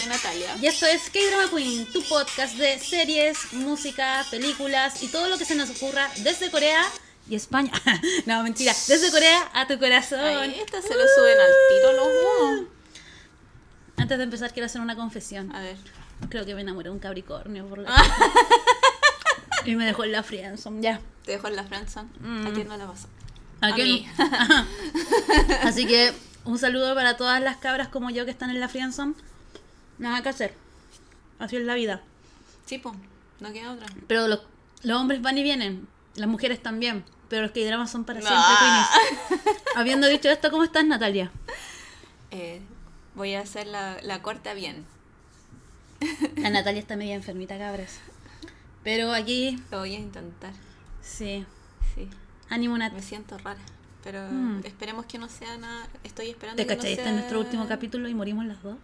soy Natalia. y esto es K-Drama Queen, tu podcast de series, música, películas y todo lo que se nos ocurra desde Corea y España. no, mentira, desde Corea a tu corazón. Ay, estas se lo suben al tiro los humos. Antes de empezar quiero hacer una confesión. A ver. Creo que me enamoré de un Capricornio por Ah. la y me dejó en la friendzone, ya. Te dejo en la friendzone. ¿A quién no la pasa? ¿A A quién? mí. Así que un saludo para todas las cabras como yo que están en la friendzone. Nada que hacer. Así es la vida. Sí, po. No queda otra. Pero los, los hombres van y vienen, las mujeres también, pero los que dramas son para siempre, Ah. Habiendo dicho esto, ¿cómo estás, Natalia? Eh, voy a hacer la, la corta bien. La Natalia está media enfermita, cabras. Pero aquí, Lo voy a intentar. sí, Sí. ánimo, Nat. Me siento rara. Pero Mm. esperemos que no sea nada. Estoy esperando ¿Te que no sea- es nuestro último capítulo y morimos las dos.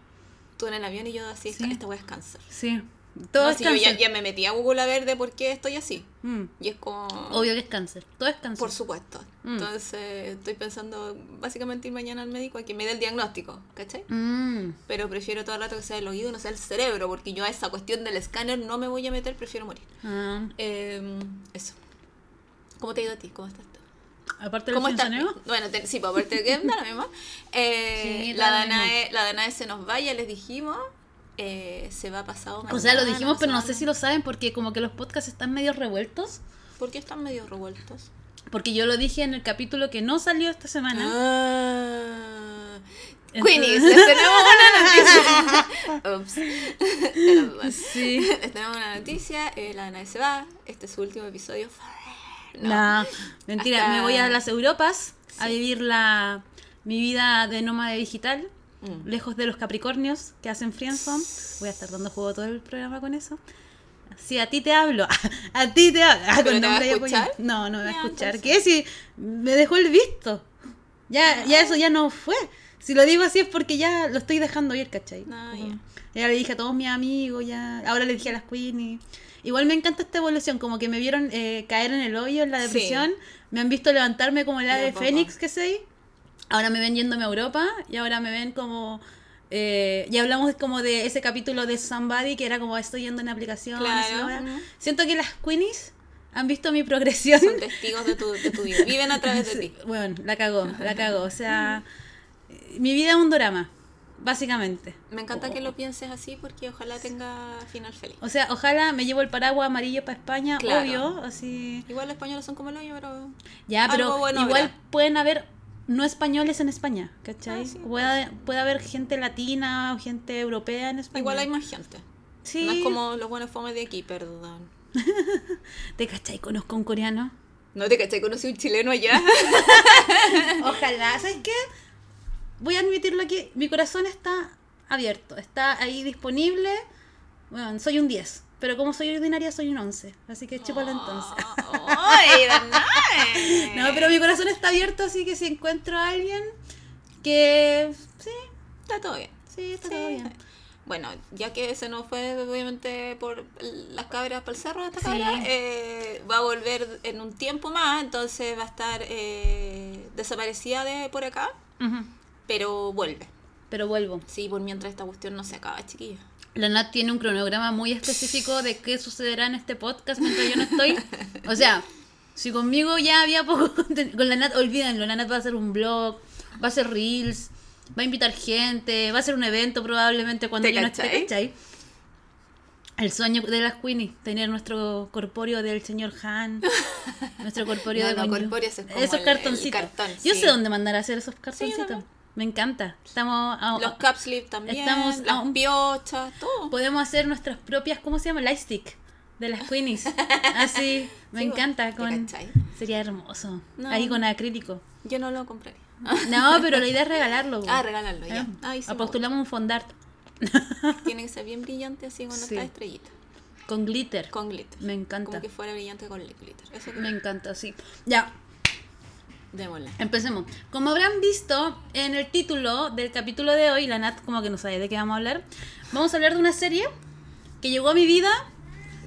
En el avión y yo así. Sí. Esta wea es cáncer. Sí. Todo No, es si yo ya, cáncer. ya me metí a Google a ver de por qué estoy así. Mm, Y es como. Obvio que es cáncer. Todo es cáncer. Por supuesto. Mm. Entonces estoy pensando básicamente ir mañana al médico a que me dé el diagnóstico, ¿cachai? Mm, Pero prefiero todo el rato que sea el oído y no sea el cerebro, porque yo a esa cuestión del escáner no me voy a meter, prefiero morir. ah, Eh, eso. ¿Cómo te ha ido a ti? ¿Cómo estás? Aparte del ¿Cómo funcioneo, Bueno, te- sí, pues aparte de que da lo mismo. Eh, Sí, la, Danae, la Danae se nos va, ya les dijimos. eh, se va pasado O sea, lo mañana, dijimos, pero no sé si lo saben porque como que los podcasts están medio revueltos. ¿Por qué están medio revueltos? Porque yo lo dije en el capítulo que no salió esta semana. Ah. Entonces- Queenies, les tenemos una noticia. Ups. De. Sí. Les tenemos una noticia. eh, la Danae se va. Este es su último episodio. No. No, mentira, Hasta- me voy a las Europas a Sí. vivir la mi vida de nómada digital, Mm. lejos de los Capricornios que hacen friendzone. Voy a estar dando juego todo el programa con eso. Sí, a ti te hablo. A ti te hablo. Ah, ¿Pero con te va a? No, no me va a escuchar. ¿Qué? Si me dejó el visto. Ya, ya eso ya no fue. Si lo digo así es porque ya lo estoy dejando ir, ¿cachai? Ah, Como- ya. ya le dije a todos mis amigos, ya. Ahora le dije a las Queenie. Igual me encanta esta evolución, como que me vieron eh, caer en el hoyo, en la Sí. depresión. Me han visto levantarme como el ave fénix que soy. Ahora me ven yéndome a Europa y ahora me ven como... Eh, ya hablamos como de ese capítulo de Somebody que era como estoy yendo en aplicación. Claro. Siento que las Queenies han visto mi progresión. Son testigos de tu, de tu vida. Viven a través de ti. Bueno, la cagó, la cagó. O sea, mi vida es un drama, básicamente. Me encanta que lo pienses así porque ojalá tenga final feliz. O sea, ojalá me llevo el paraguas amarillo para España, Claro. obvio, así. Igual los españoles son como el hoyo, pero. Ya, Algo pero bueno igual habrá. pueden haber no españoles en España, ¿cachai? Ah, sí, puede, puede haber gente latina o gente europea en España. Igual hay más gente. Sí. No es como los buenos fomes de aquí, perdón. ¿Te cachai? Conozco a un coreano. No te caché, conocí un chileno allá. Ojalá, ¿sabes qué? Voy a admitirlo aquí, mi corazón está abierto, está ahí disponible. Bueno, soy un 10, pero como soy ordinaria soy un 11, así que chúpalo entonces. ¡Ay, Danae! No, pero mi corazón está abierto, así que si encuentro a alguien que sí, Está todo bien. sí, está Sí. todo bien. Bueno, ya que se nos fue obviamente por las cabras para el cerro esta Sí. cabra, eh, va a volver en un tiempo más, entonces va a estar eh, desaparecida de por acá, Ujú. Pero vuelve. Pero vuelvo. Sí, por mientras esta cuestión no se acaba, chiquilla. La Nat tiene un cronograma muy específico de qué sucederá en este podcast mientras yo no estoy. O sea, si conmigo ya había poco contenido, con la Nat, olvídenlo, la Nat va a hacer un blog, va a hacer reels, va a invitar gente, va a hacer un evento probablemente cuando ¿Te yo no esté, cachai? El sueño de las Queenies, tener nuestro corpóreo del señor Han, nuestro corpóreo No, de no, corpóreo es como Esos el- cartoncitos. el cartón, Yo sé dónde mandar a hacer esos cartoncitos. Me encanta. Estamos a- Los cap sleeve también, Estamos las un- piochas, todo. Podemos hacer nuestras propias, ¿cómo se llama? Lightstick de las Queenies. Así, me Sí, encanta. ¿te Con... Sería hermoso. No. Ahí con acrílico. Yo no lo compraré. No, pero la idea es regalarlo. Ah, regalarlo, ya. Ay, sí, un fondart. Tiene que ser bien brillante así con Sí. nuestra estrellita. con glitter. Con glitter. Me encanta. Como que fuera brillante con glitter. Eso que Me encanta, sí. Ya, démosle. empecemos. Como habrán visto en el título del capítulo de hoy, la Nat como que no sabe de qué vamos a hablar. Vamos a hablar de una serie que llegó a mi vida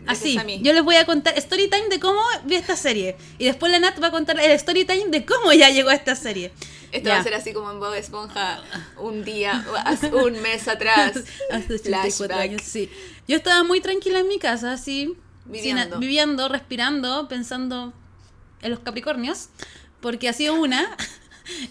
Así, yo les voy a contar story time de cómo vi esta serie. Y después la Nat va a contar el story time de cómo ya llegó a esta serie. Esto Ya. va a ser así como en Bob Esponja, un día, un mes atrás. Hace 84 Flashback. años, sí. Yo estaba muy tranquila en mi casa, así. Viviendo. sin viviendo, respirando, pensando en los Capricornios. Porque ha sido una.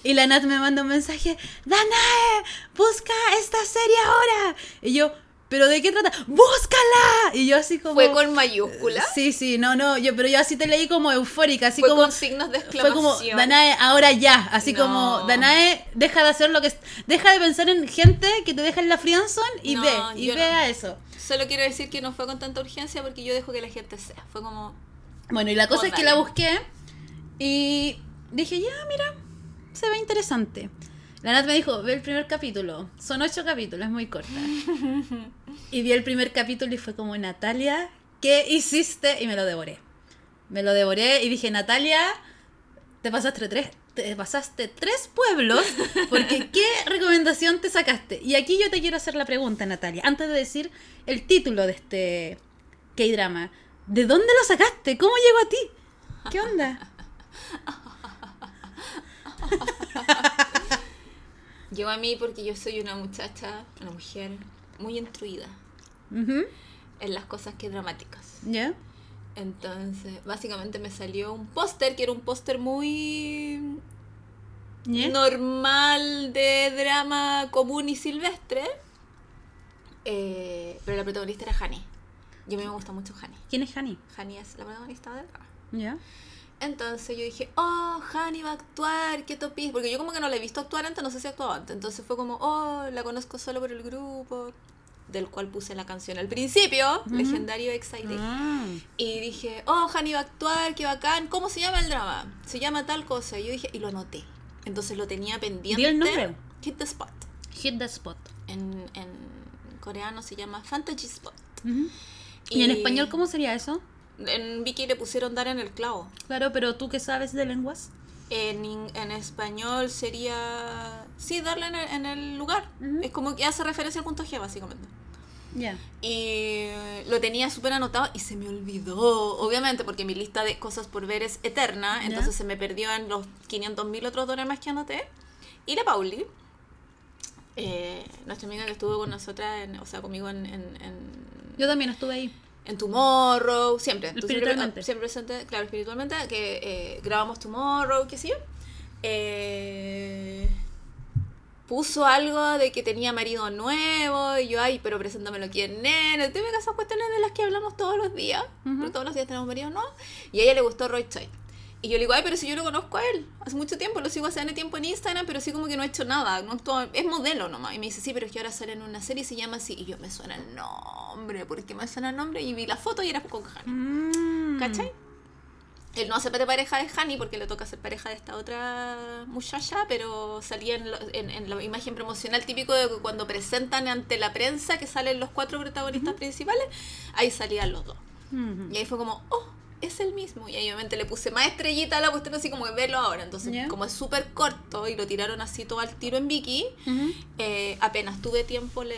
Y la Nat me manda un mensaje: ¡Danae! ¡Busca esta serie ahora! Y yo, ¿pero de qué trata? ¡Búscala! Y yo así como. Fue con mayúscula. Sí, sí, no, no, yo, pero yo así te leí como eufórica, así Fue como. con signos de Fue exclamación. como, Danae, ahora ya. Así No. como, Danae, deja de hacer lo que. Deja de pensar en gente que te deja en la friendzone y No, ve, y ve no. a eso. Solo quiero decir que no fue con tanta urgencia porque yo dejo que la gente sea. Fue como. Bueno, y la cosa es que la busqué y dije, ya, mira, se ve interesante. La Nat me dijo, ve el primer capítulo. Son ocho capítulos, es muy corta. y vi el primer capítulo y fue como, Natalia, ¿qué hiciste? Y me lo devoré. Me lo devoré y dije, Natalia, te pasaste tres, te pasaste tres pueblos porque ¿qué recomendación te sacaste? Y aquí yo te quiero hacer la pregunta, Natalia, antes de decir el título de este K-drama. ¿De dónde lo sacaste? ¿Cómo llegó a ti? ¿Qué onda? Llegó a mí porque yo soy una muchacha, una mujer muy instruida en las cosas que dramáticas. ¿Ya? Entonces, básicamente me salió un póster que era un póster muy normal de drama común y silvestre. Eh, pero la protagonista era Hani. Y a mí me gusta mucho Hani. ¿Quién es Hani? Hani es la protagonista del drama. ¿Ya? Entonces yo dije, oh, Hani va a actuar, qué topis. Porque yo como que no la he visto actuar antes, no sé si actuó antes. Entonces fue como, oh, la conozco solo por el grupo, del cual puse la canción al principio, legendario Excited. Ah, Y dije, oh, Hani va a actuar, qué bacán. ¿Cómo se llama el drama? Se llama tal cosa. Y yo dije, y lo anoté. Entonces lo tenía pendiente. Di el nombre. Hit the Spot. hit the spot. En, en coreano se llama Fantasy Spot. ¿Y en español cómo sería eso? En Vicky le pusieron dar en el clavo. Claro, pero tú que sabes de lenguas. En, en español sería. Sí, darle en el, en el lugar. Ujú. Es como que hace referencia al punto G, básicamente. Ya. Y lo tenía súper anotado y se me olvidó, obviamente, porque mi lista de cosas por ver es eterna, entonces se me perdió en los 500.000 otros dólares más que anoté. Y la Pauli, eh, nuestra amiga que estuvo con nosotras, en- o sea, conmigo en, en, en- Yo también estuve ahí. En Tomorrow, siempre. siempre- Espiritualmente. Siempre, presente, claro, espiritualmente, que eh, grabamos Tomorrow, qué sé yo. Eh, puso algo de que tenía marido nuevo, y yo, ay, pero preséntamelo quién es. Te me esas cuestiones de las que hablamos todos los días, porque todos los días tenemos marido nuevo. Y a ella le gustó Roy Choi. Y yo le digo, ay, pero si yo lo conozco a él, hace mucho tiempo, lo sigo hace N tiempo en Instagram, pero sí como que no ha hecho nada, no actúa- es modelo nomás. Y me dice, sí, pero es que ahora sale en una serie y se llama así. Y yo, me suena el nombre, ¿por qué me suena el nombre? Y vi la foto y era con Hani. Mm. ¿Cachai? Él no hace pareja de Hani porque le toca ser pareja de esta otra muchacha, pero salía en, lo- en- en la imagen promocional típico de cuando presentan ante la prensa que salen los cuatro protagonistas principales, ahí salían los dos. Y ahí fue como, oh, es el mismo. Y ahí obviamente le puse más estrellita a la cuestión así como que verlo ahora. Entonces, Ya. como es súper corto y lo tiraron así todo al tiro en Vicky, Ujú. eh, apenas tuve tiempo le,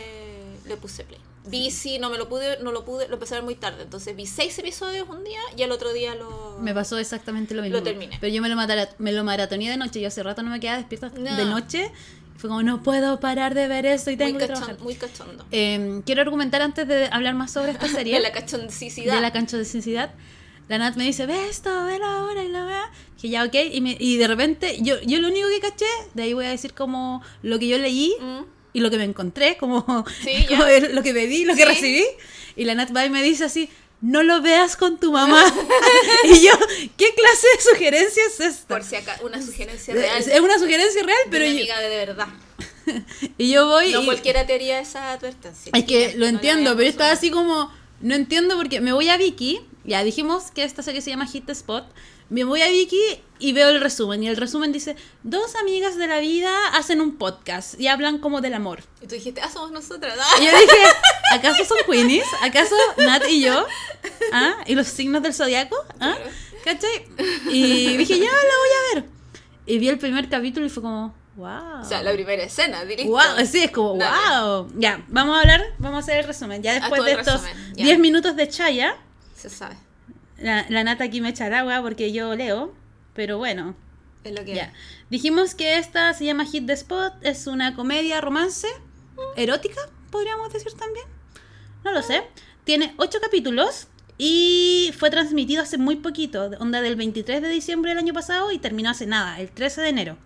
le puse play. Vi sí, no me lo pude, no lo pude, lo empecé a ver muy tarde. Entonces vi seis episodios un día y al otro día lo. Me pasó exactamente lo mismo. Lo terminé. Pero yo me lo, me lo maratoneé de noche. Yo hace rato no me quedaba despierta No. de noche. Fue como, no puedo parar de ver esto y muy, tengo que cachon- trabajar. muy cachondo. Eh, quiero argumentar antes de hablar más sobre esta serie. De la cachondicidad. de la sinceridad. La Nat me dice, ve esto, ve ahora y la vea. Que ya, ok. Y, me- y de repente, yo, yo lo único que caché, de ahí voy a decir como lo que yo leí Mm. y lo que me encontré, como, Sí, como lo que pedí, lo que Sí. recibí. Y la Nat va y me dice así, no lo veas con tu mamá. y yo, ¿qué clase de sugerencia es esta? Por si acá, una sugerencia real. Es una sugerencia real, de pero una yo, amiga de, de verdad. y yo voy No y, cualquiera te haría esa advertencia. Es que chiquilla, lo no entiendo, pero caso. estaba así como. No entiendo porque me voy a Vicky. Ya dijimos que esta serie se llama Hit the Spot. Me voy a Vicky y veo el resumen. Y el resumen dice: Dos amigas de la vida hacen un podcast y hablan como del amor. Y tú dijiste, ah, somos nosotras. Y yo dije: ¿Acaso son Queenies? ¿Acaso Nat y yo? ¿Ah? ¿Y los signos del zodiaco? ¿Ah? ¿Cachai? Y dije: Ya la voy a ver. Y vi el primer capítulo y fue como: ¡Wow! O sea, la primera escena, directo. Wow, sí, es como Dale. wow. Ya, vamos a hablar, vamos a hacer el resumen. Ya después de estos resumen, ya. 10 minutos de chaya, Se sabe. la, la nata aquí me echa el agua porque yo leo, pero bueno, Es lo que Ya. Dijimos que esta se llama Hit the Spot, es una comedia romance, erótica, podríamos decir también. No lo sé. Tiene ocho capítulos y fue transmitido hace muy poquito, onda del 23 de diciembre del año pasado y terminó hace nada, el 13 de enero.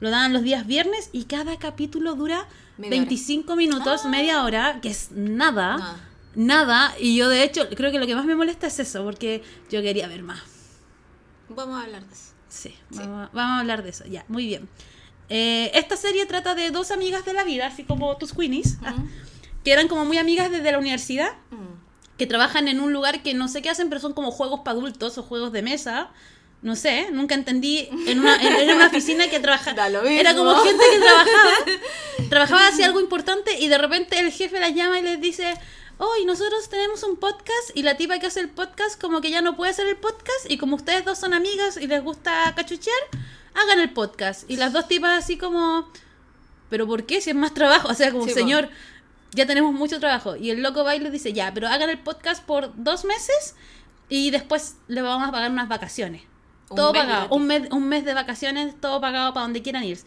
Lo daban los días viernes y cada capítulo dura Media 25 minutos, Ah. media hora, que es nada. Nada. Nada, y yo de hecho creo que lo que más me molesta es eso, porque yo quería ver más. Vamos a hablar de eso. Sí, Vamos, a- vamos a hablar de eso, ya, muy bien. Eh, esta serie trata de dos amigas de la vida, así como tus Queenies, que eran como muy amigas desde la universidad, que trabajan en un lugar que no sé qué hacen, pero son como juegos para adultos o juegos de mesa. No sé, nunca entendí. En una, en- era una oficina que trabajaba. Era como gente que trabajaba. Trabajaba hacia algo importante y de repente el jefe las llama y les dice: Hoy nosotros tenemos un podcast y la tipa que hace el podcast, como que ya no puede hacer el podcast. Y como ustedes dos son amigas y les gusta cachuchear, hagan el podcast. Y las dos tipas, así como: ¿Pero por qué? Si es más trabajo. O sea, como, Sí, señor, ya tenemos mucho trabajo. Y el loco va y les dice, ya, pero hagan el podcast por dos meses y después le vamos a pagar unas vacaciones. Un todo pagado. Un mes, un mes de vacaciones, todo pagado para donde quieran ir.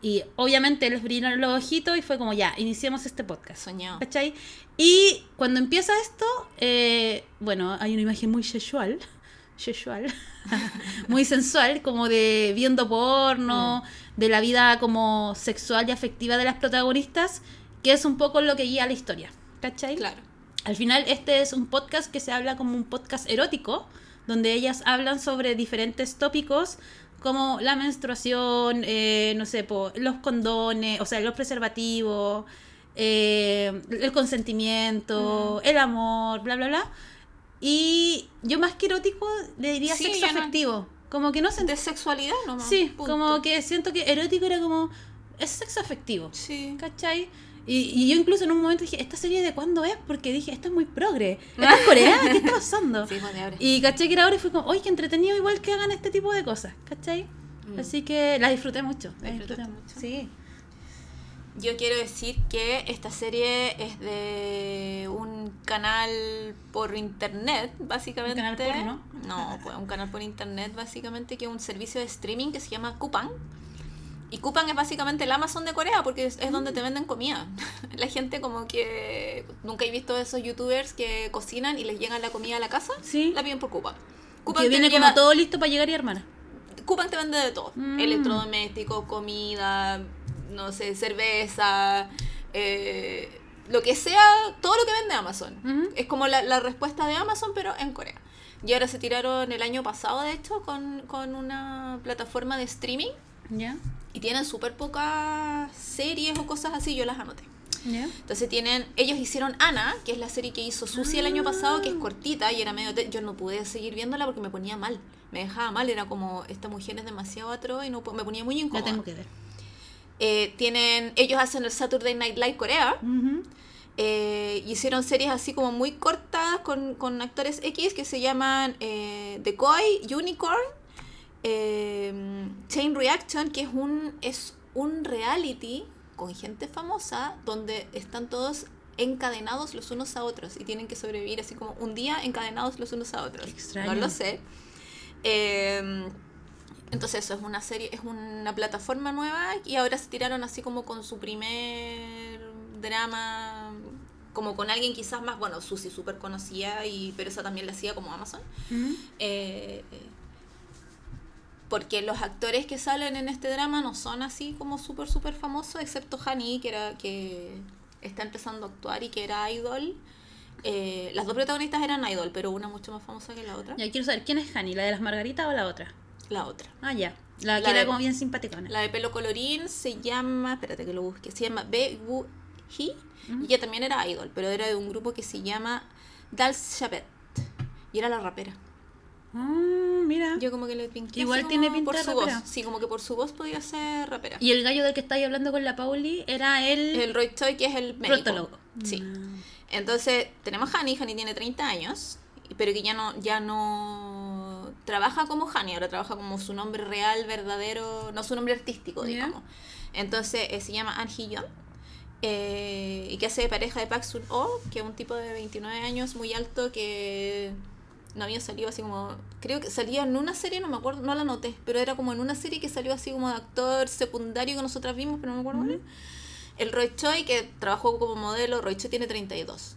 Y obviamente les brillaron los ojitos y fue como, ya, iniciemos este podcast. Soñado. ¿Cachai? Y cuando empieza esto, eh, bueno, hay una imagen muy sexual, sexual, muy sensual, como de viendo porno, de la vida como sexual y afectiva de las protagonistas, que es un poco lo que guía la historia. ¿Cachai? Claro. Al final, este es un podcast que se habla como un podcast erótico, donde ellas hablan sobre diferentes tópicos como la menstruación, eh, no sé, po, los condones, o sea, los preservativos, eh, el consentimiento, el amor, bla, bla, bla. Y yo más que erótico le diría Sí, sexo no- afectivo. Como que no se De sexualidad nomás. Sí, punto. como que siento que erótico era como. Es sexo afectivo. Sí. ¿Cachai? Y, y yo incluso en un momento dije, ¿esta serie de cuándo es? Porque dije, esto es muy progre. ¿Esta es coreana? ¿Qué está pasando? Sí, pues, de ahora. Y caché que era ahora y fue como, oye, qué entretenido igual que hagan este tipo de cosas, ¿cachai? Mm. Así que la disfruté mucho. La ¿La disfruté mucho. mucho? Sí. Yo quiero decir que esta serie es de un canal por internet, básicamente. ¿Un canal porno? No, pues un canal por internet, básicamente, que es un servicio de streaming que se llama Coupang. Y Coupang es básicamente el Amazon de Corea porque es, es donde te venden comida. La gente como que nunca he visto esos youtubers que cocinan y les llega la comida a la casa, Sí. la piden por Coupang. Que te viene lleva- como todo listo para llegar y armar. Coupang te vende de todo. Mm. Electrodomésticos, comida, no sé, cerveza, eh, lo que sea, todo lo que vende Amazon. Ujú. Es como la, la respuesta de Amazon, pero en Corea. Y ahora se tiraron el año pasado, de hecho, con, con una plataforma de streaming. Y tienen súper pocas series o cosas así, yo las anoté. Entonces tienen, ellos hicieron Ana, que es la serie que hizo Susi el año pasado, que es cortita y era medio... yo no pude seguir viéndola porque me ponía mal, me dejaba mal, era como, esta mujer es demasiado atroz y no, me ponía muy La incómoda. tengo que ver. Eh, tienen, ellos hacen el Saturday Night Live Corea, Ujú. eh, y hicieron series así como muy cortas con, con actores X que se llaman eh, The Koi, Unicorn, eh, Chain Reaction, que es un, es un reality con gente famosa donde están todos encadenados los unos a otros y tienen que sobrevivir así como un día encadenados los unos a otros. Extraño. No lo sé. Eh, entonces eso es una serie, es una plataforma nueva y ahora se tiraron así como con su primer drama, como con alguien quizás más, bueno, Susi súper conocida, y, pero esa también la hacía como Amazon. Ujú. Eh, porque los actores que salen en este drama no son así como súper, súper famosos, excepto Hani, que, era, que está empezando a actuar y que era idol. Eh, las dos protagonistas eran idol, pero una mucho más famosa que la otra. Ya quiero saber, ¿quién es Hani? ¿La de las margaritas o la otra? La otra. Ah, ya. La que La era de- como bien simpaticona. La de pelo colorín se llama, espérate que lo busque, se llama Ujú. y ella también era idol, pero era de un grupo que se llama Dals Chapet y era la rapera. Ah, mira. Yo como que le pinté Igual así tiene pinta por de su rapera. voz, sí, como que por su voz podía ser rapera. Y el gallo del que estáis hablando con la Pauli era el, el Roy Choi que es el médico. protólogo. Sí. Ah. Entonces, tenemos a Hani, Hani tiene 30 años, pero que ya no, ya no trabaja como Hani, ahora trabaja como su nombre real, verdadero, no su nombre artístico, digamos. Entonces, eh, se llama An Hee-yeon, eh, y que hace de pareja de Park Sun-oh, que es un tipo de 29 años muy alto que no había salido así como. Creo que salía en una serie, no me acuerdo, no la noté, pero era como en una serie que salió así como de actor secundario que nosotras vimos, pero no me acuerdo era. El Roy Choi, que trabajó como modelo, Roy Choi tiene 32.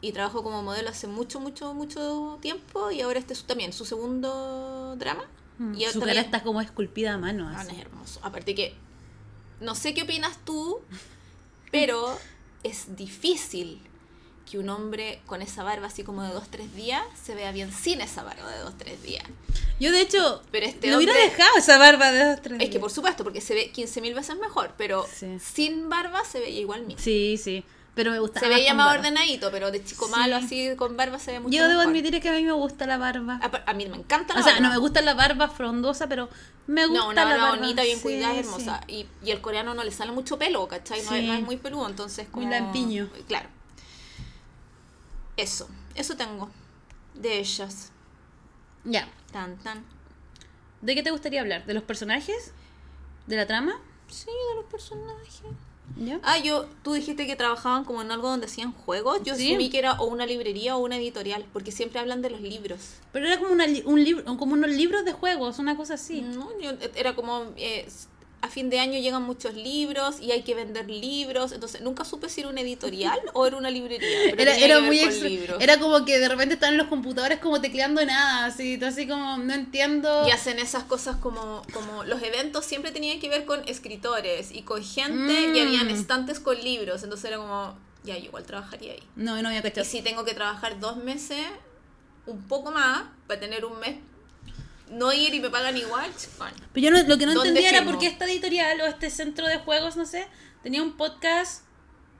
Y trabajó como modelo hace mucho, mucho, mucho tiempo. Y ahora este es también su segundo drama. Y Su también- cara está como esculpida a mano. Ah, así. es hermoso. Aparte que, no sé qué opinas tú, pero es difícil que un hombre con esa barba así como de dos, tres días se vea bien sin esa barba de dos, tres días. Yo, de hecho, Pero este le hubiera hombre- dejado esa barba de dos, tres Es que días. por supuesto, porque se ve 15.000 veces mejor, pero Sí. sin barba se veía igual mismo. Sí, sí. Pero me gusta Se veía más ordenadito, pero de chico Sí. malo así con barba se ve mucho Yo debo mejor. admitir que a mí me gusta la barba. A, a mí me encanta la O sea, barba. no me gusta la barba frondosa, pero me gusta No, una la barba barba bonita, bien sí, cuidada, hermosa. Y, y el coreano no le sale mucho pelo, ¿cachai? No, no es muy peludo, entonces Muy como... lampiño. Claro. Eso, eso tengo de ellas. Ya. Tan, tan. ¿De qué te gustaría hablar? ¿De los personajes? ¿De la trama? Sí, de los personajes. ¿Ya? Ah, yo, tú dijiste que trabajaban como en algo donde hacían juegos. Yo Sí. asumí que era o una librería o una editorial, porque siempre hablan de los libros. Pero era como, una, un libro, como unos libros de juegos, una cosa así. No, yo, era como eh, a fin de año llegan muchos libros y hay que vender libros, entonces nunca supe si era una editorial o era una librería. pero Era, era muy extra-. Era como que de repente estaban los computadores como tecleando nada, así, así como, no entiendo. Y hacen esas cosas como, como los eventos siempre tenían que ver con escritores y con gente y Mm. habían estantes con libros, entonces era como, ya, yo igual trabajaría ahí. No, no había Y cachado. si tengo que trabajar dos meses, un poco más, para tener un mes, no ir y me pagan igual, bueno. Pero yo no- lo que no ¿Dónde entendía era por qué esta editorial o este centro de juegos, no sé, tenía un podcast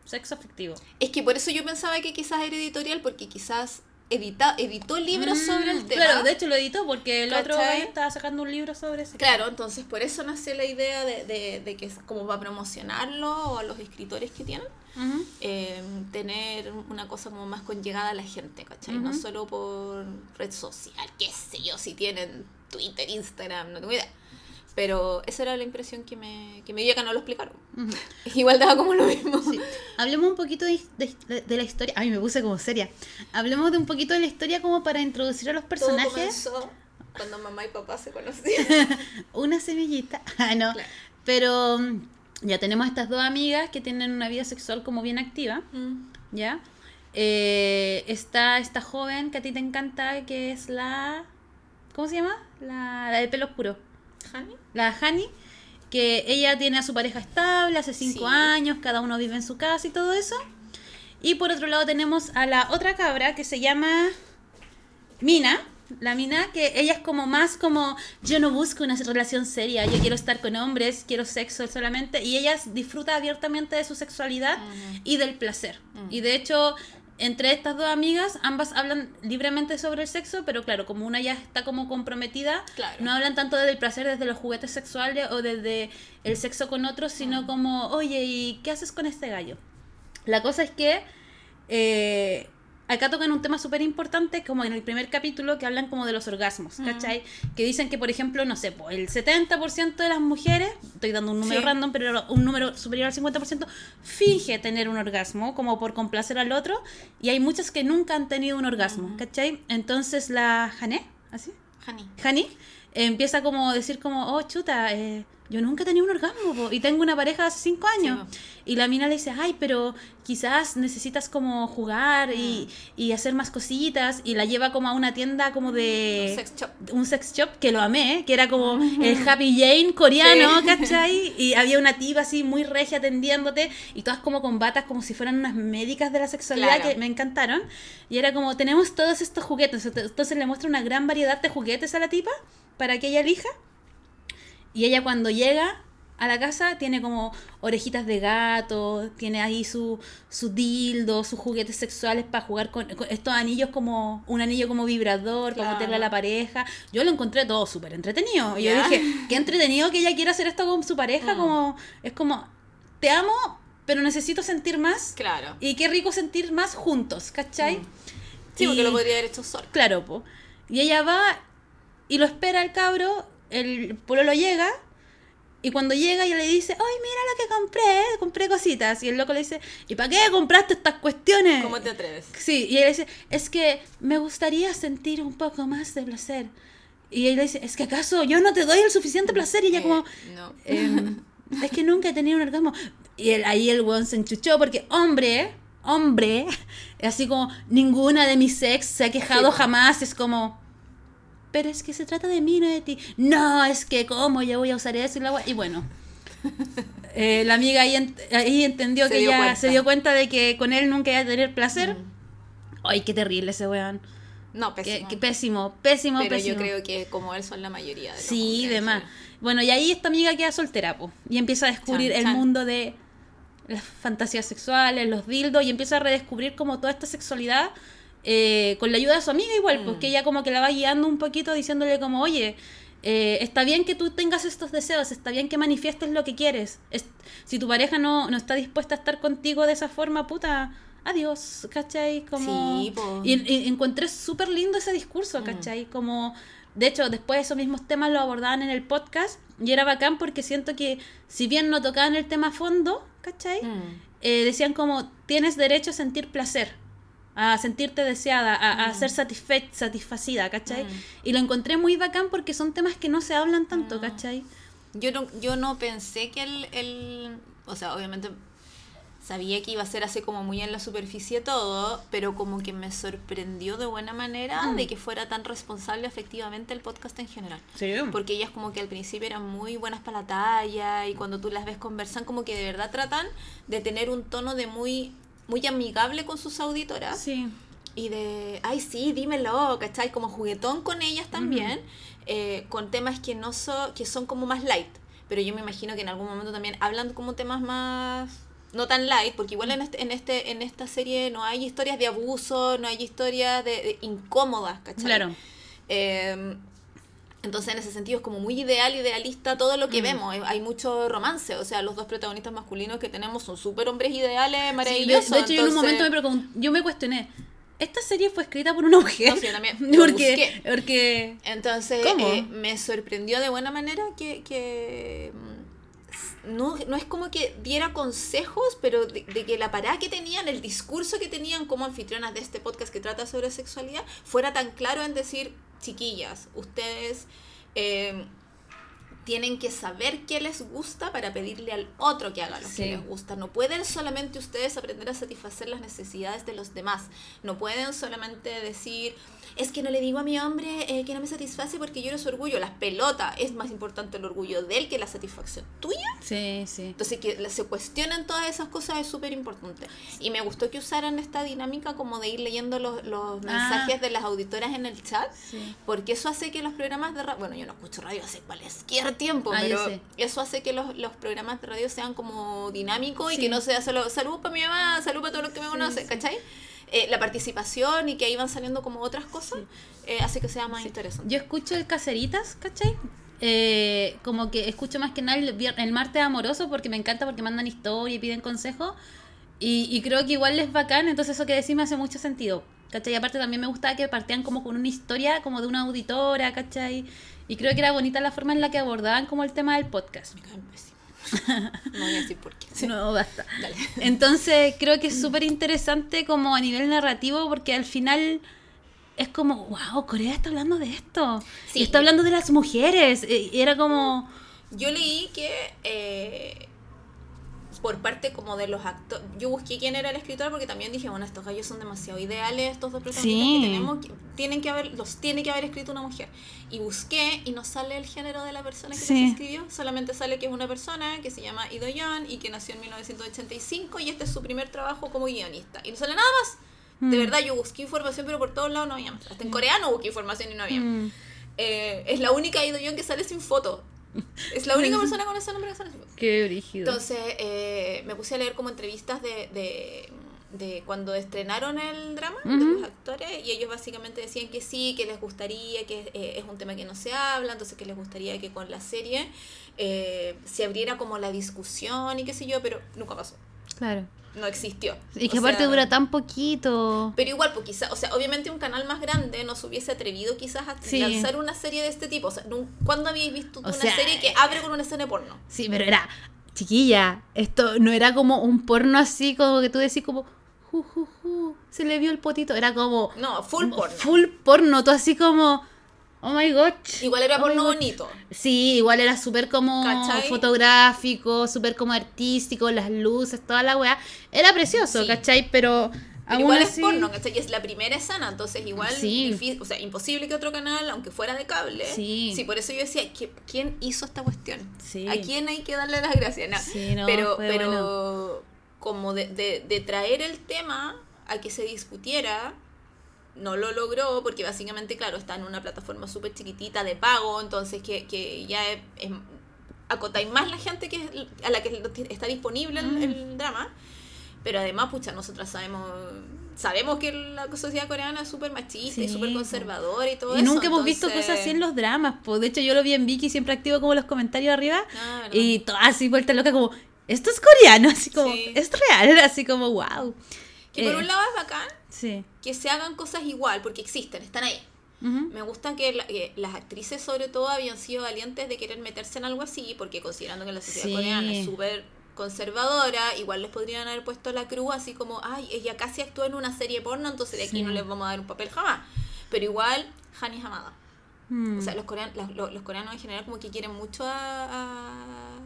sexo afectivo. Es que por eso yo pensaba que quizás era editorial, porque quizás edita, editó libros Mm, sobre el tema. Claro, de hecho lo editó porque el otro gallo estaba sacando un libro sobre ese. Claro, entonces por eso nació la idea de, de, de que es como para promocionarlo o a los escritores que tienen. Eh, tener una cosa como más con llegada a la gente, ¿cachai? No Ujú. solo por red social, qué sé yo, si tienen Twitter, Instagram, no tengo idea. Pero esa era la impresión que me, que me dio que no lo explicaron. Igual daba como lo mismo. Sí. Hablemos un poquito de, de- de la historia. Ay, me puse como seria. Hablemos de un poquito de la historia como para introducir a los Todo personajes. comenzó cuando mamá y papá se conocieron. Una semillita. Ah, no. Claro. Pero mm, ya tenemos estas dos amigas que tienen una vida sexual como bien activa. Mm. ¿Ya? Eh, está esta joven que a ti te encanta, que es la... ¿Cómo se llama? La, la de pelo oscuro. ¿Hani? La Hani, que ella tiene a su pareja estable hace cinco Sí. años, cada uno vive en su casa y todo eso. Y por otro lado tenemos a la otra cabra que se llama Mina. La Mina, que ella es como más como, yo no busco una relación seria, yo quiero estar con hombres, quiero sexo solamente. Y ella disfruta abiertamente de su sexualidad y del placer. Y de hecho, entre estas dos amigas, ambas hablan libremente sobre el sexo, pero claro, como una ya está como comprometida, Claro. no hablan tanto del placer desde los juguetes sexuales o desde el sexo con otros, sino como, oye, ¿y qué haces con este gallo? La cosa es que eh, acá tocan un tema súper importante, como en el primer capítulo, que hablan como de los orgasmos, ¿cachai? Que dicen que, por ejemplo, no sé, po, el 70% de las mujeres, estoy dando un número Sí. random, pero un número superior al 50%, finge tener un orgasmo, como por complacer al otro, y hay muchas que nunca han tenido un orgasmo, ¿cachai? Entonces la Jané, ¿así? Hani. Hani eh, empieza como a decir como, oh, chuta, eh, yo nunca he tenido un orgasmo po, y tengo una pareja hace cinco años. Sí, y la mina le dice, ay, pero quizás necesitas como jugar y, y hacer más cositas. Y la lleva como a una tienda como de... Un sex shop. un sex shop que lo amé, que era como el Happy Jane coreano, Sí. ¿cachai? Y había una tipa así muy regia atendiéndote y todas como con batas como si fueran unas médicas de la sexualidad Claro. que me encantaron. Y era como, tenemos todos estos juguetes. Entonces le muestra una gran variedad de juguetes a la tipa para que ella elija. Y ella cuando llega a la casa tiene como orejitas de gato, tiene ahí su, su dildo, sus juguetes sexuales para jugar con, con estos anillos como un anillo como vibrador, para meterle a la pareja. Yo lo encontré todo súper entretenido. Y yo dije, qué entretenido que ella quiera hacer esto con su pareja, Mm. como es como, te amo, pero necesito sentir más. Claro. Y qué rico sentir más juntos, ¿cachai? Mm. Sí, porque Y- lo podría haber hecho solo. Claro, po. Y ella va y lo espera el cabro, el pololo llega Y cuando llega ella le dice, ay, mira lo que compré, compré cositas. Y el loco le dice, ¿y para qué compraste estas cuestiones? ¿Cómo te atreves? Sí, y le dice, es que me gustaría sentir un poco más de placer. Y ella le dice, es que acaso yo no te doy el suficiente placer. Y ella Eh, como, no. em, es que nunca he tenido un orgasmo. Y él- ahí el weón se enchuchó porque hombre, hombre, así como ninguna de mis ex se ha quejado Sí. jamás. Es como, pero es que se trata de mí, no de ti. No, es que cómo yo voy a usar eso y la Y bueno. eh, la amiga ahí, ent- ahí entendió Se que ya cuenta. se dio cuenta de que con él nunca iba a tener placer. Mm. Ay, qué terrible ese weón. No, pésimo. qué pésimo, pésimo, Pero pésimo. yo creo que como él son la mayoría de los Sí, demás. Bueno, y ahí esta amiga queda soltera, po, y empieza a descubrir Chan, el chan. mundo de las fantasías sexuales, los dildos, y empieza a redescubrir como toda esta sexualidad eh, con la ayuda de su amiga igual, Mm. porque ella como que la va guiando un poquito diciéndole como, oye, eh, está bien que tú tengas estos deseos, está bien que manifiestes lo que quieres. Es- si tu pareja no, no está dispuesta a estar contigo de esa forma, puta, adiós, ¿cachai? Como... Sí, y, y encontré súper lindo ese discurso, Mm. ¿cachai? Como, de hecho, después esos mismos temas lo abordaban en el podcast y era bacán porque siento que si bien no tocaban el tema a fondo, ¿cachai? Mm. Eh, decían como, tienes derecho a sentir placer, a sentirte deseada, a, a Mm. ser satisfe satisfacida, ¿cachai? Mm. Y lo encontré muy bacán porque son temas que no se hablan tanto, No. ¿cachai? Yo no, yo no pensé que el, el- O sea, obviamente sabía que iba a ser así como muy en la superficie todo, pero como que me sorprendió de buena manera Mm. de que fuera tan responsable efectivamente el podcast en general. Sí. Porque ellas como que al principio eran muy buenas para la talla y cuando tú las ves conversan como que de verdad tratan de tener un tono de muy muy amigable con sus auditoras Sí. y de, ay, sí, dímelo, ¿cachai? Como juguetón con ellas también, eh, con temas que no son, que son como más light. Pero yo me imagino que en algún momento también hablan como temas más no tan light, porque igual en este, en este, en esta serie no hay historias de abuso, no hay historias de, de incómodas, ¿cachai? Claro. Eh, entonces, en ese sentido, es como muy ideal, idealista todo lo que Mm. vemos. Eh, Hay mucho romance. O sea, los dos protagonistas masculinos que tenemos son súper hombres ideales, Sí, de, maravillosos. de hecho, yo en un momento me entonces- pregun- yo me cuestioné, ¿esta serie fue escrita por una mujer? No, sí, yo también lo porque, porque Entonces, ¿Cómo? eh, me sorprendió de buena manera que, que, no, no es como que diera consejos, pero de, de que la parada que tenían, el discurso que tenían como anfitrionas de este podcast que trata sobre sexualidad, fuera tan claro en decir, chiquillas, ustedes... eh, tienen que saber qué les gusta para pedirle al otro que haga lo Sí. que les gusta. No pueden solamente ustedes aprender a satisfacer las necesidades de los demás. No pueden solamente decir, es que no le digo a mi hombre eh, que no me satisface porque lloro su orgullo. Las pelotas, es más importante el orgullo de él que la satisfacción tuya. sí, sí. Entonces, que se cuestionan todas esas cosas es súper importante. Y me gustó que usaran esta dinámica como de ir leyendo los, los mensajes de las auditoras en el chat. Sí. Porque eso hace que los programas de radio, bueno, yo no escucho radio hace cualquier tiempo, Ah, pero eso hace que los, los programas de radio sean como dinámicos y que no sea solo salud para mi mamá, salud para todos los que me conocen, sí. ¿cachai? Eh, la participación y que ahí van saliendo como otras cosas eh, hace que sea más interesante. Yo escucho el Caseritas, ¿cachai? Eh, como que escucho más que nada el, el martes amoroso porque me encanta porque mandan historia y piden consejos. Y, y creo que igual es bacán, entonces eso que decís me hace mucho sentido. ¿Cachai? Y aparte también me gustaba que partían como con una historia como de una auditora, ¿cachai? Y creo que era bonita la forma en la que abordaban como el tema del podcast. Me caen. No voy a decir por qué. No, basta. Dale. Entonces creo que es súper interesante como a nivel narrativo porque al final es como, wow, Corea está hablando de esto. Sí. Y está hablando de las mujeres. Era como, Yo leí que eh, por parte como de los actores, yo busqué quién era el escritor porque también dije, bueno, estos gallos son demasiado ideales, estos dos protagonistas Sí. que tenemos, que tienen que haber, los tiene que haber escrito una mujer. Y busqué y no sale el género de la persona que Sí. los escribió, solamente sale que es una persona que se llama Ido Yeon y que nació en 1985 y este es su primer trabajo como guionista. Y no sale nada más. De Mm. verdad, yo busqué información, pero por todos lados no había más. Hasta en coreano busqué información y no había. mm, Eh, es la única Ido Yeon que sale sin foto. Es la única persona con ese nombre que sale qué brígido. Entonces eh, me puse a leer como entrevistas de, de, de cuando estrenaron el drama de los actores y ellos básicamente decían que sí, que les gustaría, que eh, es un tema que no se habla, entonces que les gustaría que con la serie eh, se abriera como la discusión y qué sé yo, pero nunca pasó. Claro. No existió. Y que O aparte sea, dura tan poquito. Pero igual, pues quizás, o sea, obviamente un canal más grande no se hubiese atrevido quizás a Sí. lanzar una serie de este tipo. O sea, ¿cuándo habéis visto O una sea, serie que abre con una escena de porno? Sí, pero era, chiquilla, esto no era como un porno así como que tú decís como, ju, ju, ju, se le vio el potito. Era como No, full porno. full porno, tú así como, oh my gosh. Igual era Oh porno God. bonito. Sí, igual era súper como ¿Cachai? fotográfico, súper como artístico, las luces, toda la weá. Era precioso, Sí. ¿cachai? Pero, Pero igual así... es porno, ¿cachai? Y es la primera escena, entonces igual Sí. difí- o sea, imposible que otro canal, aunque fuera de cable. Sí. por eso yo decía, ¿qui- ¿quién hizo esta cuestión? Sí. ¿A quién hay que darle las gracias? No. Sí, no, pero pero bueno. como de, de, de traer el tema a que se discutiera, no lo logró porque básicamente, claro, está en una plataforma súper chiquitita de pago, entonces que, que ya es, es- acotáis más la gente que es- a la que está disponible el, Mm. el drama. Pero además, pucha, nosotras sabemos sabemos que la sociedad coreana es súper machista y súper conservadora y todo Y eso. nunca hemos visto cosas así en los dramas. Pues de hecho, yo lo vi en Vicky, siempre activo como los comentarios arriba. Ah. Y toda así vuelta loca, como, esto es coreano, así como, Sí. es real, así como, wow. Que por Eh, un lado es bacán Sí. que se hagan cosas igual, porque existen, están ahí. Me gusta que, la- que las actrices sobre todo habían sido valientes de querer meterse en algo así, porque considerando que la sociedad Sí. coreana es súper conservadora, igual les podrían haber puesto la cruz así como, ay, ella casi actuó en una serie porno, entonces de aquí Sí. no les vamos a dar un papel jamás. Pero igual, Hani es O sea, los coreanos, los, los coreanos en general como que quieren mucho a, a,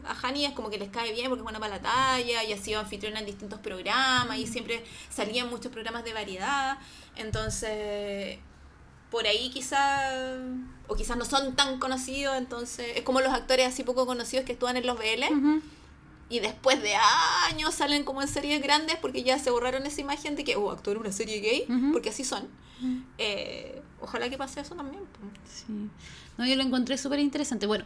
a Hani, es como que les cae bien porque es buena para la talla y ha sido anfitriona en distintos programas y siempre salía en muchos programas de variedad. Entonces, por ahí quizás, o quizás no son tan conocidos, entonces es como los actores así poco conocidos que actúan en los BL y después de años salen como en series grandes porque ya se borraron esa imagen de que, oh, actuó en una serie gay, porque así son. Eh, ojalá que pase eso también. Sí. No, yo lo encontré súper interesante. Bueno,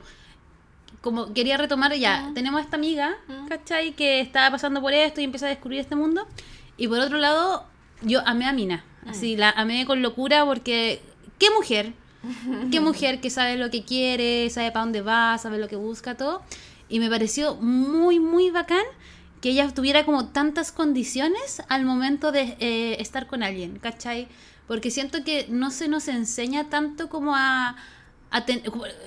como quería retomar ya, tenemos a esta amiga. ¿cachai? Que estaba pasando por esto y empieza a descubrir este mundo. Y por otro lado, yo amé a Mina. Mm. Así, la amé con locura porque, ¿qué mujer? ¿Qué mujer que sabe lo que quiere, sabe para dónde va, sabe lo que busca, todo? Y me pareció muy, muy bacán que ella tuviera como tantas condiciones al momento de eh, estar con alguien, ¿cachai? Porque siento que no se nos enseña tanto como a... a ten-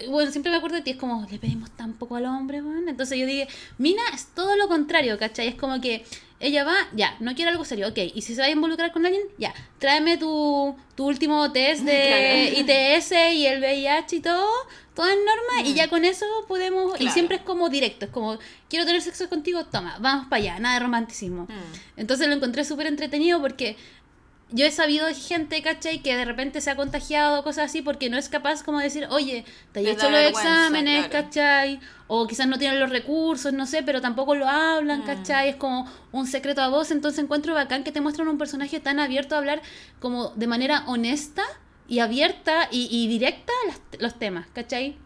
bueno, siempre me acuerdo de ti, es como, le pedimos tan poco al hombre, weón. Entonces yo dije, Mina es todo lo contrario, ¿cachai? Es como que ella va, ya, no quiere algo serio, ok. Y si se va a involucrar con alguien, ya, tráeme tu, tu último test de Claro. ITS y el VIH y todo, todo en norma, y ya con eso podemos, y siempre es como directo, es como, quiero tener sexo contigo, toma, vamos para allá, nada de romanticismo. Entonces lo encontré súper entretenido porque yo he sabido de gente, ¿cachai? Que de repente se ha contagiado, cosas así, porque no es capaz como de decir, oye, te he hecho los exámenes, claro. ¿cachai? O quizás no tienen los recursos, no sé, pero tampoco lo hablan, Mm. ¿cachai? Es como un secreto a voz, entonces encuentro bacán que te muestran un personaje tan abierto a hablar como de manera honesta y abierta y, y directa las- los temas, ¿cachai?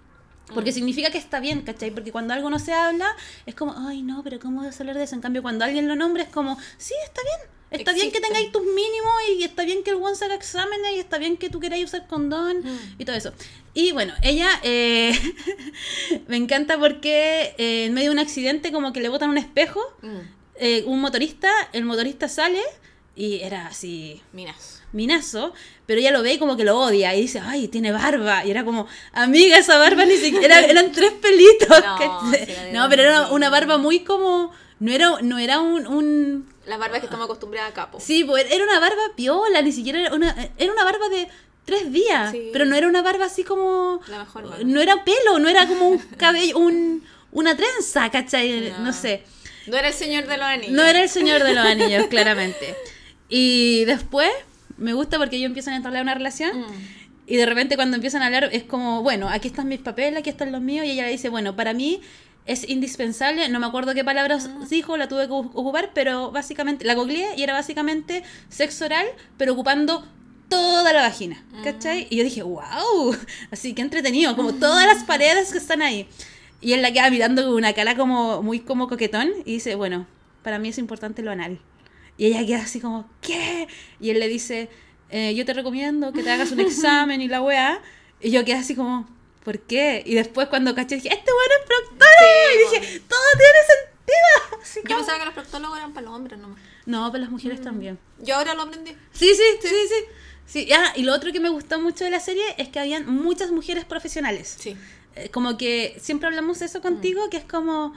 Porque Mm. significa que está bien, ¿cachai? Porque cuando algo no se habla, es como, ay, no, pero ¿cómo vas a hablar de eso? En cambio, cuando alguien lo nombra, es como, sí, está bien. Está bien que tengáis tus mínimos y está bien que el one se haga exámenes y está bien que tú queráis usar condón Mm. y todo eso. Y bueno, ella eh, me encanta porque eh, en medio de un accidente como que le botan un espejo, Mm. eh, un motorista, el motorista sale y era así Minas. minazo, pero ella lo ve y como que lo odia y dice, ay, tiene barba. Y era como, amiga, esa barba ni siquiera, eran tres pelitos. No, que- pero era una barba muy como, no era, no era un, un Las barbas que estamos acostumbradas a capo. Sí, pues era una barba piola, ni siquiera era una, era una barba de tres días, Sí. pero no era una barba así como... La mejor barba. No era pelo, no era como un cabello, un, una trenza, ¿cachai? No. No. sé. No era el señor de los anillos. No era el señor de los anillos, claramente. Y después me gusta porque ellos empiezan a entablar una relación Mm. y de repente cuando empiezan a hablar es como, bueno, aquí están mis papeles, aquí están los míos y ella le dice, bueno, para mí es indispensable, no me acuerdo qué palabras dijo, la tuve que ocupar, pero básicamente, la googleé y era básicamente sexo oral, pero ocupando toda la vagina, ¿cachai? Y yo dije, wow, así que entretenido, como todas las paredes que están ahí. Y él la queda mirando con una cara como muy como coquetón y dice, bueno, para mí es importante lo anal. Y ella queda así como, ¿qué? Y él le dice, eh, yo te recomiendo que te hagas un examen y la weá. Y yo quedé así como, ¿por qué? Y después cuando caché dije, este bueno es proctólogo. Sí, y dije, todo tiene sentido. Así Yo como- pensaba que los odontólogo eran para los hombres nomás. No, para las Mm. mujeres también. Yo ahora lo aprendí. Sí, sí, sí, sí. sí. Ah, y lo otro que me gustó mucho de la serie es que habían muchas mujeres profesionales. Sí. Eh, Como que siempre hablamos eso contigo, que es como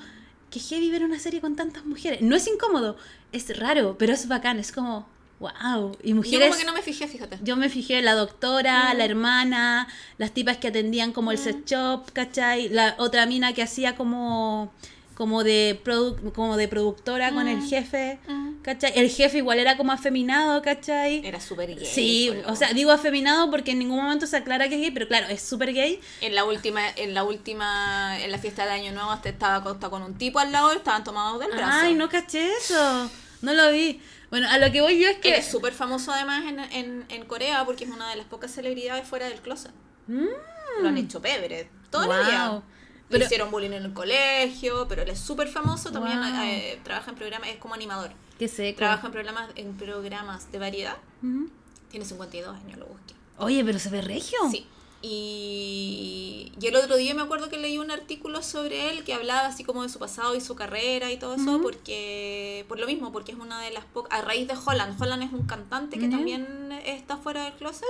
que heavy ver una serie con tantas mujeres. No es incómodo, es raro, pero es bacán, es como, wow. Y Yo mujeres... como que no me fijé, fíjate. Yo me fijé la doctora, la hermana, las tipas que atendían como el sex shop, ¿cachai? La otra mina que hacía como como de produ- como de productora con el jefe, Mm. ¿cachai? El jefe igual era como afeminado, ¿cachai? Era súper gay. Sí, o sea, digo afeminado porque en ningún momento se aclara que es gay, pero claro, es súper gay. En la última, en la última, en la fiesta de Año Nuevo, hasta estaba acostado con un tipo al lado y estaban tomados del brazo. Ay, no caché eso. No lo vi. Bueno, a lo que voy yo es Él que... es súper famoso además en, en, en Corea porque es una de las pocas celebridades fuera del closet. Lo han hecho pebre Mm. Guau. vida. Pero- Le hicieron bullying en el colegio, pero él es súper famoso, también eh, trabaja en programas, es como animador. Que seco. Trabaja en programas, en programas de variedad. Ujú. Tiene 52 años, lo busqué. Oye, pero se ve regio. Sí. Y, y el otro día me acuerdo que leí un artículo sobre él que hablaba así como de su pasado y su carrera y todo eso, porque por lo mismo, porque es una de las pocas, a raíz de Holland, Holland es un cantante que también está fuera del closet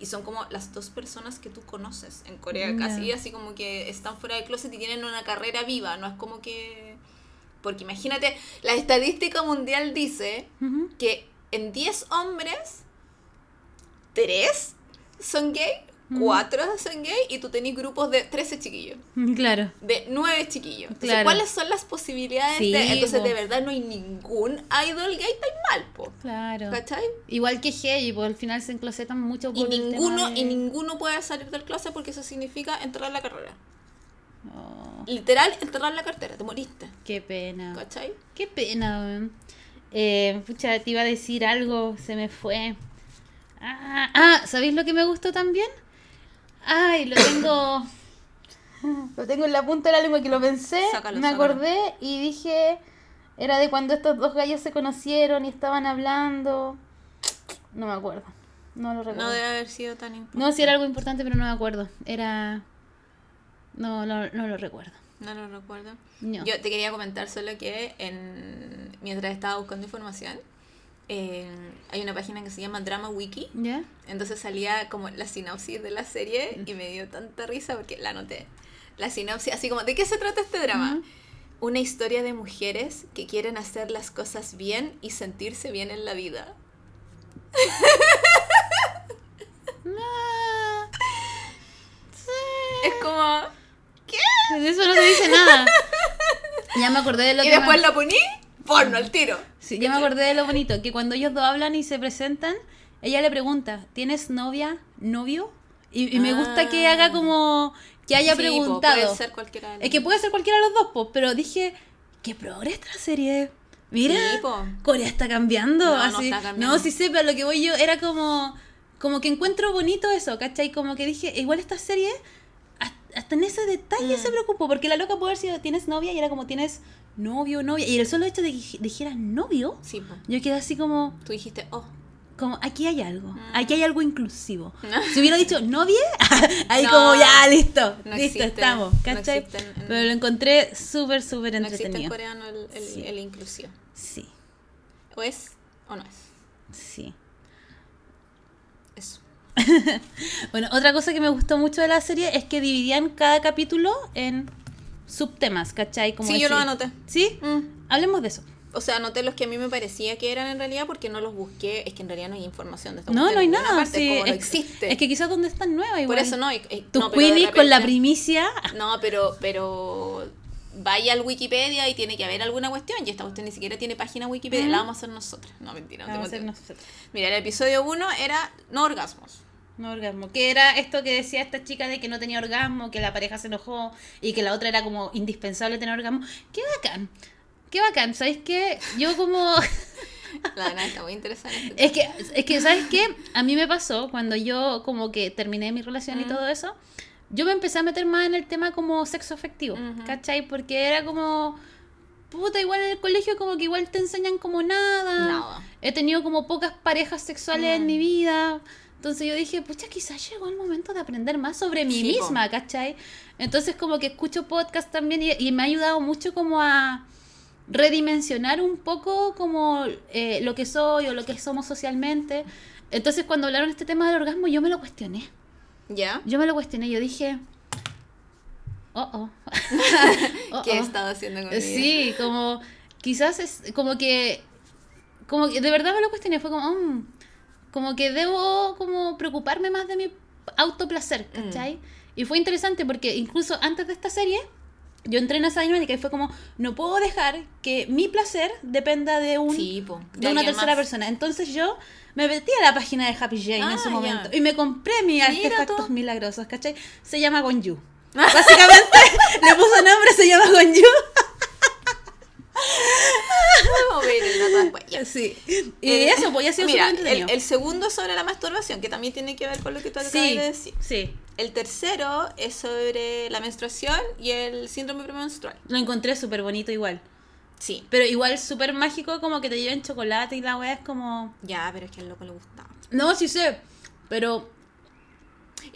y son como las dos personas que tú conoces en Corea, Ya. casi así como que están fuera del closet y tienen una carrera viva, no es como que... Porque imagínate, la estadística mundial dice que en 10 hombres, 3 son gay, 4 son gay y tú tenés grupos de 13 chiquillos, Claro. de 9 chiquillos. Entonces, Claro. ¿cuáles son las posibilidades Sí, de...? Entonces, po. de verdad, no hay ningún idol gay tan mal, po. Claro. ¿Cachai? Igual que Heavy, porque al final se enclosetan mucho Y por el ninguno, tema de- y ninguno puede salir del closet porque eso significa enterrar la carrera. Oh, Literal, enterrar la cartera, te moriste. qué pena. ¿Cachai? Qué pena. Eh, pucha, te iba a decir algo, se me fue. Ah, ah, ¿sabéis lo que me gustó también? Ay, lo tengo. lo tengo en la punta de la lengua que lo pensé. Sácalo, me sácalo. acordé y dije. Era de cuando estos dos gallos se conocieron y estaban hablando. No me acuerdo. No lo recuerdo. No debe haber sido tan importante. No, sí era algo importante, pero no me acuerdo. Era. No, no, no lo recuerdo. No lo recuerdo. No. Yo te quería comentar solo que en, mientras estaba buscando información, eh, hay una página que se llama Drama Wiki. ¿Ya? Entonces salía como la sinopsis de la serie y me dio tanta risa porque la anoté. La sinopsis, así como, ¿de qué se trata este drama? Una historia de mujeres que quieren hacer las cosas bien y sentirse bien en la vida. Ah, Es como... De eso no te dice nada. Ya me acordé de lo Y que después me- lo poní, porno al tiro. Sí, ya me acordé de lo bonito, que cuando ellos dos hablan y se presentan, ella le pregunta, ¿tienes novia, novio? Y, y me gusta que Ah. haga como que haya Sí, po, preguntado. puede ser cualquiera de los Es que puede ser cualquiera de los dos, po, pero dije, qué progre esta serie. Mira, Sí. Corea está cambiando. No, no así. está cambiando. No, sí sé, pero lo que voy yo era como, como que encuentro bonito eso, ¿cachai? Como que dije, igual esta serie, has- hasta en ese detalle Mm. se preocupó, porque la loca puede haber sido, ¿tienes novia? Y era como, ¿tienes novio, novia? Y el solo hecho de que dijera novio, Sí, yo quedé así como, Tú dijiste, oh. como, aquí hay algo, Mm. aquí hay algo inclusivo. Si hubiera dicho novia, ahí No, como, ya, listo, no listo, estamos, ¿cachai? Pero lo encontré súper, súper No existe en entretenido. coreano el, el, Sí. el inclusivo. Sí, O es o no es. sí. Eso. Bueno, otra cosa que me gustó mucho de la serie es que dividían cada capítulo en subtemas, ¿cachai? Como sí, yo lo anoté. ¿Sí? Mm. Hablemos de eso. O sea, anoté los que a mí me parecía que eran en realidad porque no los busqué. Es que en realidad no hay información de esta No, no hay nada. parte, sí, es, existe. es que quizás donde están nuevas igual. Por eso no. y- y- Tu no, con la primicia. No, pero, pero vaya al Wikipedia y tiene que haber alguna cuestión. Y esta cuestión ni siquiera tiene página Wikipedia. La vamos a hacer nosotros. No, mentira. No Vamos a hacer nosotros. Mira, el episodio 1 era no orgasmos. No orgasmo. Que era esto que decía esta chica de que no tenía orgasmo, que la pareja se enojó y que la otra era como indispensable tener orgasmo. Qué bacán. Qué bacán. ¿Sabéis qué? Yo como... La verdad está muy interesante. Es que, es que, ¿sabes qué? A mí me pasó cuando yo como que terminé mi relación y Mm. todo eso, yo me empecé a meter más en el tema como sexo afectivo, Ujú. ¿cachai? Porque era como, puta, igual en el colegio como que igual te enseñan como nada. Nada. He tenido como pocas parejas sexuales en Mm. mi vida. Entonces yo dije, pucha, quizás llegó el momento de aprender más sobre mí Sí, po. misma, ¿cachai? Entonces como que escucho podcast también y, y me ha ayudado mucho como a redimensionar un poco como eh, lo que soy o lo que somos socialmente. Entonces cuando hablaron este tema del orgasmo yo me lo cuestioné. ¿Ya? Yo me lo cuestioné, yo dije, oh, oh. Oh, ¿Qué he oh. estado haciendo con? Sí, como quizás es como que como que de verdad me lo cuestioné, fue como mm, como que debo como preocuparme más de mi autoplacer, Mm. ¿cachai? Y fue interesante porque incluso antes de esta serie yo entré en esa dinámica y fue como no puedo dejar que mi placer dependa de un Sí, po, de una alguien tercera más. persona. Entonces yo me metí a la página de Happy Jane en Ah, su ya. momento y me compré mis artefactos tú. milagrosos, ¿cachai? Se llama Gonju. Básicamente le puso nombre, se llama Gonju. Vamos a ver el dato después. Ya. Sí. Y Eh, eso, pues ya ha sido Mira, el, el segundo sobre la masturbación, que también tiene que ver con lo que tú acabas sí, de decir. sí. El tercero es sobre la menstruación y el síndrome premenstrual. Lo encontré súper bonito igual. Sí. Pero igual súper mágico, como que te lleven chocolate y la weá es como... Ya, pero es que al loco le gustaba. No, sí sé. Pero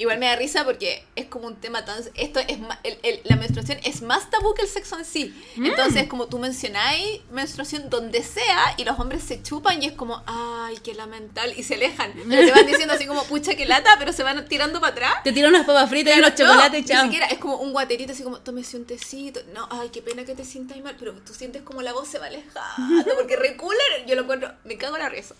Igual me da risa porque es como un tema tan... Esto es el- el- la menstruación es más tabú que el sexo en sí. Mm. Entonces, como tú mencionáis menstruación donde sea y los hombres se chupan y es como, ay, qué lamentable. Y se alejan. Pero te van diciendo así como, pucha, qué lata, pero se van tirando para atrás. te tiran unas papas fritas y unos No, chocolates, Ni chao. siquiera, es como un guaterito así como, tómese un tecito. No, ay, qué pena que te sientas mal, pero tú sientes como la voz se va alejando, porque reculan, yo lo encuentro, me cago en la risa.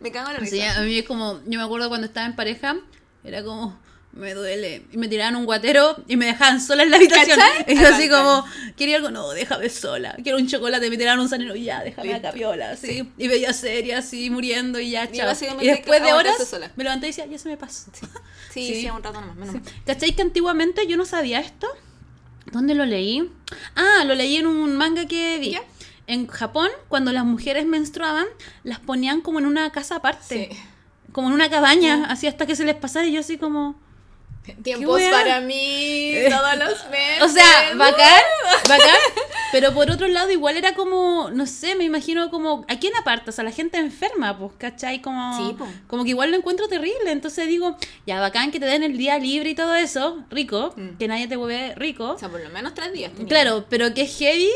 Me cago en la risa. sea, a mí es como, yo me acuerdo cuando estaba en pareja, era como, me duele. Y me tiraban un guatero y me dejaban sola en la habitación. ¿Cachai? Y yo así como, quería algo, no, déjame sola. Quiero un chocolate, me tiraban un sanero, ya, déjame Listo. acá piola, así. Sí. Y veía serie así, muriendo y ya, chao. Y, después de horas, sola. me levanté y decía, ya se me pasó. sí, sí. sí, un rato nomás, menos. ¿Cachai que antiguamente yo no sabía esto? ¿Dónde lo leí? Ah, lo leí en un manga que vi. ¿Ya? En Japón, cuando las mujeres menstruaban, las ponían como en una casa aparte. Sí. Como en una cabaña, así hasta que se les pasara y yo así como... Tiempos para mí, todos los meses. O sea, bacán, bacán. Pero por otro lado, igual era como, no sé, me imagino como, ¿a quién apartas? A la gente enferma, pues, ¿cachai? Como, Sí, como que igual lo encuentro terrible. Entonces digo, ya bacán que te den el día libre y todo eso, rico, Mm. que nadie te vuelve rico. O sea, por lo menos tres días. tenía. Claro, pero que es heavy,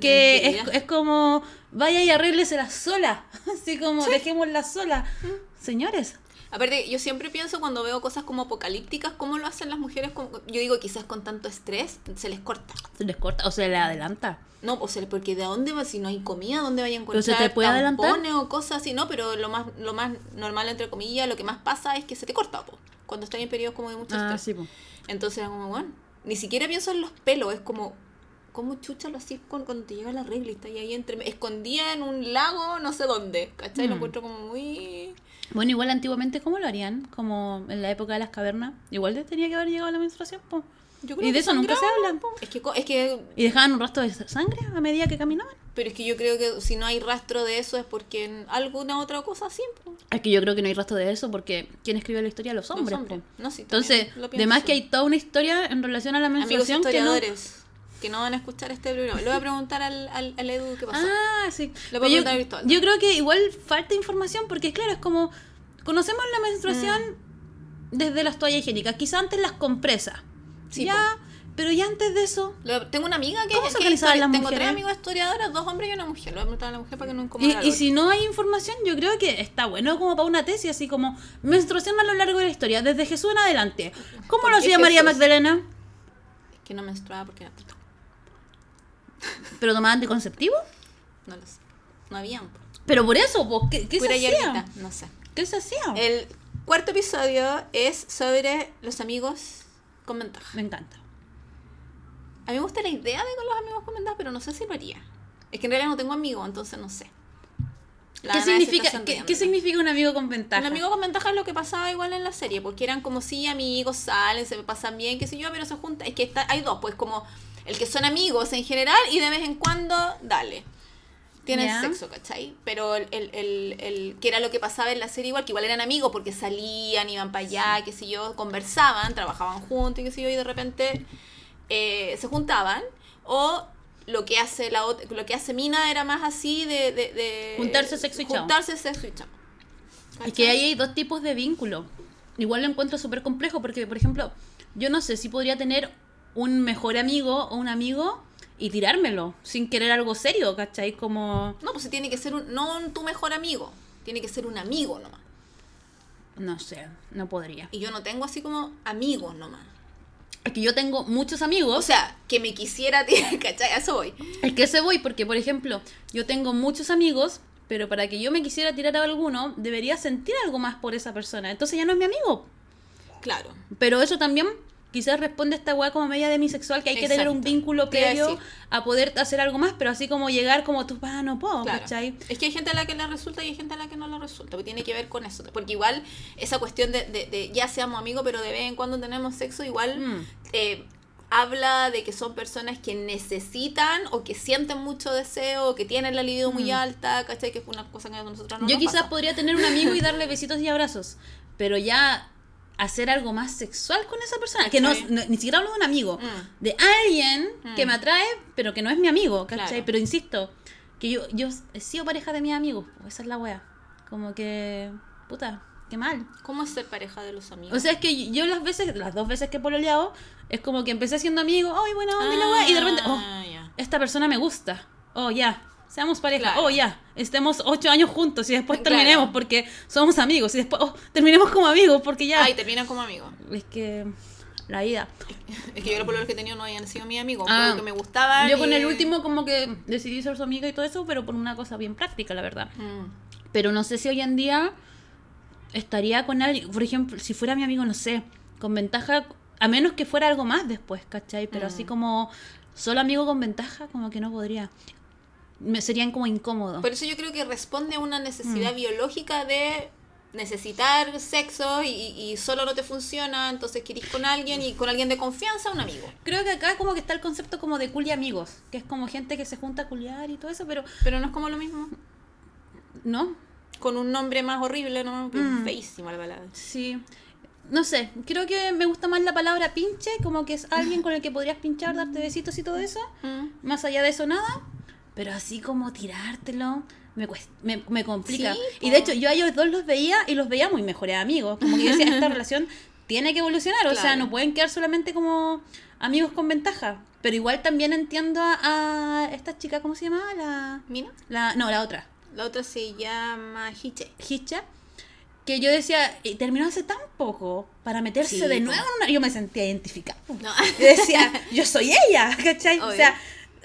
que es, es como, vaya y arréglesela sola. Así como, dejémosla sola. Mm. Señores. Aparte, yo siempre pienso cuando veo cosas como apocalípticas, cómo lo hacen las mujeres. con- yo digo, quizás con tanto estrés se les corta. Se les corta, o se le adelanta. No, o sea, porque de dónde va, si no hay comida, ¿dónde vayan a Pero encontrar se te puede adelantar. o cosas así? No, pero lo más, lo más normal, entre comillas, lo que más pasa es que se te corta, po, cuando estás en periodos como de mucho Ah, estrés. sí, pues. Entonces era como, bueno, ni siquiera pienso en los pelos, es como, ¿cómo chucha lo con- cuando te llega la regla y está ahí entre, escondida en un lago, no sé dónde, ¿cachai? Lo Mm. encuentro como muy... Bueno, igual antiguamente, ¿cómo lo harían? Como en la época de las cavernas. Igual te tenía que haber llegado la menstruación, po. Yo Y de eso nunca se habla. po. Es que, es que, Y dejaban un rastro de sangre a medida que caminaban. pero es que yo creo que si no hay rastro de eso es porque en alguna otra cosa po. Es que yo creo que no hay rastro de eso porque ¿quién escribió la historia? Los hombres. Los hombres. No, sí, Entonces, además que hay toda una historia en relación a la Amigos menstruación que no... que no van a escuchar este programa. Le voy a preguntar al, al, al Edu qué pasó. Ah, sí. Le puedo yo, preguntar a Cristóbal. yo creo que igual falta información porque, claro, es como... Conocemos la menstruación Mm. desde las toallas higiénicas. Quizá antes las compresas. Sí, ya, pero ya antes de eso... Tengo una amiga que, ¿Cómo se que organizaban histori- las Tengo mujeres? tres amigos historiadores, dos hombres y una mujer. Le voy a preguntar a la mujer para que no Y, incomode y otro. si no hay información, yo creo que está bueno como para una tesis, así como menstruación a lo largo de la historia, desde Jesús en adelante. ¿Cómo ¿Por lo hacía María? Magdalena? Que no menstruaba porque era. ¿Pero tomaba anticonceptivo? No lo sé. No habían. Pero por eso, pues, ¿qué, qué se hacía? No sé. ¿Qué se hacía? El cuarto episodio es sobre los amigos con ventaja. Me encanta. A mí me gusta la idea de con los amigos con ventaja, pero no sé si lo haría. Es que en realidad no tengo amigos, entonces no sé. La ¿Qué significa, ¿qué, sonriendo. qué significa un amigo con ventaja? Un amigo con ventaja es lo que pasaba igual en la serie, porque eran como sí amigos, salen, se pasan bien, qué sé yo, pero se juntan. Es que está, hay dos, pues como el que son amigos en general y de vez en cuando, dale. Tienen sexo, ¿cachai? Pero el, el, el, el- que era lo que pasaba en la serie igual, que igual eran amigos porque salían, iban para allá, qué sé yo, conversaban, trabajaban juntos y qué sé yo, y de repente eh, se juntaban. O lo que hace la lo que hace Mina era más así de, de, de- Juntarse, sexo y chao. Juntarse, sexo y chao. Es que ahí hay dos tipos de vínculo. Igual lo encuentro súper complejo porque, por ejemplo, yo no sé si podría tener un mejor amigo o un amigo y tirármelo, sin querer algo serio, ¿cachai? Como, No, pues tiene que ser un, no tu mejor amigo, tiene que ser un amigo nomás. no sé, no podría. Y yo no tengo así como amigos nomás. Es que yo tengo muchos amigos. O sea, que me quisiera tirar, ¿cachai? A eso voy. Es que se voy porque, por ejemplo, yo tengo muchos amigos, pero para que yo me quisiera tirar a alguno, debería sentir algo más por esa persona. Entonces ya no es mi amigo. Claro. Pero eso también quizás responde esta weá como media demisexual, que hay que tener un vínculo previo a poder hacer algo más, pero así como llegar como tú, ah, no puedo, Claro. ¿cachai? Es que hay gente a la que le resulta y hay gente a la que no le resulta, porque tiene que ver con eso. Porque igual esa cuestión de, de- de ya seamos amigos, pero de vez en cuando tenemos sexo, igual Mm. eh, habla de que son personas que necesitan o que sienten mucho deseo, o que tienen la libido muy alta, ¿cachai? Que es una cosa que nosotros no Mm. yo nos quizás pasa. podría tener un amigo y darle besitos y abrazos, pero ya hacer algo más sexual con esa persona, que no, ni siquiera hablo de un amigo, Mm. de alguien que Mm. me atrae, pero que no es mi amigo, ¿cachai? Claro. Pero insisto, que yo, yo he sido pareja de mis amigos, esa es la wea. Como que, puta, qué mal. ¿Cómo es ser pareja de los amigos? O sea, es que yo las veces, las dos veces que he pololeado, es como que empecé siendo amigo, ay, buena onda y la wea", y de repente, oh, Ah, esta persona me gusta, oh, ya, seamos pareja, Claro. oh, ya, estemos ocho años juntos y después Claro. terminemos porque somos amigos y después, oh, terminemos como amigos porque ya. Ah, y terminan como amigos. Es que la vida. Es que yo los que he tenido no habían sido mis amigos, Ah. porque me gustaban. Yo con el último como que decidí ser su amiga y todo eso, pero por una cosa bien práctica, la verdad. Mm. Pero no sé si hoy en día estaría con alguien, por ejemplo, si fuera mi amigo, no sé, con ventaja, a menos que fuera algo más después, ¿cachai? Pero Mm. así como solo amigo con ventaja, como que no podría. Me serían como incómodos. Por eso yo creo que responde a una Mm. necesidad biológica de necesitar sexo y, y solo no te funciona, entonces querís con alguien y con alguien de confianza, un amigo. Creo que acá como que está el concepto como de cool y amigos, que es como gente que se junta a culiar y todo eso, pero Pero no es como lo mismo. no, Con un nombre más horrible, ¿no? Mm. feísima la palabra. sí. No sé, creo que me gusta más la palabra pinche, como que es alguien con el que podrías pinchar, darte besitos y todo eso. Mm. Más allá de eso, nada. Pero así como tirártelo, me, me, me complica. Sí, y de hecho, yo a ellos dos los veía y los veía muy mejores amigos. Como que yo decía, esta relación tiene que evolucionar. O sea, no pueden quedar solamente como amigos con ventaja. Pero igual también entiendo a, a esta chica, ¿cómo se llamaba? La, ¿Mina? la, no, la otra. La otra se llama Hiche. Hicha. Que yo decía, y terminó hace tan poco para meterse Sí, de nuevo en una. Yo me sentía identificada. No. Yo decía, yo soy ella, ¿cachai? O sea,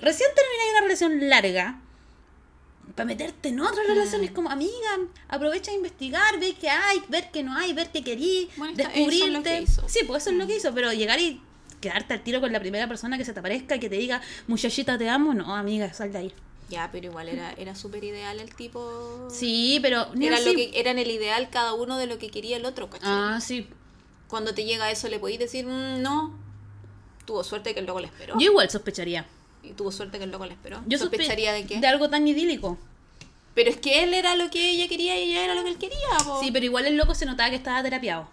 recién terminé una relación larga. Para meterte en otra relación es como, amiga, aprovecha a investigar, ver qué hay, ver qué no hay, ver qué querí, Bueno, está- eso es lo descubrirte. que hizo. Sí, pues eso es lo que hizo, pero llegar y quedarte al tiro con la primera persona que se te aparezca y que te diga, muchachita, te amo, no, amiga, sal de ahí. Ya, pero igual era, era súper ideal el tipo. Sí, pero Era así. lo que, eran el ideal cada uno de lo que quería el otro, ¿cachai? Ah, sí. Cuando te llega eso, le podéis decir, "Mm, no. Tuvo suerte que el loco le esperó. Yo igual sospecharía. Y tuvo suerte que el loco le esperó. Yo sospe- sospecharía de qué. De algo tan idílico. Pero es que él era lo que ella quería y ella era lo que él quería, po. Sí, pero igual el loco se notaba que estaba terapiado.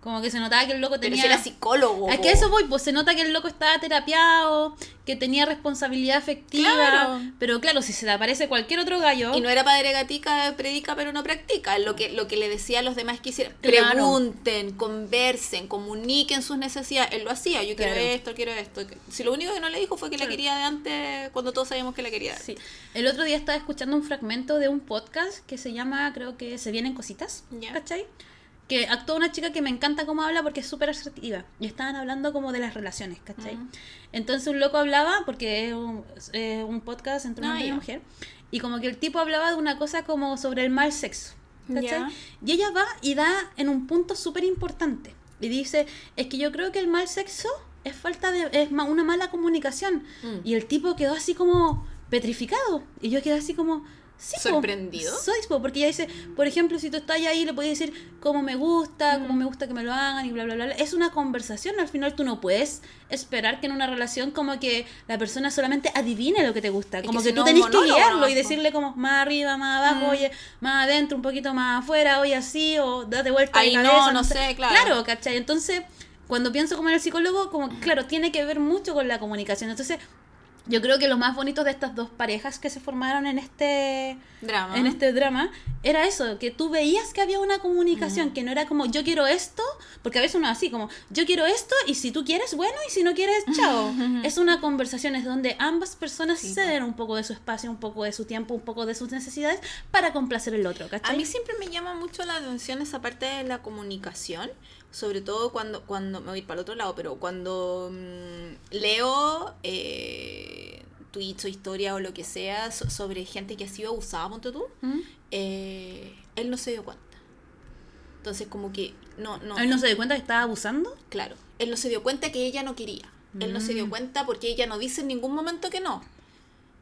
Como que se notaba que el loco Pero tenía... si era psicólogo. ¿A qué eso voy? Pues se nota que el loco estaba terapiado, que tenía responsabilidad afectiva. Claro. Pero claro, si se le aparece cualquier otro gallo. Y no era padre gatica, predica pero no practica. Lo que, lo que le decía a los demás que hicieran. Claro. Pregunten, conversen, comuniquen sus necesidades. Él lo hacía. Yo quiero Claro. esto, quiero esto. Si lo único que no le dijo fue que la quería de antes, cuando todos sabíamos que la quería. Sí. El otro día estaba escuchando un fragmento de un podcast que se llama, creo que Se Vienen Cositas. Ya. ¿Cachai? Que actúa una chica que me encanta cómo habla porque es súper asertiva. Y estaban hablando como de las relaciones, ¿cachai? Ujú. Entonces un loco hablaba, porque es un, un podcast entre un Ah, una mujer, y como que el tipo hablaba de una cosa como sobre el mal sexo. ¿cachai? Y ella va y da en un punto súper importante. Y dice, es que yo creo que el mal sexo es falta de, es ma- una mala comunicación. Mm. Y el tipo quedó así como petrificado. Y yo quedé así como... Sí, po. ¿Sorprendido? Soy, po, porque ella dice, por ejemplo, si tú estás ahí, le puedes decir cómo me gusta, cómo me gusta que me lo hagan y bla, bla, bla, bla. Es una conversación, al final tú no puedes esperar que en una relación como que la persona solamente adivine lo que te gusta. Es Como que que, si tú no, tenés que guiarlo y po. decirle como más arriba, más abajo, Mm. oye, más adentro, un poquito más afuera, oye, así, o date vuelta Ahí no, no sé, claro. Claro, ¿cachai? Entonces, cuando pienso como en el psicólogo, como, claro, tiene que ver mucho con la comunicación. Entonces, yo creo que lo más bonito de estas dos parejas que se formaron en este Drama. en este drama era eso, que tú veías que había una comunicación, que no era como yo quiero esto, porque a veces uno es así como yo quiero esto y si tú quieres, bueno, y si no quieres, chao. es una conversación, es donde ambas personas Sí, ceden un poco de su espacio, un poco de su tiempo, un poco de sus necesidades para complacer el otro, A ¿cachai? mí siempre me llama mucho la atención esa parte de la comunicación, sobre todo cuando, cuando me voy a para el otro lado, pero cuando mm, leo eh, tweets o historia o lo que sea so- sobre gente que ha sido abusada, ponte tú, ¿Mm? eh, él no se dio cuenta. Entonces como que no, no, ¿Él no se dio cuenta que estaba abusando? claro, él no se dio cuenta que ella no quería. Él no se dio Mm. cuenta porque ella no dice en ningún momento que no.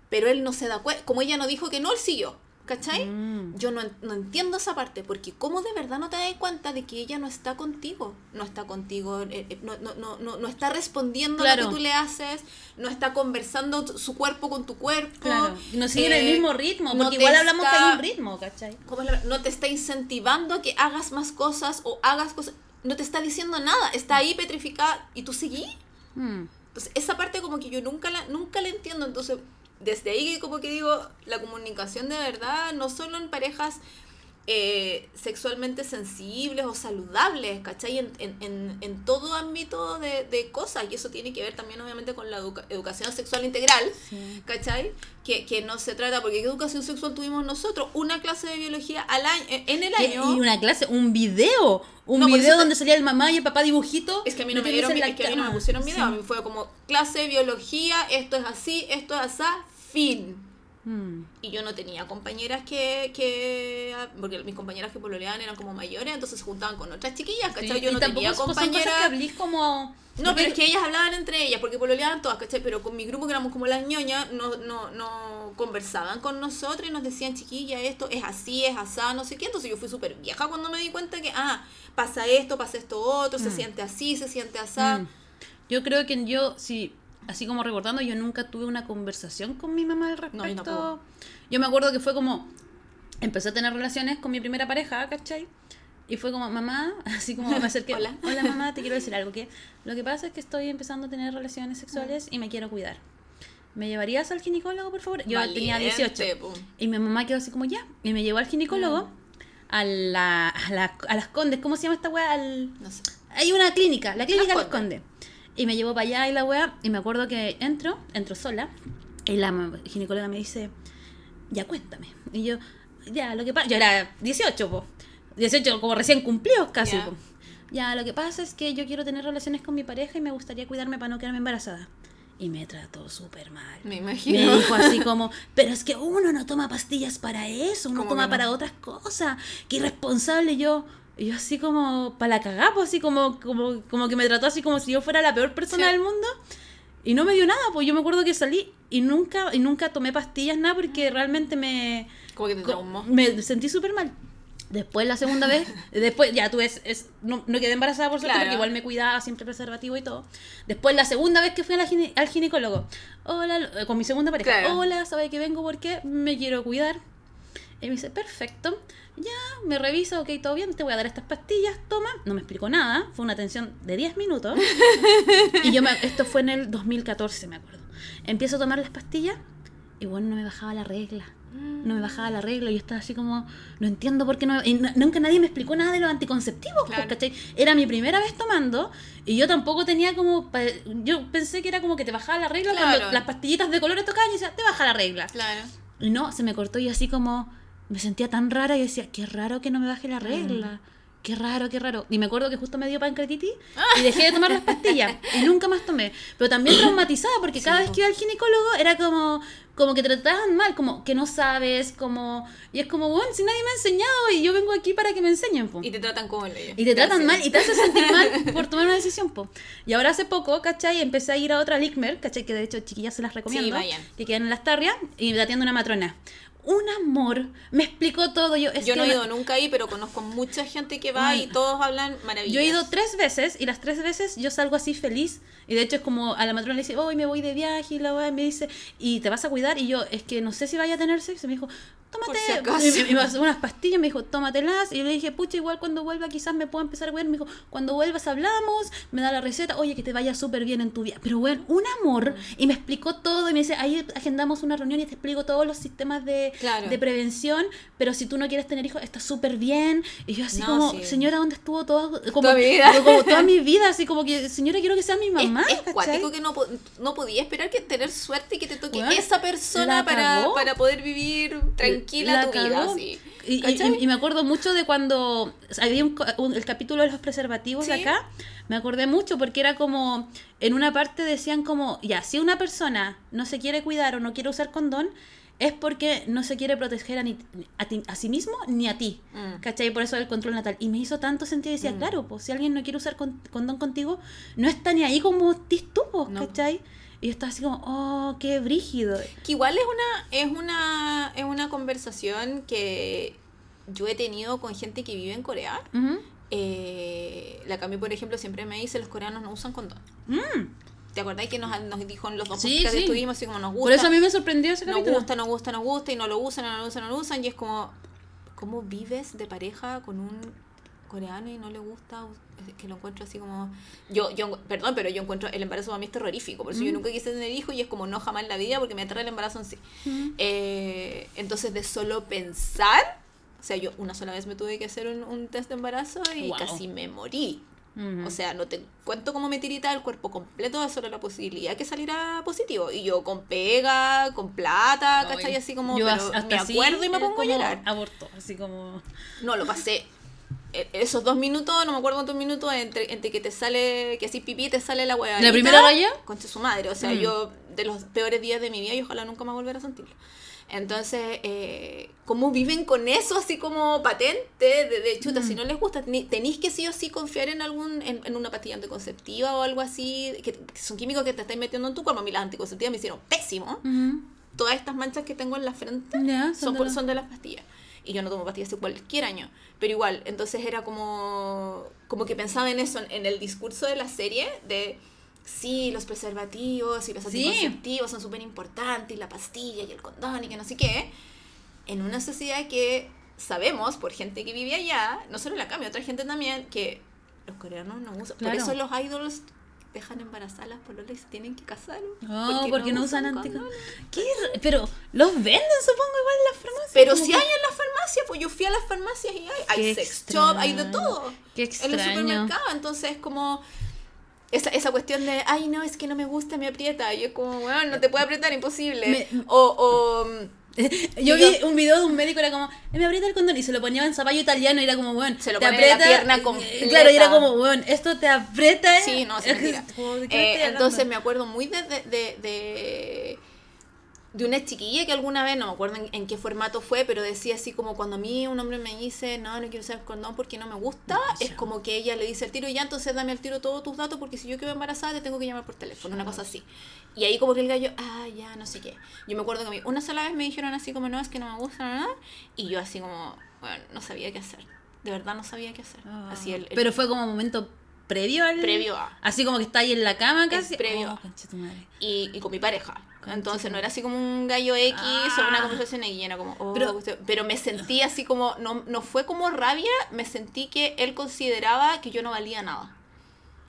Pero él no se da cuenta, como ella no dijo que no, él siguió. ¿Cachai? Mm. Yo no, no entiendo esa parte, porque ¿cómo de verdad no te das cuenta de que ella no está contigo? No está contigo, eh, eh, no, no, no, no, no está respondiendo a Claro. lo que tú le haces, no está conversando su cuerpo con tu cuerpo. Claro, no siguen el eh, mismo ritmo, porque igual hablamos que hay está- un ritmo, ¿cachai? ¿cómo es la- no te está incentivando a que hagas más cosas o hagas cosas, no te está diciendo nada, está ahí petrificada y tú seguís. Mm. Entonces, esa parte como que yo nunca la, nunca la entiendo. Entonces, desde ahí como que digo, la comunicación de verdad, no solo en parejas eh, sexualmente sensibles o saludables, ¿cachai? En, en, en, en todo ámbito de, de cosas. Y eso tiene que ver también obviamente con la educa- educación sexual integral. Sí. ¿Cachai? Que, que no se trata, porque ¿qué educación sexual tuvimos nosotros? Una clase de biología al año, en el año. Y una clase, un video, un No, video donde salía el mamá y el papá dibujito. Es que a mí no me dieron, es que a mí no me pusieron video, a mí fue como clase de biología, esto es así, esto es así, fin. Mm. Y yo no tenía compañeras que, que porque mis compañeras que pololeaban eran como mayores, entonces se juntaban con otras chiquillas, ¿cachai? Sí, yo y no tenía que compañeras. hablís como... No, pero es que ellas hablaban entre ellas, porque pololeaban todas, ¿cachai? Pero con mi grupo, que éramos como las ñoñas, no, no, no conversaban con nosotros y nos decían, chiquilla, esto es así, es asá, no sé qué. Entonces yo fui súper vieja cuando me di cuenta que, ah, pasa esto, pasa esto otro, se Mm. siente así, se siente asá. Mm. Yo creo que yo, sí, así como recordando, yo nunca tuve una conversación con mi mamá al respecto. No, yo tampoco. Yo me acuerdo que fue como, empecé a tener relaciones con mi primera pareja, ¿cachai? Y fue como, mamá, así como me acerqué, Hola. hola mamá, te quiero decir algo, que lo que pasa es que estoy empezando a tener relaciones sexuales y me quiero cuidar. ¿Me llevarías al ginecólogo, por favor? Yo tenía Valiente, 18. po. Y mi mamá quedó así como, ya. Y me llevó al ginecólogo, Mm. a, la, a, la- a las condes, ¿cómo se llama esta weá? Al, No sé. hay una clínica, la clínica Las Las Condes. Y me llevó para allá y la weá, y me acuerdo que entro, entro sola, y la ginecóloga me dice, ya cuéntame. Y yo, ya, lo que pasa, yo era 18, po. 18 como recién cumplidos casi, Ya. po. Ya, lo que pasa es que yo quiero tener relaciones con mi pareja y me gustaría cuidarme para no quedarme embarazada. Y me trató súper mal. Me Me imagino. dijo así como, pero es que uno no toma pastillas para eso, uno ¿Cómo toma no? para otras cosas. Qué irresponsable yo. Y yo así como, para la cagá, pues así como, como, como que me trató así como si yo fuera la peor persona Sí. del mundo. Y no me dio nada, pues yo me acuerdo que salí y nunca, y nunca tomé pastillas, nada, porque realmente me, Como que te traumó. me sentí súper mal. Después, la segunda vez, después, ya tú es, es- no, no quedé embarazada por suerte Claro. porque igual me cuidaba, siempre preservativo y todo. Después, la segunda vez que fui a la gine- al ginecólogo, hola, eh, con mi segunda pareja, Claro. hola, ¿sabe que vengo porque me quiero cuidar? Y me dice, perfecto, ya, me revisa, ok, todo bien, te voy a dar estas pastillas, toma. No me explicó nada, fue una atención de 10 minutos. y yo, me, esto fue en el 2014, me acuerdo. Empiezo a tomar las pastillas y bueno, no me bajaba la regla. No me bajaba la regla y yo estaba así como, no entiendo por qué no. y nunca nadie me explicó nada de los anticonceptivos, pues, Claro. ¿cachai? Era mi primera vez tomando y yo tampoco tenía como. Yo pensé que era como que te bajaba la regla Claro. cuando las pastillitas de colores tocaban y decía, te baja la regla. Claro. Y no, se me cortó y así como me sentía tan rara y decía, qué raro que no me baje la regla. Qué raro, qué raro. Y me acuerdo que justo me dio pancreatitis y dejé de tomar las pastillas y nunca más tomé. Pero también traumatizada porque cada Sí, vez que iba al ginecólogo era como como que te trataban mal, como que no sabes, como y es como, bueno, si nadie me ha enseñado y yo vengo aquí para que me enseñen, po. Y te tratan como hoyo. Y te tratan mal y te hace sentir mal por tomar una decisión, po. Y ahora hace poco, ¿cachai? Empecé a ir a otra Lickmer, ¿cachai? Que de hecho, chiquillas se las recomiendo. vayan. Que quedan en las tarrias y me atiende una matrona. Un amor, me explicó todo. Yo, es Yo no he ido nunca ahí, pero conozco mucha gente que va Ay. y todos hablan maravilloso. Yo he ido tres veces y las tres veces yo salgo así feliz. Y de hecho es como a la matrona le dice, hoy me voy de viaje y la weá me dice, ¿y te vas a cuidar? Y yo, es que no sé si vaya a tener sexo. Y me dijo, tómate Por si acaso. y- y me pasó unas pastillas, me dijo, tómatelas. Y yo le dije, pucha, igual cuando vuelva quizás me pueda empezar a ver. Me dijo, cuando vuelvas hablamos, me da la receta, oye, que te vaya súper bien en tu vida. Pero bueno, un amor. Y me explicó todo y me dice, ahí agendamos una reunión y te explico todos los sistemas de, Claro. de prevención. Pero si tú no quieres tener hijos, está súper bien. Y yo así No, como, sí. señora, ¿dónde estuvo? Como, Toda mi vida. como toda mi vida, así como que, señora, quiero que sea mi Es- mamá. es, ¿cachai? cuático que no, no podía esperar que tener suerte y que te toque esa persona para, para poder vivir tranquila La tu cagó. Y, y- ¿Cachai? y- y me acuerdo mucho de cuando había un, el capítulo de los preservativos de acá. Me acordé mucho porque era como, en una parte decían como, ya, si una persona no se quiere cuidar o no quiere usar condón, es porque no se quiere proteger a, ni- a, ti- a sí mismo ni a ti. Mm. ¿Cachai? Por eso el control natal. Y me hizo tanto sentido y decía, claro, pues si alguien no quiere usar con- condón contigo, no está ni ahí como tis tú, No. ¿cachai? Y yo estaba así como, oh, qué brígido. Que igual es una, es una, es una conversación que yo he tenido con gente que vive en Corea. Ujú. Eh, la Cami, por ejemplo, siempre me dice los coreanos no usan condón. Mm. ¿Te acordáis que nos, nos dijo en los dos Sí, podcasts que sí. estuvimos así como nos gusta? Por eso a mí me sorprendió ese nos gusta, nos gusta, nos gusta y no lo usan, no lo usan, no lo usan y es como ¿cómo vives de pareja con un coreano y no le gusta? Que lo encuentro así como yo yo perdón, pero yo encuentro el embarazo a mí es terrorífico, por eso yo Mm. nunca quise tener hijos y es como no jamás en la vida porque me atrae el embarazo en sí. Mm. Eh, entonces de solo pensar, o sea, yo una sola vez me tuve que hacer un, un test de embarazo y Wow. casi me morí. Ujú. O sea, no te cuento cómo me tirita el cuerpo completo de solo la posibilidad que saliera positivo. Y yo con pega, con plata, ¿cachai? Así como, yo pero hasta me así, acuerdo y me pongo a llorar. Aborto, así como. No, lo pasé. E- Esos dos minutos, no me acuerdo cuántos minutos, entre, entre que te sale, que así pipí te sale la hueá. ¿La primera raya? Concha su madre. O sea, Mm. yo, de los peores días de mi vida, y ojalá nunca más volver a sentirlo. Entonces, eh, ¿cómo viven con eso así como patente? De, de chuta, Mm. si no les gusta, tenéis que sí o sí confiar en algún en, en una pastilla anticonceptiva o algo así, que, que son químicos que te estáis metiendo en tu cuerpo. A mí las anticonceptivas me hicieron pésimo. Ujú. Todas estas manchas que tengo en la frente Ya, son, de por- la- son de las pastillas. Y yo no tomo pastillas hace cualquier año. Pero igual, entonces era como, como que pensaba en eso, en el discurso de la serie, de sí, los preservativos y los Sí. anticonceptivos son súper importantes, y la pastilla y el condón y que no sé qué. En una sociedad que sabemos, por gente que vive allá, no solo la cambia, otra gente también, que los coreanos no usan. Claro. Por eso los idols dejan embarazadas a las pololas y se tienen que casar. Oh, porque, no usan condones. anticonceptivos. Pero los venden, supongo, igual en las farmacias. Pero si que- hay en las farmacias, pues yo fui a las farmacias y hay, hay Qué sex shop, hay de extraño. todo. Qué En los extraño. supermercados, entonces como esa, esa cuestión de, ay no, es que no me gusta, me aprieta. Y es como, bueno, no te puede apretar, imposible. Me- O, o Yo vi un video de un médico, era como, "Eh, me aprieta el condón y se lo ponía en zapallo italiano y era como, bueno, Se lo te pone en la aprieta. pierna eh, completa. Claro, y era como, bueno, esto te aprieta. Sí, no, se Es que- mentira. como, ¿de qué Eh, entonces me acuerdo muy de, de, de, de, de una chiquilla que alguna vez, no me acuerdo en, en qué formato fue, pero decía así como cuando a mí un hombre me dice, no, no quiero usar condón porque no me gusta, es como que ella le dice al tiro, ya, entonces dame al tiro todos tus datos porque si yo quedo embarazada te tengo que llamar por teléfono, una cosa así. Y ahí como que el gallo, ah, ya, no sé qué. Yo me acuerdo que a mí una sola vez me dijeron así como, no, es que no me gusta, nada, y yo así como, bueno, no sabía qué hacer. De verdad no sabía qué hacer. Ah. Así el, el- Pero fue como momento previo al. Previo a. Así como que está ahí en la cama casi. previo Oh, a. y, y con mi pareja. Entonces no era así como un gallo X o una Ah. conversación X, era como, oh, Pero- pero me sentí así como, no, no fue como rabia, me sentí que él consideraba que yo no valía nada.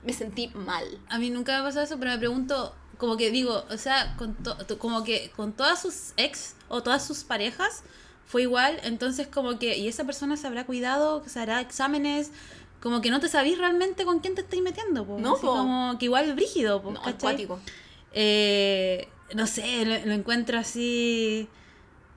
Me sentí mal. A mí nunca me ha pasado eso, pero me pregunto, como que digo, o sea, con to- como que con todas sus ex o todas sus parejas fue igual, entonces como que, y esa persona se habrá cuidado, se hará exámenes, como que no te sabís realmente con quién te estáis metiendo, po. No, po. como que igual brígido, po, No, acuático. Eh, no sé, lo, lo encuentro así,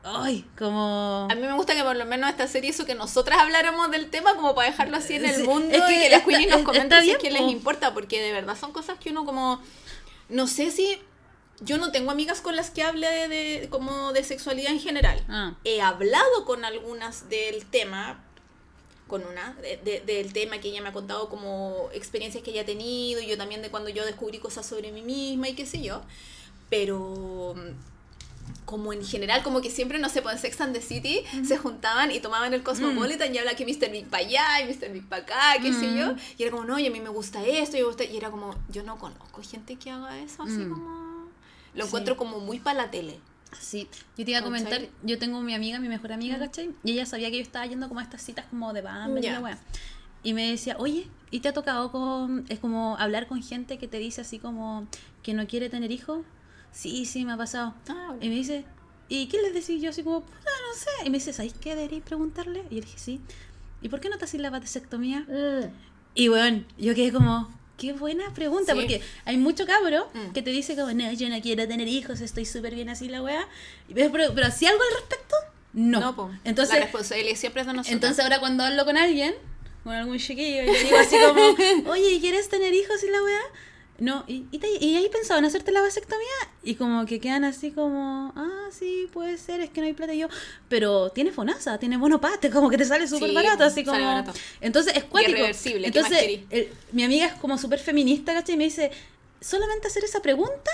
ay, como... A mí me gusta que por lo menos esta serie hizo que nosotras habláramos del tema como para dejarlo así en el Sí, mundo es que y que las queenies nos comenten si es que les importa, porque de verdad son cosas que uno como... No sé si... Yo no tengo amigas con las que hable de, de- como de sexualidad en general. Ah, he hablado con algunas del tema, con una, de- de- del tema que ella me ha contado como experiencias que ella ha tenido, y yo también de cuando yo descubrí cosas sobre mí misma y qué sé yo, pero mm, como en general, como que siempre, no sé, pues en Sex and the City se juntaban y tomaban el Cosmopolitan y habla que Mr. Big para allá y Mr. Big para acá, qué sé yo, y era como, no, y a mí me gusta esto, y, me gusta, y era como, yo no conozco gente que haga eso, así Mm. como... Lo Sí. encuentro como muy para la tele. Sí, yo te iba a comentar, ¿Cachai? yo tengo mi amiga, mi mejor amiga, ¿cachai? Y ella sabía que yo estaba yendo como a estas citas como de Bumble y Ya. la wea. Y me decía, oye, ¿y te ha tocado con, es como hablar con gente que te dice así como que no quiere tener hijos? Sí, sí, me ha pasado. Ah, bueno. Y me dice, ¿y qué les decís? Yo así como, puta, no sé. Y me dice, ¿sabéis qué deberíais preguntarle? Y yo dije, sí. ¿Y por qué no te haces la vasectomía? Y bueno, yo quedé como, qué buena pregunta, Sí. porque hay mucho cabro Mm. que te dice como, no, yo no quiero tener hijos, estoy súper bien así la weá. Pero, pero, ¿sí algo al respecto? No. No, po. Entonces, la responsabilidad siempre es de nosotros. entonces ahora cuando hablo con alguien, con algún chiquillo, y le digo así como, oye, ¿y ¿quieres tener hijos y la weá? No, y, y, te- y ahí pensaban hacerte la vasectomía y como que quedan así como, ah, sí, puede ser, es que no hay plata y yo, pero tiene FONASA, tiene bono pate, como que te sale súper Sí, barato, así como... barato. Entonces es cuático. ¿qué más Entonces, querís? el- mi amiga es como súper feminista, ¿cachai? Y me dice, solamente hacer esa pregunta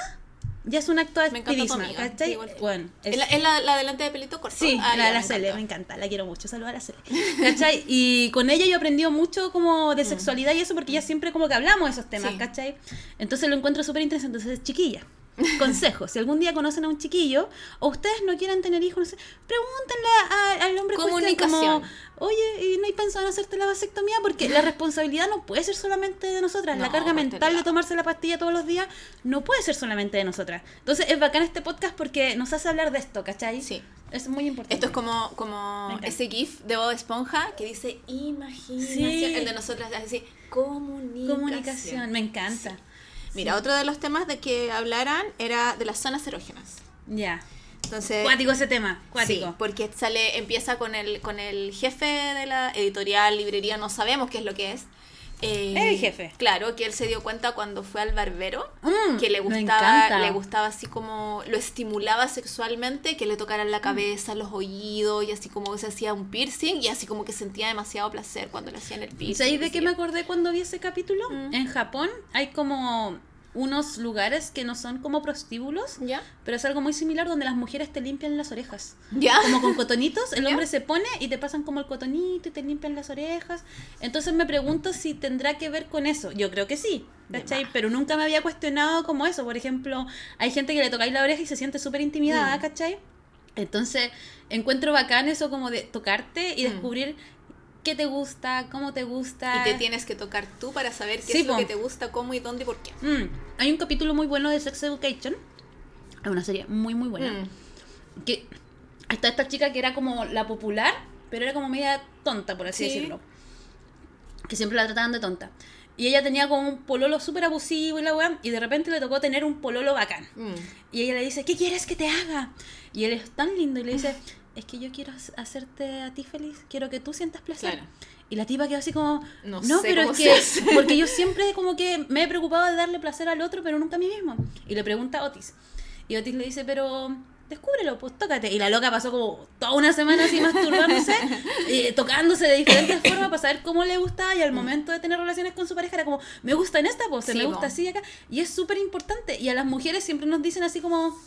ya es un acto de activismo, ¿cachai? Bueno, ¿Es la, es la, la delante de pelito corto? Sí, Ah, la de la me Cele, encanta. me encanta, la quiero mucho, saludos a la Cele. ¿Cachai? Y con ella yo he aprendido mucho como de sexualidad y eso porque ya siempre como que hablamos de esos temas, Mm. Sí. ¿cachai? Entonces lo encuentro súper interesante. Entonces, chiquilla, consejo, si algún día conocen a un chiquillo o ustedes no quieren tener hijos, no sé, pregúntenle a- al hombre Comunicación. como, oye, ¿y no hay pensado en hacerte la vasectomía? Porque la responsabilidad no puede ser solamente de nosotras, la carga mental de tomarse la pastilla todos los días no puede ser solamente de nosotras. Entonces es bacán este podcast porque nos hace hablar de esto, ¿cachai? Sí. Es muy importante. Esto es como, como ese GIF de Bob Esponja que dice imaginación. Sí. El de nosotras así, comunicación. Comunicación, me encanta. Mira, otro de los temas de que hablaran era de las zonas erógenas. Ya. Entonces, Cuático ese tema, cuático. Sí, porque sale, empieza con el, con el jefe de la editorial, librería, no sabemos qué es lo que es. Eh, El jefe. Claro, que él se dio cuenta cuando fue al barbero, Mm, que le gustaba, le gustaba así como, lo estimulaba sexualmente, que le tocaran la cabeza, los oídos, y así como se hacía un piercing, y así como que sentía demasiado placer cuando le hacían el piercing. ¿Sabéis de qué me acordé cuando vi ese capítulo? Mm. En Japón hay como unos lugares que no son como prostíbulos, ¿Ya? pero es algo muy similar donde las mujeres te limpian las orejas. ¿Ya? Como con cotonitos, el ¿Ya? hombre se pone y te pasan como el cotonito y te limpian las orejas. Entonces me pregunto si tendrá que ver con eso. Yo creo que sí, ¿cachai? Pero nunca me había cuestionado como eso. Por ejemplo, hay gente que le tocáis la oreja y se siente súper intimidada, Mm. ¿cachai? Entonces encuentro bacán eso como de tocarte y Mm. Qué te gusta, cómo te gusta. Y te tienes que tocar tú para saber qué Sí, es lo po. que te gusta, cómo y dónde y por qué. Mm, Hay un capítulo muy bueno de Sex Education. Es una serie muy, muy buena. Mm. Que está esta chica que era como la popular, pero era como media tonta, por así Sí. decirlo. Que siempre la trataban de tonta. Y ella tenía como un pololo súper abusivo y la weá, y de repente le tocó tener un pololo bacán. Mm. Y ella le dice, ¿qué quieres que te haga? Y él es tan lindo y le dice, es que yo quiero ha- hacerte a ti feliz, quiero que tú sientas placer. Claro. Y la tipa quedó así como, No no, sé pero cómo es que, hace". porque yo siempre como que me he preocupado de darle placer al otro, pero nunca a mí mismo. Y le pregunta a Otis. Y Otis le dice, pero descúbrelo, pues tócate. Y la loca pasó como toda una semana así masturbándose, eh, tocándose de diferentes formas para saber cómo le gustaba y al momento de tener relaciones con su pareja era como, me gusta en esta pose, Sí, me gusta así acá. Y es súper importante. Y a las mujeres siempre nos dicen así como,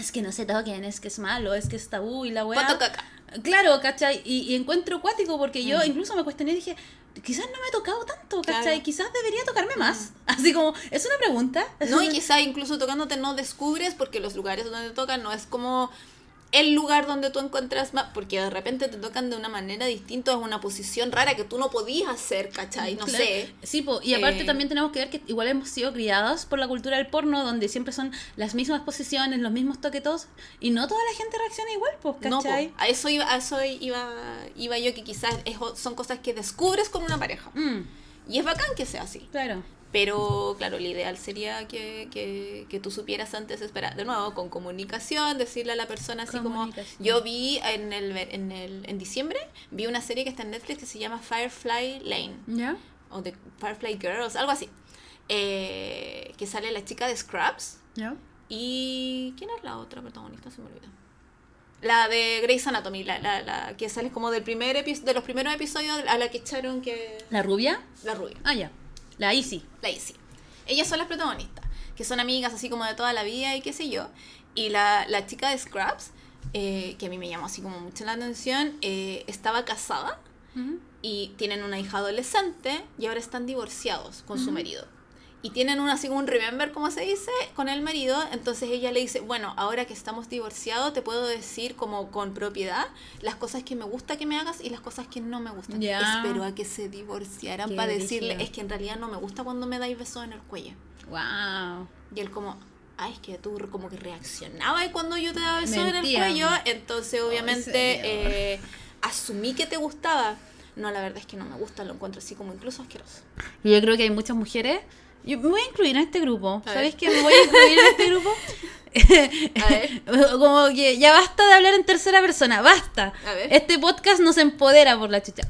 es que no se toquen, es que es malo, es que es tabú y la weá. Caca. Claro, ¿cachai? Y, y encuentro cuático porque yo Mm. incluso me cuestioné y dije, quizás no me he tocado tanto, ¿cachai? Claro. Mm. Quizás debería tocarme más. Así como, es una pregunta. No, y una- quizá incluso tocándote no descubres porque los lugares donde te tocan no es como el lugar donde tú encuentras más, porque de repente te tocan de una manera distinta, es una posición rara que tú no podías hacer, ¿cachai? No Claro. sé. Sí, po, y aparte Eh, también tenemos que ver que igual hemos sido criados por la cultura del porno, donde siempre son las mismas posiciones, los mismos toquetos, y no toda la gente reacciona igual, pues, No, po, ¿cachai? a eso iba, a eso iba, iba yo que quizás es- son cosas que descubres con una pareja. Mm, Y es bacán que sea así. claro. Pero claro, lo ideal sería que, que, que tú supieras antes esperar. De nuevo, con comunicación, decirle a la persona así como... Yo vi en, el, en, el, en diciembre, vi una serie que está en Netflix que se llama Firefly Lane. ¿Ya? O The Firefly Girls, algo así. Eh, que sale la chica de Scrubs. ¿Ya? ¿Y quién es la otra protagonista? Se me olvidó. La de Grey's Anatomy, la, la, la que sale como del primer epi- de los primeros episodios a la que echaron que... ¿La rubia? La rubia. Ah, ya. La Easy. la Izzy. Ellas son las protagonistas, que son amigas así como de toda la vida y qué sé yo. Y la, la chica de Scrubs, eh, que a mí me llamó así como mucho la atención, eh, estaba casada y tienen una hija adolescente y ahora están divorciados con su marido. Y tienen un, así un remember, como se dice, con el marido. Entonces ella le dice, bueno, ahora que estamos divorciados, te puedo decir como con propiedad las cosas que me gusta que me hagas y las cosas que no me gustan. Ya. Espero a que se divorciaran Qué para decirle, es que en realidad no me gusta cuando me dais besos en el cuello. Wow. Y él como, ay, es que tú como que reaccionabas cuando yo te daba besos en el cuello. Entonces obviamente señor. eh, asumí que te gustaba. No, la verdad es que no me gusta, lo encuentro así como incluso asqueroso. Y yo creo que hay muchas mujeres. Yo me voy a incluir en este grupo. A ¿Sabéis ver. que me voy a incluir en este grupo? A ver. Como que ya basta de hablar en tercera persona, basta. A ver. Este podcast nos empodera por la chucha.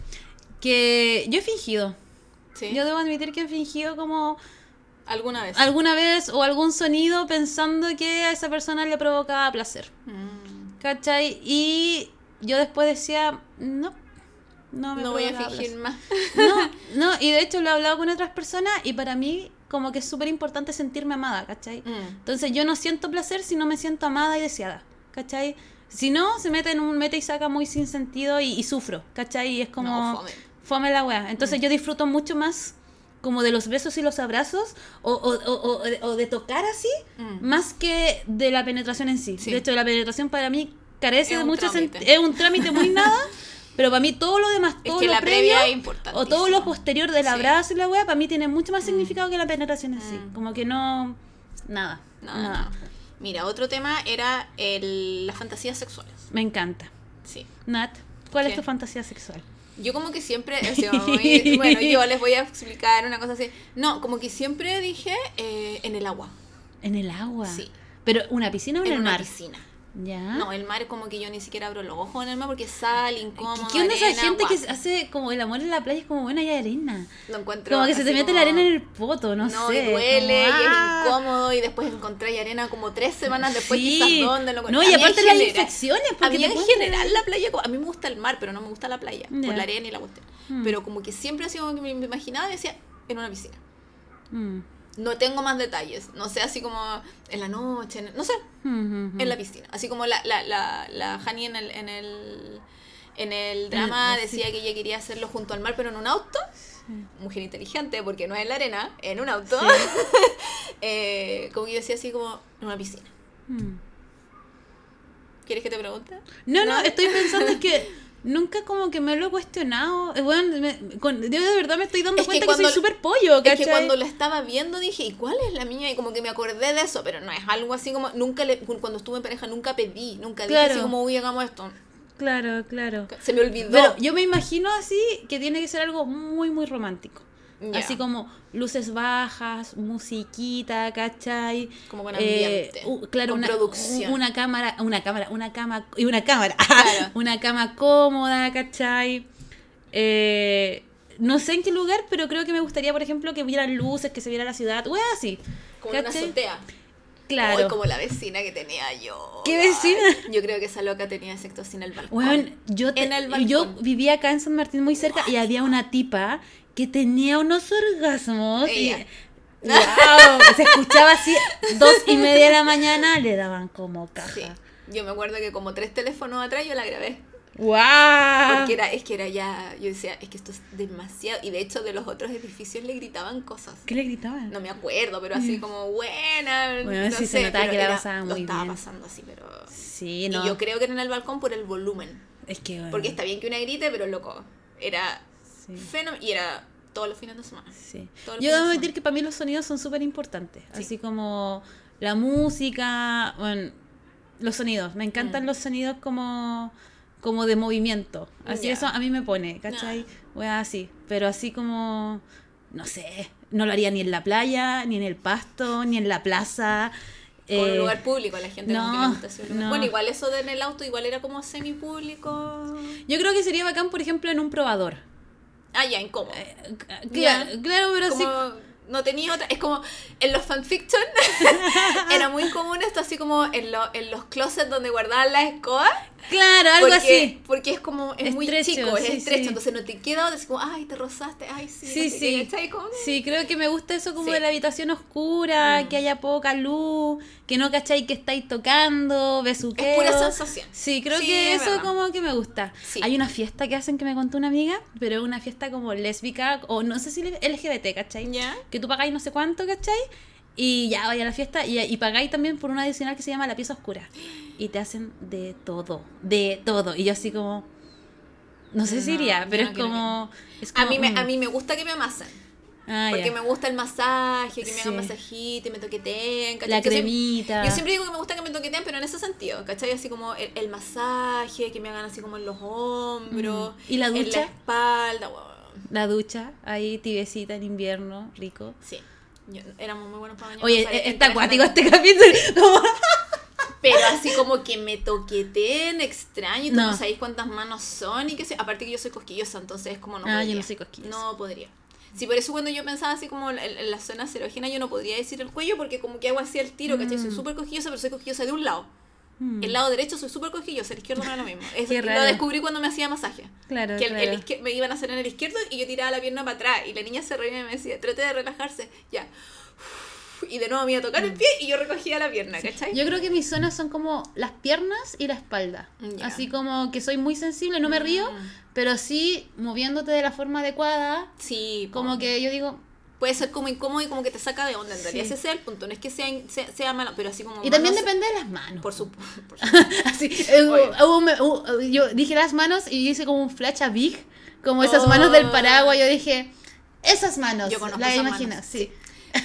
Que yo he fingido. ¿Sí? Yo debo admitir que he fingido como ¿Alguna vez? alguna vez o algún sonido pensando que a esa persona le provocaba placer. Mm. ¿Cachai? Y yo después decía, no, no me No voy a fingir placer. más. No, no, y de hecho lo he hablado con otras personas y para mí como que es súper importante sentirme amada, ¿cachai? Mm. Entonces yo no siento placer si no me siento amada y deseada, ¿cachai? Si no, se mete en un mete y saca muy sin sentido y, y sufro, ¿cachai? Y es como... No, fome. fome la wea. Entonces yo disfruto mucho más como de los besos y los abrazos o, o, o, o de- o de tocar así, Mm. más que de la penetración en sí. Sí. De hecho, la penetración para mí carece Es de mucho sentido. Es un trámite muy nada, pero para mí todo lo demás, Es todo que lo la previo previa es o todo lo posterior del Sí. abrazo y la wea, para mí tiene mucho más significado que la penetración en sí. Mm. Como que no... Nada. No, nada. no. Mira, otro tema era el, las fantasías sexuales. Me encanta. Sí. Nat, ¿cuál ¿Qué? es tu fantasía sexual? Yo como que siempre, o sea, muy- bueno, yo les voy a explicar una cosa así. No, como que siempre dije eh, en el agua. En el agua. Sí. Pero una piscina o en, En el una mar. piscina. Ya. No, el mar es como que yo ni siquiera abro los ojos en el mar porque sal, incómodo. ¿Qué, onda esa gente que hace como el amor en la playa es como buena y arena? Lo encuentro Como que se te mete como- la arena en el poto, no, No, sé. y duele, como, y ¡ah! es incómodo, y después encontré arena como tres semanas después, Sí. quizás dónde lo No, y A mí aparte las infecciones, A porque mí te en general la playa, a mí me gusta el mar, pero no me gusta la playa, Ya. por la arena y la cuestión. Mm. Pero como que siempre así como que me me imaginaba y decía, en una piscina. Mm. No tengo más detalles, no sé, así como en la noche, en- no sé, Mm, mm, en mm. la piscina. Así como la, la, la, la Hani en el, en el, en el drama sí. decía que ella quería hacerlo junto al mar, pero en un auto. Mujer inteligente, porque no es en la arena, en un auto. Eh, como que yo decía así como en una piscina. Mm. ¿Quieres que te pregunte? No, no, estoy pensando que nunca como que me lo he cuestionado. Eh, bueno, me- con- yo de verdad me estoy dando Es cuenta que, soy súper pollo, Es que cuando lo estaba viendo dije, ¿y cuál es la mía? Y como que me acordé de eso, pero no es algo así como, nunca le, cuando estuve en pareja nunca pedí, nunca dije Claro. así como, uy, hagamos esto. Claro, claro. Se me olvidó. Pero yo me imagino así que tiene que ser algo muy, muy romántico. Así como luces bajas, musiquita, ¿cachai? Como con Eh, ambiente, u- claro, con una, producción. una cámara, una cámara, una cama, y una cámara, Claro. una cama cómoda, ¿cachai? Eh, no sé en qué lugar, pero creo que me gustaría, por ejemplo, que vieran luces, que se viera la ciudad, wea así. como en una ¿cachai? azotea. Claro. Como la vecina que tenía yo. ¿Qué vecina? Ay, yo creo que esa loca tenía sexo sin el balcón. Weón, yo, te- En el balcón. yo vivía acá en San Martín muy cerca y había una tipa que tenía unos orgasmos y wow, se escuchaba así dos y media de la mañana le daban como caja. Sí. Yo me acuerdo que como tres teléfonos atrás yo la grabé. Wow. Porque era, es que era ya, yo decía, es que esto es demasiado. Y de hecho de los otros edificios le gritaban cosas. ¿Qué le gritaban? No me acuerdo, pero así como buena. Bueno, no sí se sé, notaba pero que la pasaba Lo muy estaba bien. pasando así, pero. Sí, Y no. yo creo que era en el balcón por el volumen. Es que bueno, Porque está bien que una grite, pero loco. Era sí. Y era todos los fines de semana. sí. Yo debo admitir que para mí los sonidos son súper importantes. Sí. Así como la música, bueno, los sonidos. Me encantan Mm. los sonidos como, como de movimiento. Así eso a mí me pone, ¿cachai? Wea, así. Pero así como, no sé, no lo haría ni en la playa, ni en el pasto, ni en la plaza. Con un Eh, lugar público, la gente como que no, gusta no. Bueno, igual eso de en el auto, igual era como semi público. Yo creo que sería bacán, por ejemplo, en un probador. Ah, ya, incómodo. Eh, Ya. Claro, pero sí. como no tenía otra. Es como en los fanfiction era muy común esto, así como en, lo- en los closets donde guardaban las escobas. Claro, algo porque, así. Porque es como, es muy chico, es sí, estrecho. sí. Entonces no te queda, así como, ay, te rozaste, ay, sí. Sí, no sí. Como- Sí, creo que me gusta eso como de la habitación oscura, Mm. que haya poca luz, que no cacháis que estáis tocando, besuqueo. Es pura sensación. Sí, creo que es eso verdad. como que me gusta. Sí. Hay una fiesta que hacen que me contó una amiga, pero es una fiesta como lésbica, o no sé si LGBT, ¿cachai? ¿Ya? Que tú pagáis no sé cuánto, ¿cachai? Y ya vaya a la fiesta y, y pagáis también por una adicional que se llama la pieza oscura. Y te hacen de todo, de todo. Y yo así como... No sé si No, iría, yo pero no es, como, es A mí, me, mm. a mí me gusta que me amasen. Ah, Porque me gusta el masaje, que me hagan masajito y me toqueteen. ¿cachai? La Yo siempre- cremita. Yo siempre digo que me gusta que me toqueteen, pero en ese sentido, ¿cachai? Así como el, el masaje, que me hagan así como en los hombros, Mm. ¿Y la en la ducha? espalda. La ducha, ahí tibiecita en invierno, rico. Sí, yo- éramos muy buenos para bañar. Oye, ¿sabes? está acuático este capítulo. como- Pero así como que me toqueteen extraño y tú No. no sabéis cuántas manos son y que sé. Aparte que yo soy cosquillosa, entonces es como no Ah, yo podría. no soy cosquillosa. No podría. Sí, por eso cuando yo pensaba así como en, en la zona erógena yo no podría decir el cuello porque como que hago así el tiro, ¿cachai? Soy Mm. súper cosquillosa, pero soy cosquillosa de un lado. Mm. El lado derecho soy súper cosquillosa, el izquierdo no es lo mismo. Qué lo descubrí cuando me hacía masaje. Claro, Que el, claro. me iban a hacer en el izquierdo y yo tiraba la pierna para atrás y la niña se reía y me decía, trate de relajarse, ya. Y de nuevo me iba a tocar el pie y yo recogía la pierna, ¿cachai? Mm. Yo creo que mis zonas son como las piernas y la espalda. Así como que soy muy sensible, no me río, Mm. pero sí moviéndote de la forma adecuada. Sí, po. Como que yo digo. Puede ser como incómodo y como que te saca de onda. En realidad Sí. ese sea el punto. No es que sea, sea, sea malo, pero así como... Y también manos- depende de las manos. Por supuesto. Así, eh, Oye. hubo- hubo- hubo- yo dije las manos y hice como un flash a Big, como esas Oh. manos del paraguas. Yo dije, esas manos. Yo conozco las esas imagino, manos, sí.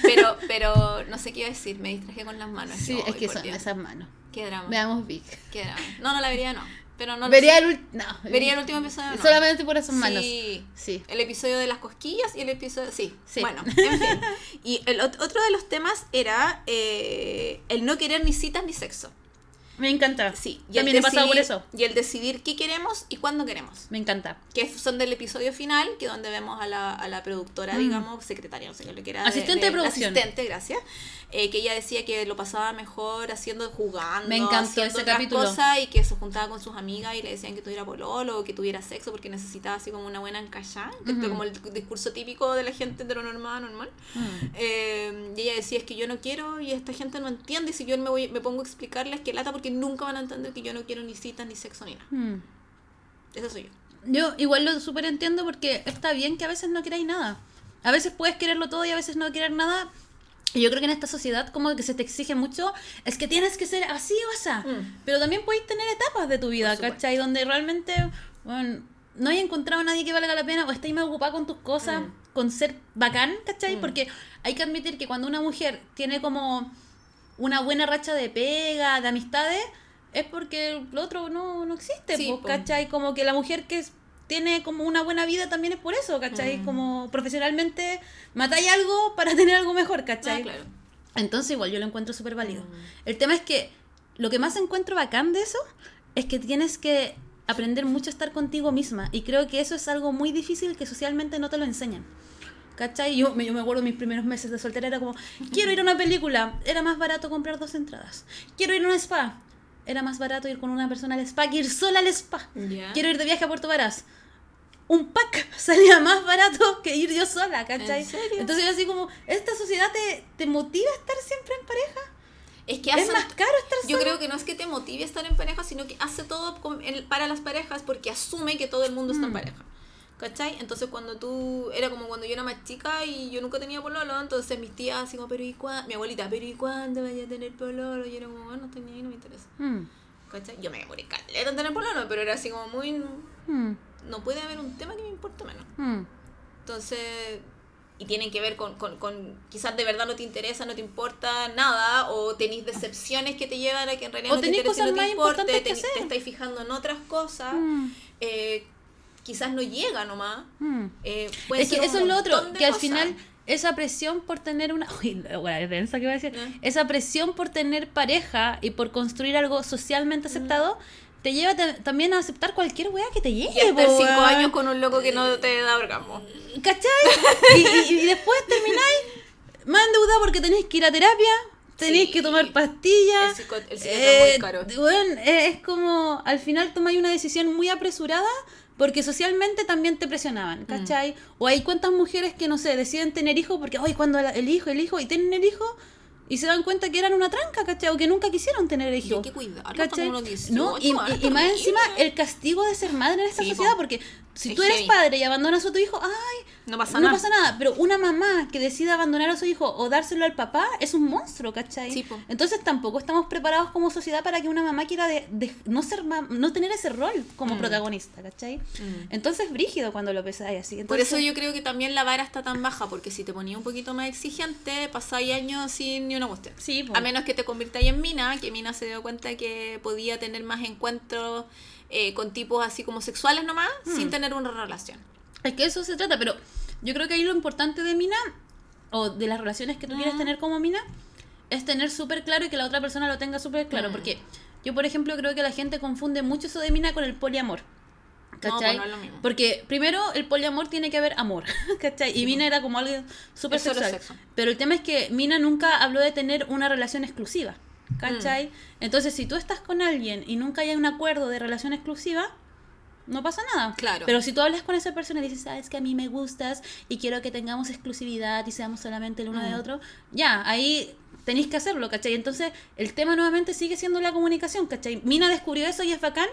Pero, pero no sé qué iba a decir. Me distraje con las manos. Sí, es que son Dios. esas manos. Qué drama. Veamos Big. Qué drama. No, no la vería, no. Pero no lo Vería sé. el, no, Vería el último episodio, no. Solamente por esas manos. Sí. Sí. El episodio de las cosquillas y el episodio. Sí. Sí. Bueno, en fin. Y el ot- otro de los temas era eh, el no querer ni citas ni sexo. Me encanta. Sí. Y También he pasado por eso. Y el decidir qué queremos y cuándo queremos. Me encanta. Que son del episodio final, que donde vemos a la, a la productora, Mm. digamos, secretaria, no sé qué le que era. Asistente de la producción. Asistente, gracias. eh, que ella decía que lo pasaba mejor haciendo, jugando, Me encantó haciendo ese capítulo. cosas y que se juntaba con sus amigas y le decían que tuviera pololo o que tuviera sexo porque necesitaba así como una buena encallada, como el discurso típico de la gente heteronormada normal. Mm. Eh, y ella decía es que yo no quiero y esta gente no entiende y si yo me, voy, me pongo a explicarles que lata porque nunca van a entender que yo no quiero ni citas ni sexo ni nada. Mm. Eso soy yo. Yo igual lo súper entiendo porque está bien que a veces no queráis nada. A veces puedes quererlo todo y a veces no querer nada. Y yo creo que en esta sociedad como que se te exige mucho, es que tienes que ser así o así. Mm. Pero también podéis tener etapas de tu vida. ¿cachai? Donde realmente, bueno, no hay encontrado a nadie que valga la pena o estáis más ocupada con tus cosas, Mm. con ser bacán, ¿cachai? Mm. Porque hay que admitir que cuando una mujer tiene como una buena racha de pega, de amistades, es porque lo otro no, no existe, Sí, pues, po. ¿cachai? Como que la mujer que es- tiene como una buena vida también es por eso, ¿cachai? Mm. Como profesionalmente matáis algo para tener algo mejor, ¿cachai? Ah, claro. Entonces igual yo lo encuentro súper válido. Mm. El tema es que lo que más encuentro bacán de eso es que tienes que aprender mucho a estar contigo misma. Y creo que eso es algo muy difícil que socialmente no te lo enseñan. ¿Cachai? Yo, me- yo me acuerdo mis primeros meses de soltera era como, quiero ir a una película, era más barato comprar dos entradas. Quiero ir a un spa, era más barato ir con una persona al spa que ir sola al spa. Quiero ir de viaje a Puerto Varas. Un pack salía más barato que ir yo sola, ¿cachai? ¿En serio? Entonces yo así como, ¿esta sociedad te, te motiva a estar siempre en pareja? Es que Es hacen- más caro estar Yo sola. creo que no es que te motive a estar en pareja, sino que hace todo con- en- para las parejas porque asume que todo el mundo está en Mm. pareja. ¿Cachai? Entonces cuando tú, era como cuando yo era más chica y yo nunca tenía pololo, entonces mis tías así como, pero ¿y cuándo? Mi abuelita, pero ¿y cuándo vaya a tener pololo? Y yo era como, bueno, no tenía ahí, no me interesa. Mm, ¿Cachai? Yo me morí caleta en tener pololo, pero era así como muy, mm, no puede haber un tema que me importe menos. mm. Entonces, y tienen que ver con, con, con quizás de verdad no te interesa, no te importa nada, o tenéis decepciones que te llevan a que en realidad O no te interesa, cosas no te importe, te, te estáis fijando en otras cosas, Mm, eh, quizás no llega nomás. mm. eh, puede Es que ser eso es lo otro, que al final esa presión por tener una... Uy, la wea densa que voy a decir. Eh. Esa presión por tener pareja y por construir algo socialmente aceptado, te lleva ta- también a aceptar cualquier wea que te llegue. Y estar po, cinco años con un loco que no te da orgasmo. ¿Cachai? Y, y- y después termináis más endeudada porque tenéis que ir a terapia, tenéis Sí. que tomar pastillas. El psico- el es muy caro. bueno, eh, es como al final tomáis una decisión muy apresurada porque socialmente también te presionaban, Mm. ¿cachai? O hay cuántas mujeres que, no sé, deciden tener hijos porque, ay, cuando el hijo, el hijo, y tienen el hijo y se dan cuenta que eran una tranca, ¿cachai? O que nunca quisieron tener Y hijos. hay que cuidarlo ¿cachai? 18, No, y, y- y más encima el castigo de ser madre en esta Sí, sociedad, po. porque si Es tú eres heavy. padre y abandonas a tu hijo, ay, No pasa no nada. pasa nada. Pero una mamá que decide abandonar a su hijo o dárselo al papá es un monstruo, ¿cachai? Sí. Entonces tampoco estamos preparados como sociedad para que una mamá quiera de, de- no ser ma- no tener ese rol como Mm. protagonista, ¿cachai? Mm. Entonces brígido cuando lo pensáis así. Por eso yo creo que también la vara está tan baja, porque si te ponía un poquito más exigente, pasáis años sin ni una cuestión. Sí. A menos que te convirtáis en Mina, que Mina se dio cuenta que podía tener más encuentros eh, con tipos así como sexuales nomás, Mm. sin tener una relación. Es que eso se trata, pero yo creo que ahí lo importante de Mina, o de las relaciones que tú quieres Mm. tener como Mina, es tener súper claro y que la otra persona lo tenga súper claro. Mm. Porque yo, por ejemplo, creo que la gente confunde mucho eso de Mina con el poliamor. No, ¿Cachai? pues no es lo mismo. Porque primero el poliamor tiene que haber amor, ¿cachai? Y Mina era como algo súper sexual. sexo. Pero el tema es que Mina nunca habló de tener una relación exclusiva, Mm. ¿cachai? Entonces, si tú estás con alguien y nunca hay un acuerdo de relación exclusiva, no pasa nada. Claro. Pero si tú hablas con esa persona y dices, sabes que a mí me gustas y quiero que tengamos exclusividad y seamos solamente el uno de Mm. otro, ya, ahí tenéis que hacerlo, ¿cachai? Entonces, el tema nuevamente sigue siendo la comunicación, ¿cachai? Mina descubrió eso y es bacán,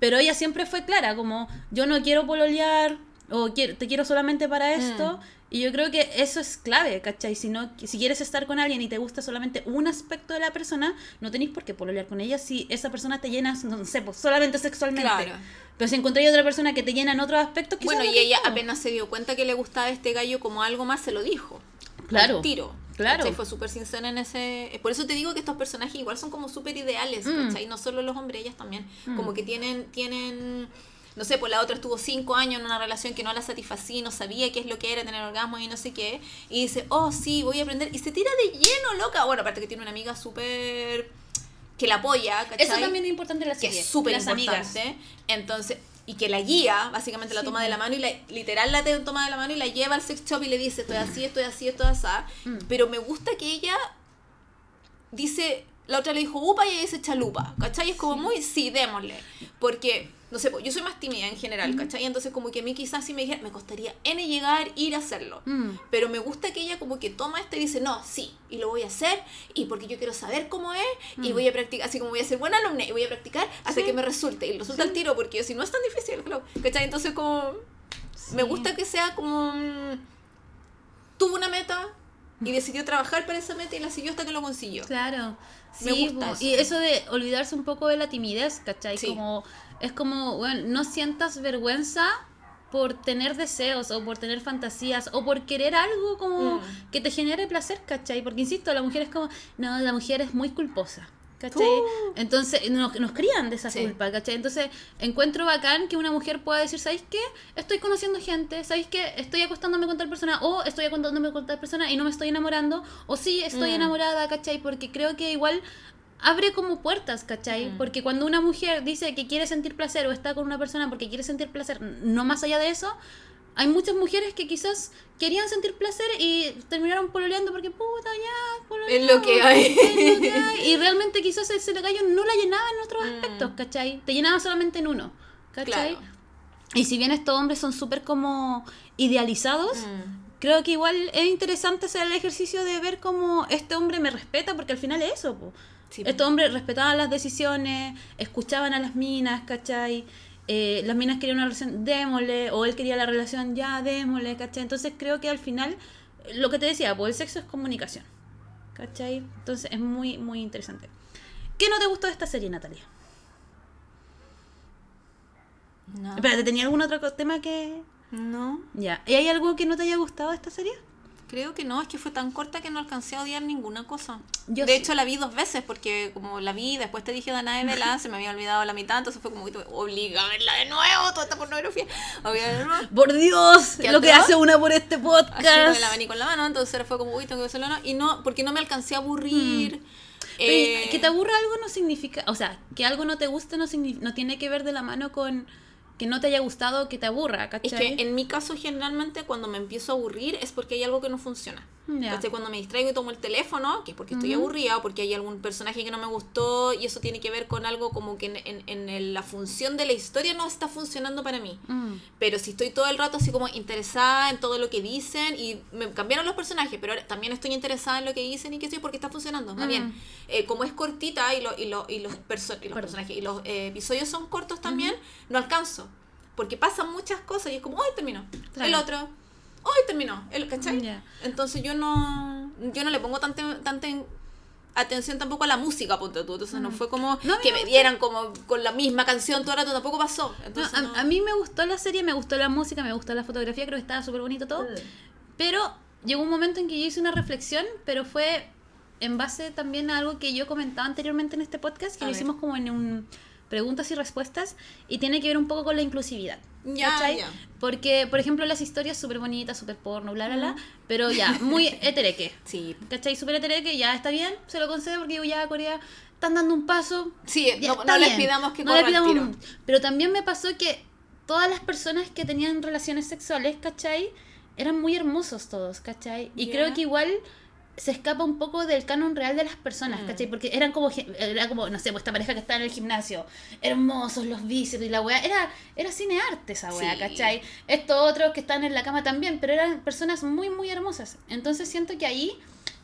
pero ella siempre fue clara, como, yo no quiero pololear o quiero, te quiero solamente para esto. Y yo creo que eso es clave, ¿cachai? Si, no, si quieres estar con alguien y te gusta solamente un aspecto de la persona, no tenéis por qué pololear con ella si esa persona te llena, no sé, pues, solamente sexualmente. Claro. Pero si encontráis otra persona que te llena en otros aspectos, Bueno, no y ella apenas se dio cuenta que le gustaba este gallo como algo más, se lo dijo. Claro. Al tiro. Claro. ¿cachai? Fue súper sincera en ese... Por eso te digo que estos personajes igual son como súper ideales, Mm. ¿cachai? No solo los hombres, ellas también. Mm. Como que tienen... tienen no sé, pues la otra estuvo cinco años en una relación que no la satisfacía, no sabía qué es lo que era tener orgasmo y no sé qué. Y dice, oh, sí, voy a aprender. Y se tira de lleno, loca. Bueno, aparte que tiene una amiga súper... que la apoya, ¿cachai? Eso también es importante en la que serie. es súper las amigas. importante. Entonces, y que la guía, básicamente la toma de la mano y la, literal la toma de la mano y la lleva al sex shop y le dice, estoy así, estoy así, estoy así. Mm. Pero me gusta que ella dice, la otra le dijo upa y ella dice chalupa, ¿cachai? Es como muy, sí, démosle. Porque, no sé, pues, yo soy más tímida en general, ¿cachai? Entonces como que a mí quizás si me dijera, me costaría N llegar, ir a hacerlo. Mm. Pero me gusta que ella como que toma esto y dice, no, sí, y lo voy a hacer, y porque yo quiero saber cómo es, y Mm. voy a practicar, así como voy a ser buena alumna, y voy a practicar hasta Sí. que me resulte. Y resulta Sí. el tiro, porque si no es tan difícil, claro, ¿cachai? Entonces como, me gusta que sea como, mm, tuvo una meta, y decidió trabajar para esa meta, y la siguió hasta que lo consiguió. Claro. Me Sí, gusta po. eso. y eso de olvidarse un poco de la timidez, ¿cachai? Sí. Como, es como, bueno, no sientas vergüenza por tener deseos o por tener fantasías o por querer algo como Mm. que te genere placer, ¿cachai? Porque insisto, la mujer es como, no, la mujer es muy culposa. ¿Cachai? Uh. Entonces nos, nos crían de esa Sí. culpa, ¿cachai? Entonces encuentro bacán que una mujer pueda decir, ¿sabéis qué? Estoy conociendo gente, ¿sabéis qué? Estoy acostándome con tal persona o estoy acostándome con tal persona y no me estoy enamorando o sí estoy Mm. enamorada, ¿cachai? Porque creo que igual abre como puertas, ¿cachai? Mm. Porque cuando una mujer dice que quiere sentir placer o está con una persona porque quiere sentir placer, no más allá de eso, hay muchas mujeres que quizás querían sentir placer y terminaron pololeando porque puta ya, pololeamos, Es lo que hay. es lo que hay. Y realmente quizás ese gallo no la llenaba en otros Mm. aspectos, ¿cachai? Te llenaba solamente en uno, ¿cachai? Claro. Y si bien estos hombres son súper como idealizados, Mm. creo que igual es interesante hacer el ejercicio de ver cómo este hombre me respeta, porque al final es eso, po. Sí. Estos hombres respetaban las decisiones, escuchaban a las minas, ¿cachai? Eh, las minas querían una relación, démosle, o él quería la relación, ya, démosle, ¿cachai? Entonces creo que al final, eh, lo que te decía, pues el sexo es comunicación, ¿cachai? Entonces es muy, muy interesante. ¿Qué no te gustó de esta serie, Natalia? No. Espérate, ¿tenía algún otro tema que...? No. Ya. ¿Y hay algo que no te haya gustado de esta serie? Creo que no, es que fue tan corta que no alcancé a odiar ninguna cosa. Yo de sí. hecho, la vi dos veces porque como la vi, después te dije Dana de Vela, se me había olvidado la mitad, entonces fue como que obliga a verla de nuevo, toda esta pornografía. Por Dios, ¿Qué lo que hace una por este Así podcast. me la vení con la mano, entonces fue como, uy, tengo que hacerlo, ¿no? Y no, porque no me alcancé a aburrir. Pero Eh, que te aburra algo no significa, o sea, que algo no te guste no, no tiene que ver de la mano con que no te haya gustado que te aburra, es ¿cachai? que en mi caso, generalmente, cuando me empiezo a aburrir es porque hay algo que no funciona. Ya. ¿Cachai? Cuando me distraigo y tomo el teléfono, que es porque estoy Ujú. aburrida o porque hay algún personaje que no me gustó y eso tiene que ver con algo como que en, en- en el- la función de la historia no está funcionando para mí. Mm. Pero si estoy todo el rato así como interesada en todo lo que dicen y me cambiaron los personajes, pero ahora también estoy interesada en lo que dicen y qué sé porque está funcionando. Más Mm. bien, eh, como es cortita y, lo- y, lo- y los, perso- y los personajes y los eh, episodios son cortos también, no alcanzo. Porque pasan muchas cosas y es como, hoy terminó. Claro. El otro, hoy terminó. ¿Cachai? Ya. Entonces yo no, yo no le pongo tanta, tanta en- atención tampoco a la música, ponte tú. Entonces no Mm. fue como No, que me dieran como con la misma canción todo el rato, tampoco pasó. No, a, no- a mí me gustó la serie, me gustó la música, me gustó la fotografía, creo que estaba súper bonito todo. Pero llegó un momento en que yo hice una reflexión, pero fue en base también a algo que yo comentaba anteriormente en este podcast, que A lo ver. hicimos como en un preguntas y respuestas, y tiene que ver un poco con la inclusividad. Ya, ¿cachai? ya. Porque, por ejemplo, las historias súper bonitas, súper porno, bla, bla, bla, pero ya, muy hetereque. Sí, ¿Cachai? Súper hetereque, ya está bien, se lo concedo porque digo, ya Corea están dando un paso, sí ya, no, no les pidamos que No le corran al pidamos- tiro. Pero también me pasó que todas las personas que tenían relaciones sexuales, ¿cachai? Eran muy hermosos todos, ¿cachai? Y Ya. creo que igual se escapa un poco del canon real de las personas, Mm. ¿cachai? Porque eran como, era como, no sé, pues esta pareja que está en el gimnasio, hermosos los bíceps y la weá, era, era cine arte esa weá, Sí. ¿cachai? Estos otros que están en la cama también, pero eran personas muy, muy hermosas. Entonces siento que ahí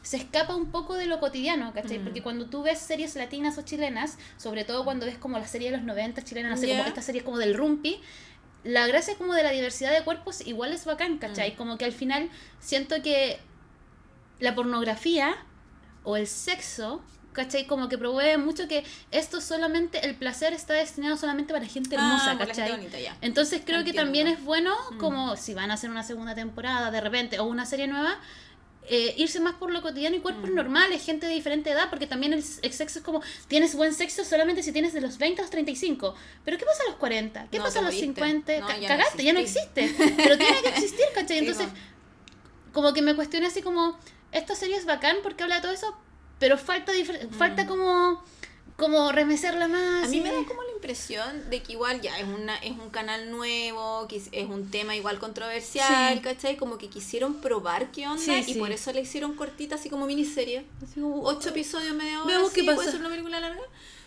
se escapa un poco de lo cotidiano, ¿cachai? Mm. Porque cuando tú ves series latinas o chilenas, sobre todo cuando ves como la serie de los 90 chilena, no sé, Ya. como esta serie como del rumpi, la gracia como de la diversidad de cuerpos igual es bacán, ¿cachai? Mm. Como que al final siento que la pornografía o el sexo, ¿cachai? Como que promueve mucho que esto solamente, el placer está destinado solamente para gente hermosa, Ah, gente ¿cachai? bonita, ya. Entonces creo que también es bueno, Mm. como si van a hacer una segunda temporada de repente o una serie nueva, eh, irse más por lo cotidiano y cuerpos Mm. normales, gente de diferente edad, porque también el, el sexo es como, tienes buen sexo solamente si tienes de los 20 a los 35. Pero ¿qué pasa a los 40? ¿Qué No, pasa a los moriste. 50? No, Ca- ya no cagaste, ya no existe. Pero tiene que existir, ¿cachai? Entonces, como que me cuestioné así como, esta serie es bacán porque habla de todo eso, pero falta, difer- falta como, como remecerla más. A mí me da como la impresión de que igual ya es una es un canal nuevo, que es- un tema igual controversial, Sí. ¿cachai? Como que quisieron probar qué onda Sí, y sí. por eso la hicieron cortita, así como miniserie. así como- Ocho episodios, media hora, Veamos qué puede pasa. ser una película larga,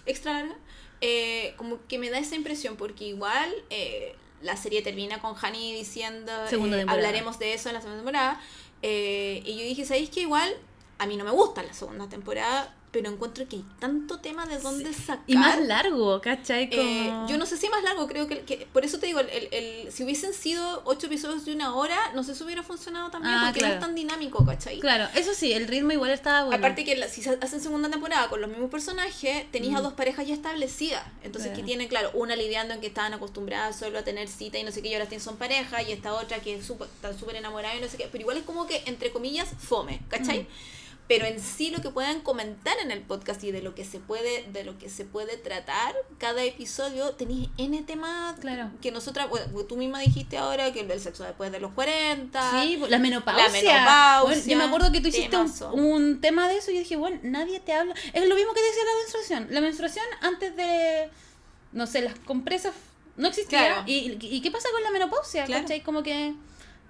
extra larga. Eh, como que me da esa impresión, porque igual eh, la serie termina con Hani diciendo, eh, hablaremos de eso en la segunda temporada. Eh, y yo dije, ¿sabéis que igual a mí no me gusta la segunda temporada? Pero encuentro que hay tanto tema de dónde sacar. Y más largo, ¿cachai? Como... Eh, yo no sé si más largo, creo que, que- por eso te digo, el, el- el- si hubiesen sido ocho episodios de una hora, no sé si hubiera funcionado también, Ah, porque no claro. es tan dinámico, ¿cachai? Claro, eso sí, el ritmo igual estaba bueno. Aparte que la- si se hacen segunda temporada con los mismos personajes, tenéis a Mm. dos parejas ya establecidas. Entonces Claro. que tienen, claro, una lidiando en que estaban acostumbradas solo a tener cita y no sé qué, y ahora son pareja, y esta otra que es súper- están súper enamorada y no sé qué. Pero igual es como que, entre comillas, fome, ¿cachai? Mm. Pero en sí lo que puedan comentar en el podcast y de lo que se puede, de lo que se puede tratar, cada episodio tenéis N temas Claro. que nosotras, bueno, tú misma dijiste ahora que el sexo después de los 40. Sí, la menopausia. La menopausia, Bueno, yo me acuerdo que tú hiciste un, tema de eso y yo dije, bueno, nadie te habla. Es lo mismo que decía la menstruación. La menstruación antes de, no sé, las compresas no existía. Claro. ¿Y, ¿Y qué pasa con la menopausia? Claro. ¿Cachai? Como que,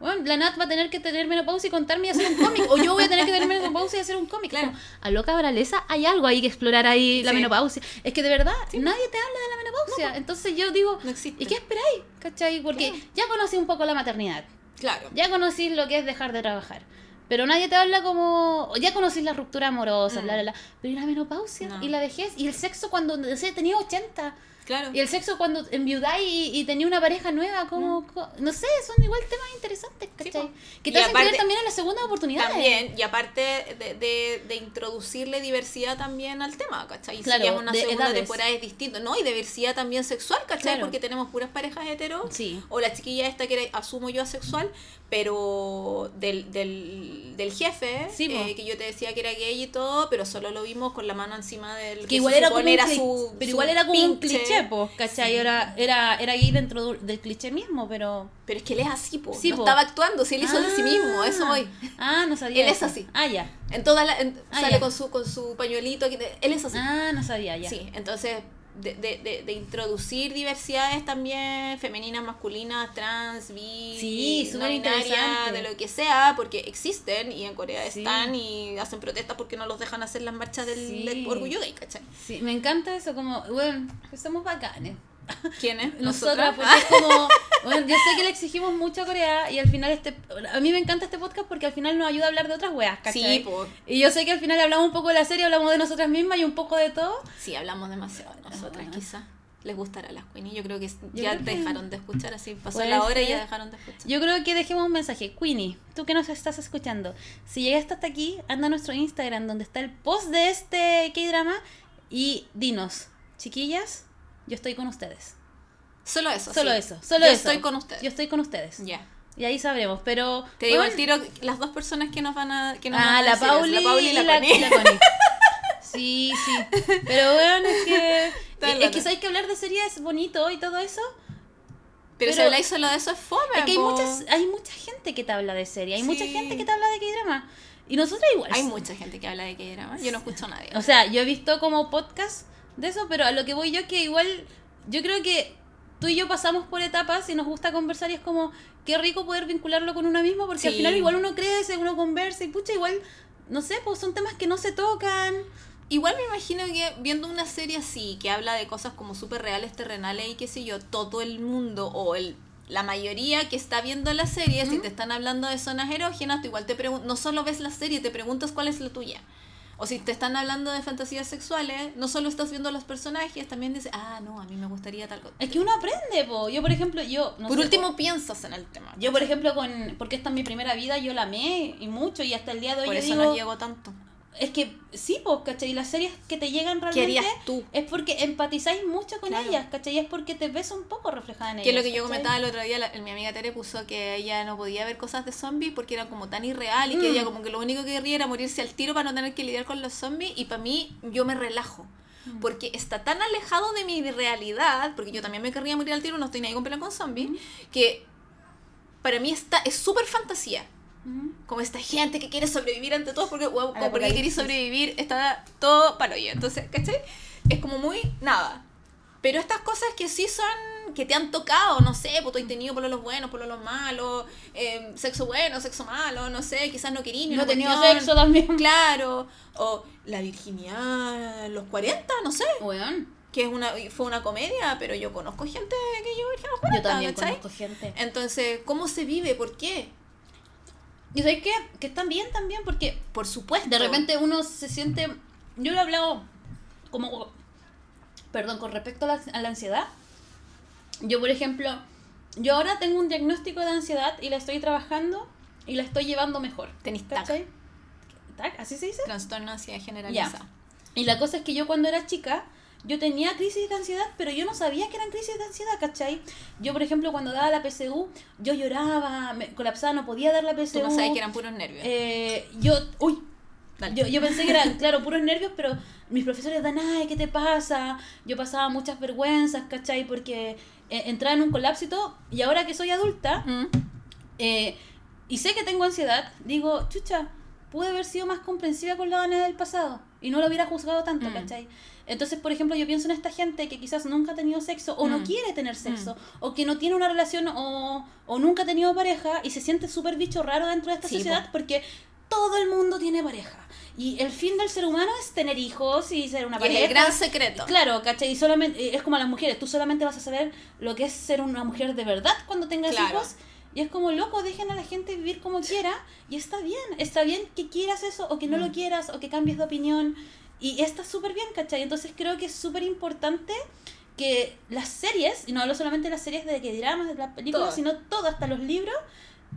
bueno, la Nat va a tener que tener menopausia y contarme y hacer un cómic. o yo voy a tener que tener menopausia y hacer un cómic. Claro. A loca braleza hay algo ahí que explorar ahí, la menopausia. Es que de verdad, nadie te habla de la menopausia. Entonces yo digo, No. ¿y qué esperáis? ¿Cachai? Porque Claro. ya conocí un poco la maternidad. Claro. Ya conocí lo que es dejar de trabajar. Pero nadie te habla como. Ya conocí la ruptura amorosa, Mm. bla, bla, bla. Pero y la menopausia, No. y la vejez, y el sexo cuando tenía 80. Claro. Y el sexo cuando enviudáis y, y tenía una pareja nueva, como. co- No sé, son igual temas interesantes, ¿cachai? po. que te hacen aparte- creer también en las segundas oportunidades. También, y aparte de, de, de introducirle diversidad también al tema, ¿cachai? Y Claro, si es una segunda edades. temporada es distinto, ¿no? Y diversidad también sexual, ¿cachai? Claro. Porque tenemos puras parejas hetero. Sí. O la chiquilla esta que era, asumo yo asexual, pero del, del, del jefe, Sí, eh, que yo te decía que era gay y todo, pero solo lo vimos con la mano encima del Que igual se era como era su pero su igual era como un cliché, pues, ¿cachai? Sí. Era, era, era gay dentro del cliché mismo, pero... Pero es que él es así, po. Sí, no po. estaba actuando, si él hizo de sí mismo, eso Ah. voy. Ah, no sabía Él es así. Ah, ya. En todas las- en- Ah, sale ya. con su, con su pañuelito, aquí, él es así. Ah, no sabía, ya. Sí, entonces de, de, de, de introducir diversidades también femeninas, masculinas, trans, bi, Sí, no de lo que sea, porque existen y en Corea Sí. están y hacen protestas porque no los dejan hacer las marchas del, Sí. del orgullo gay, ¿cachai? Sí, me encanta eso, como, bueno, somos bacanes. ¿Quiénes? Nosotras, porque es como, bueno, yo sé que le exigimos mucho a Corea y al final este, a mí me encanta este podcast porque al final nos ayuda a hablar de otras weas, ¿cachai? Sí, po. Y yo sé que al final hablamos un poco de la serie, hablamos de nosotras mismas y un poco de todo. Sí, hablamos demasiado de nosotras, Ajá. quizás. Les gustará las Queenie. Yo creo que Yo ya creo que- dejaron de escuchar, así pasó Puede la hora y ser. ya dejaron de escuchar. Yo creo que dejemos un mensaje. Queenie, tú que nos estás escuchando, si llegaste hasta aquí, anda a nuestro Instagram donde está el post de este K-drama y dinos, chiquillas, yo estoy con ustedes. Solo eso. Solo sí. eso, solo Yo eso. estoy con ustedes. Yo estoy con ustedes. Ya. Y ahí sabremos, pero... Te digo bueno, al tiro las dos personas que nos van a. Que nos van Ah, a la decir Pauli, la Pauli y la, la, Connie. la Connie. Sí, sí. Pero bueno, es que... Es loco. que sabes que hablar de series es bonito y todo eso. Pero, si Pero- habláis solo de eso es fome. Es que hay, muchas, hay mucha gente que te habla de serie, hay mucha Sí. gente que te habla de K-drama. Y nosotros igual. Hay mucha gente que habla de que drama. Yo no escucho a nadie. O sea, yo he visto como podcast de eso, pero a lo que voy yo es que igual, yo creo que tú y yo pasamos por etapas y nos gusta conversar y es como, qué rico poder vincularlo con uno mismo, porque al final igual uno crece, uno conversa y pucha, igual, no sé, pues son temas que no se tocan. Igual me imagino que viendo una serie así, que habla de cosas como súper reales, terrenales y qué sé yo, todo el mundo o el, la mayoría que está viendo la serie, si te están hablando de zonas erógenas, tú igual te no solo ves la serie, te preguntas cuál es la tuya. O si te están hablando de fantasías sexuales, no solo estás viendo los personajes, también dices, ah, no, a mí me gustaría tal cosa. Es que uno aprende, po. Yo, por ejemplo, yo... no Por sé, último, piensas en el tema. Yo, por ejemplo, con porque esta es mi primera vida, yo la amé y mucho y hasta el día de hoy Por yo eso digo, no llegó tanto. Es que sí, pues, ¿cachai? Y las series que te llegan ¿Qué realmente tú? es porque empatizáis mucho con Claro. ellas, ¿cachai? Es porque te ves un poco reflejada en ellas. Que es lo que yo comentaba el otro día, la- mi amiga Tere puso que ella no podía ver cosas de zombies porque eran como tan irreal y que Mm. ella como que lo único que quería era morirse al tiro para no tener que lidiar con los zombies y para mí yo me relajo. Mm. Porque está tan alejado de mi realidad, porque yo también me querría morir al tiro, no estoy ahí con con zombies, que para mí está, es súper fantasía. Como esta gente que quiere sobrevivir ante todo, porque, wow, como porque apocalipsis. sobrevivir, está todo para hoyo. Entonces, ¿cachai? Es como muy nada. Pero estas cosas que sí son, que te han tocado, no sé, pues tú has tenido por los buenos, por los malos, eh, sexo bueno, sexo malo, no sé, quizás no querías ni No cuestión. sexo también. Claro, o la virginidad, los 40, no sé, Weón, que es una, fue una comedia, pero yo conozco gente que yo virgen a los 40, yo también ¿cachai? conozco gente. Entonces, ¿cómo se vive? ¿Por qué? Y sabes qué? Que están bien también porque Por supuesto. de repente uno se siente... Yo lo he hablado como... Perdón, con respecto a la, a la ansiedad. Yo, por ejemplo, yo ahora tengo un diagnóstico de ansiedad y la estoy trabajando y la estoy llevando mejor. Tenís TAC. ¿TAC? ¿Así se dice? Trastorno de ansiedad generalizada. Y la cosa es que yo cuando era chica, yo tenía crisis de ansiedad, pero yo no sabía que eran crisis de ansiedad, ¿cachai? Yo, por ejemplo, cuando daba la PSU, yo lloraba, me colapsaba, no podía dar la PSU. Tú no sabes que eran puros nervios. Eh, yo, uy, yo, yo pensé que eran, claro, puros nervios, pero mis profesores dan, ay, ¿qué te pasa? Yo pasaba muchas vergüenzas, ¿cachai? Porque eh, entraba en un colapso y todo, y ahora que soy adulta, Mm. eh, y sé que tengo ansiedad, digo, chucha, pude haber sido más comprensiva con la Dana del pasado y no lo hubiera juzgado tanto, Mm. ¿cachai? Entonces, por ejemplo, yo pienso en esta gente que quizás nunca ha tenido sexo o no Mm. quiere tener sexo o que no tiene una relación o, o nunca ha tenido pareja y se siente súper bicho raro dentro de esta Sí, sociedad porque todo el mundo tiene pareja. Y el fin del ser humano es tener hijos y ser una Y es pareja. el gran secreto. Claro, ¿cachai? Y solamente, eh, es como a las mujeres, tú solamente vas a saber lo que es ser una mujer de verdad cuando tengas Claro. hijos. Y es como, loco, dejen a la gente vivir como quiera y está bien, está bien que quieras eso o que no Mm. lo quieras o que cambies de opinión y está súper bien, ¿cachai? Entonces creo que es súper importante que las series, y no hablo solamente de las series de que dramas, de las películas, sino todo, hasta los libros,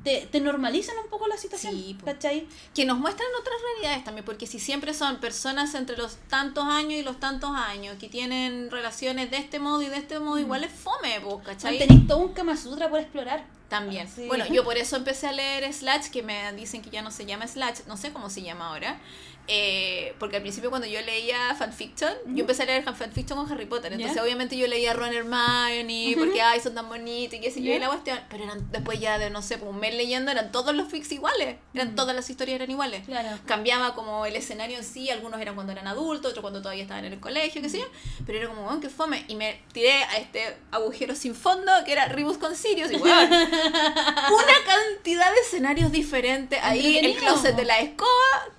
te, te normalicen un poco la situación, Sí. ¿cachai? Que nos muestran otras realidades también, porque si siempre son personas entre los tantos años y los tantos años que tienen relaciones de este modo y de este modo, igual es fome, po, ¿cachai? Tenéis todo un Kama Sutra por explorar. También. Sí. Bueno, yo por eso empecé a leer Slash, que me dicen que ya no se llama Slash, no sé cómo se llama ahora, eh, porque al principio cuando yo leía fanfiction, yo empecé a leer fanfiction con Harry Potter, entonces Ya. obviamente yo leía Ron Hermione, porque ay, son tan bonitos y qué sé yo, Ya. y la cuestión, pero eran después ya de, no sé, pues, un mes leyendo, eran todos los fics iguales, eran todas las historias eran iguales. Claro. Cambiaba como el escenario en sí, algunos eran cuando eran adultos, otros cuando todavía estaban en el colegio, qué sé yo, pero era como, weón, qué fome, y me tiré a este agujero sin fondo, que era Rebus con Sirius, y weón, una cantidad de escenarios diferentes. Ahí el closet de la escoba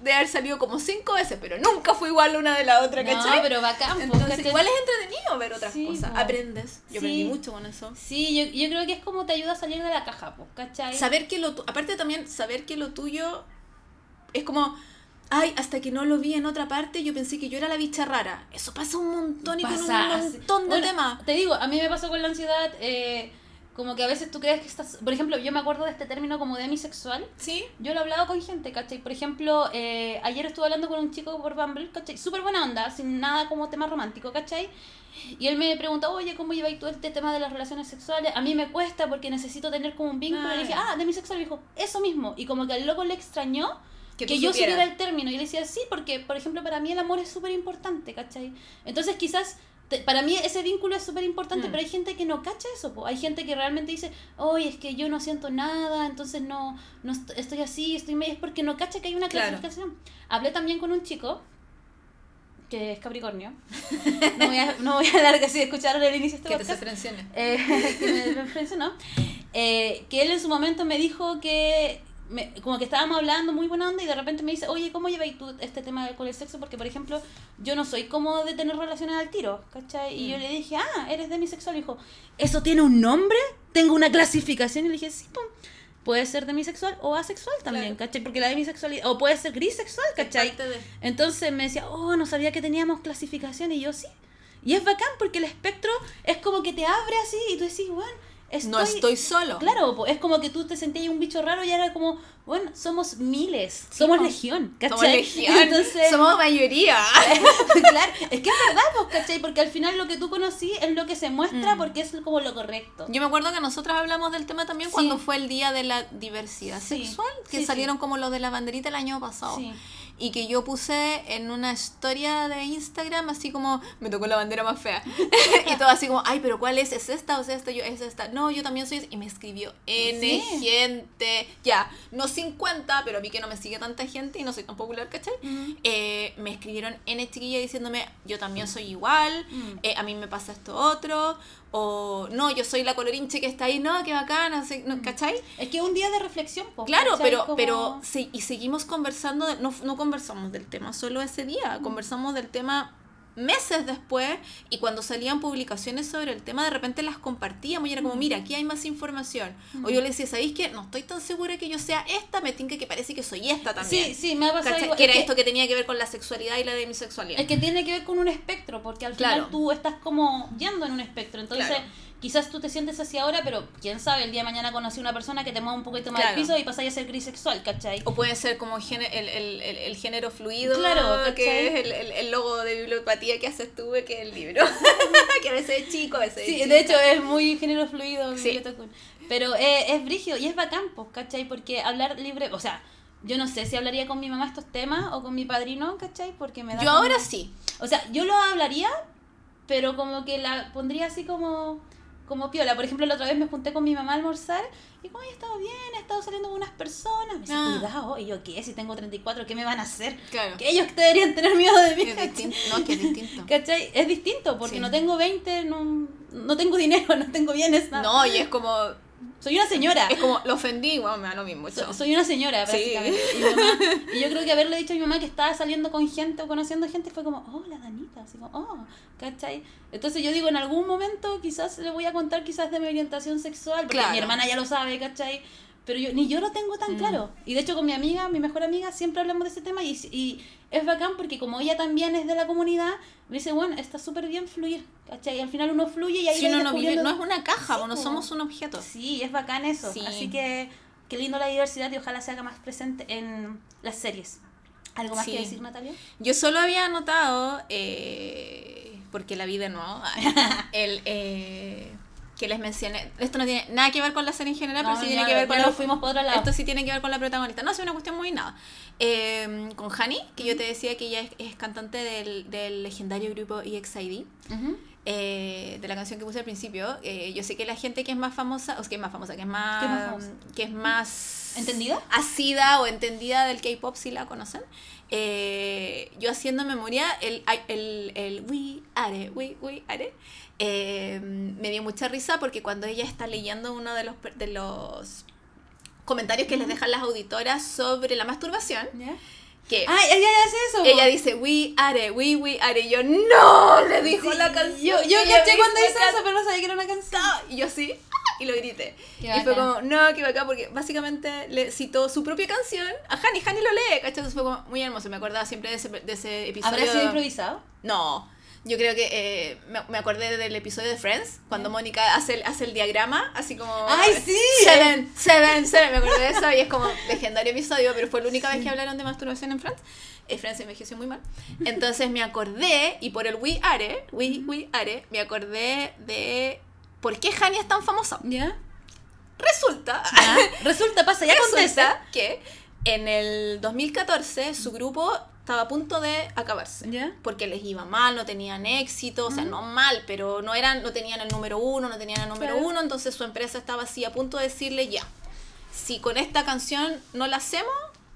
de haber salido como cinco veces, pero nunca fue igual una de la otra, No, ¿cachai? pero bacán, po, Entonces, ¿cachai? igual es entretenido ver otras Sí, cosas. po. Aprendes. Yo Sí. aprendí mucho con eso. Sí, yo, yo creo que es como te ayuda a salir de la caja, pues, ¿cachai? Saber que lo tu- aparte también saber que lo tuyo es como ay, hasta que no lo vi en otra parte, yo pensé que yo era la bicha rara. Eso pasa un montón y Pasa con un montón de Bueno, temas. Te digo, a mí me pasó con la ansiedad, eh, como que a veces tú crees que estás... Por ejemplo, yo me acuerdo de este término como demisexual. ¿Sí? Yo lo he hablado con gente, ¿cachai? Por ejemplo, eh, ayer estuve hablando con un chico por Bumble, ¿cachai? Súper buena onda, sin nada como tema romántico, ¿cachai? Y él me preguntó, oye, ¿cómo lleváis tú este tema de las relaciones sexuales? A mí me cuesta porque necesito tener como un vínculo. Ah, y le dije, ah, demisexual. Y dijo, eso mismo. Y como que al loco le extrañó Que que, yo supieras. supiera el término. Y le decía, sí, porque, por ejemplo, para mí el amor es súper importante, ¿cachai? Entonces quizás... te- para mí ese vínculo es súper importante, Mm. pero hay gente que no cacha eso, po. hay gente que realmente dice, oye, es que yo no siento nada, entonces no, no est- estoy así, estoy medio, es porque no cacha que hay una Claro. clasificación. Hablé también con un chico, que es Capricornio, no voy a, no voy a hablar que si escucharon el inicio de este Que te podcast, eh, que me, me eh, que él en su momento me dijo que, me- como que estábamos hablando muy buena onda y de repente me dice, oye, ¿cómo lleváis tú este tema con el sexo? Porque, por ejemplo, yo no soy como de tener relaciones al tiro, ¿cachai? Y yo Mm. le dije, ah, eres demisexual. Y dijo, ¿eso tiene un nombre? ¿Tengo una clasificación? Y le dije, sí, pum. Puede ser demisexual o asexual también, Claro. ¿cachai? Porque la demisexualidad, o puede ser grisexual, ¿cachai? De- Entonces me decía, oh, no sabía que teníamos clasificación y yo sí. Y es bacán porque el espectro es como que te abre así y tú decís, bueno, estoy... No estoy solo. Claro, es como que tú te sentías un bicho raro y era como, bueno, somos miles, somos legión, ¿cachai? Somos legión. Entonces, Somos mayoría. claro, es que es verdad, pues, ¿cachai? Porque al final lo que tú conocí es lo que se muestra Mm. porque es como lo correcto. Yo me acuerdo que nosotros hablamos del tema también Sí. cuando fue el día de la diversidad Sí. sexual, que salieron como los de la banderita el año pasado. Y que yo puse en una historia de Instagram así como, me tocó la bandera más fea. y todo así como, ay, pero ¿cuál es? ¿Es esta o es esta? Yo, es esta. No, yo también soy. Y me escribió N Sí. gente. Ya, no 50, pero mí que no me sigue tanta gente y no soy tan popular, ¿cachai? Eh, me escribieron N chiquilla diciéndome, yo también soy igual, Mm. eh, a mí me pasa esto otro, o no, yo soy la colorinche que está ahí, no, qué bacana, no no, ¿cachai? Es que un día de reflexión, po, Claro, ¿cachai? pero, Como- pero se- y seguimos conversando, no, no conversamos del tema solo ese día, conversamos del tema meses después y cuando salían publicaciones sobre el tema de repente las compartíamos y era como, mira, aquí hay más información. O yo le decía, ¿sabéis qué? No estoy tan segura que yo sea esta, me tinca que parece que soy esta también. Sí, sí, me ha pasado. Que era Es esto que tenía que ver con la sexualidad y la demisexualidad. Es que tiene que ver con un espectro, porque al final Claro. tú estás como yendo en un espectro. Entonces, Claro. Quizás tú te sientes así ahora, pero quién sabe, el día de mañana conocí una persona que te mueve un poquito más Claro. el piso y pasáis a ser grisexual, ¿cachai? O puede ser como el, el, el, el género fluido, Claro, que es el, logo de bibliopatía que haces tú, que es el libro. que a veces es chico, a veces es Sí, de hecho es muy género fluido. Sí. Pero es brígido y es bacán, pues, ¿cachai? Porque hablar libre, o sea, yo no sé si hablaría con mi mamá estos temas o con mi padrino, ¿cachai? Porque me da Yo como- ahora sí. O sea, yo lo hablaría, pero como que la pondría así como como piola. Por ejemplo, la otra vez me junté con mi mamá a almorzar y como, he estado bien, he estado saliendo con unas personas. Me dice, Ah. cuidado. Y yo, ¿qué? Si tengo 34, ¿qué me van a hacer? Claro. Que ellos deberían tener miedo de mí. Es distinto. No, que es distinto. ¿Cachai? Es distinto, porque Sí. no tengo 20, no, no tengo dinero, no tengo bienes, nada. No, y es como. Soy una señora. Es como, lo ofendí, bueno, me da lo mismo. So- soy una señora, Sí. básicamente. Y, mamá- y yo creo que haberle dicho a mi mamá que estaba saliendo con gente o conociendo gente fue como, oh, la Danita, así como, oh, ¿cachai? Entonces yo digo, en algún momento quizás le voy a contar quizás de mi orientación sexual, porque Claro. mi hermana ya lo sabe, ¿cachai? Pero yo, ni yo lo tengo tan Mm. claro. Y de hecho con mi amiga, mi mejor amiga, siempre hablamos de ese tema y, y es bacán porque como ella también es de la comunidad, me dice, bueno, está súper bien fluir, ¿cachai? Y al final uno fluye y ahí Si uno no, vive- no es una caja, Sí, no somos un objeto. Sí, es bacán eso. Sí. Así que qué lindo la diversidad y ojalá se haga más presente en las series. ¿Algo más Sí. que decir, Natalia? Yo solo había anotado, eh, porque la vi de nuevo, el, eh, que les mencioné. Esto no tiene nada que ver con la serie en general, No, pero sí tiene que ver con la. fuimos por otro lado. Esto sí tiene que ver con la protagonista. No, es una cuestión muy nada. Eh, con Hani, que yo te decía que ella es, es cantante del, del legendario grupo EXID. Ujú. eh, de la canción que puse al principio, eh, yo sé que la gente que es más famosa, o sea, que es más famosa, que es más, ¿Qué es más que es más ¿Entendida? asida o entendida del K-pop si la conocen. Eh, yo haciendo memoria, el, el, el we are, we, we are, eh, me dio mucha risa porque cuando ella está leyendo uno de los, de los comentarios que les dejan las auditoras sobre la masturbación, que Ah, ella ya hace eso. ella dice we are, we, we are, y yo no, le dijo Sí, la canción. Yo, yo que caché cuando hizo eso, pero no sabía que era una canción. Y yo así, ¡ah! y lo grité. Qué y fue como, no, qué bacán, porque básicamente le citó su propia canción a Hani, Hani lo lee, ¿cachai? Entonces fue como muy hermoso, me acordaba siempre de ese, de ese episodio. ¿Habrá sido improvisado? No, yo creo que eh, me, me acordé del episodio de Friends, cuando Mónica hace el, hace el diagrama, así como... ¡Ay, sí! Seven, seven, seven, me acordé de eso y es como legendario episodio, pero fue la única vez que hablaron de masturbación en Friends. Eh, Friends envejeció muy mal. Entonces me acordé, y por el We Are, We, we Are, me acordé de por qué Hani es tan famosa. ¿Ya? Resulta, Resulta, pasa, ya resulta que en el 2014 su grupo estaba a punto de acabarse ¿Ya? porque les iba mal, no tenían éxito, o sea, no mal, pero no eran, no tenían el número uno, no tenían el número Claro. uno, entonces su empresa estaba así a punto de decirle ya, si con esta canción no la hacemos,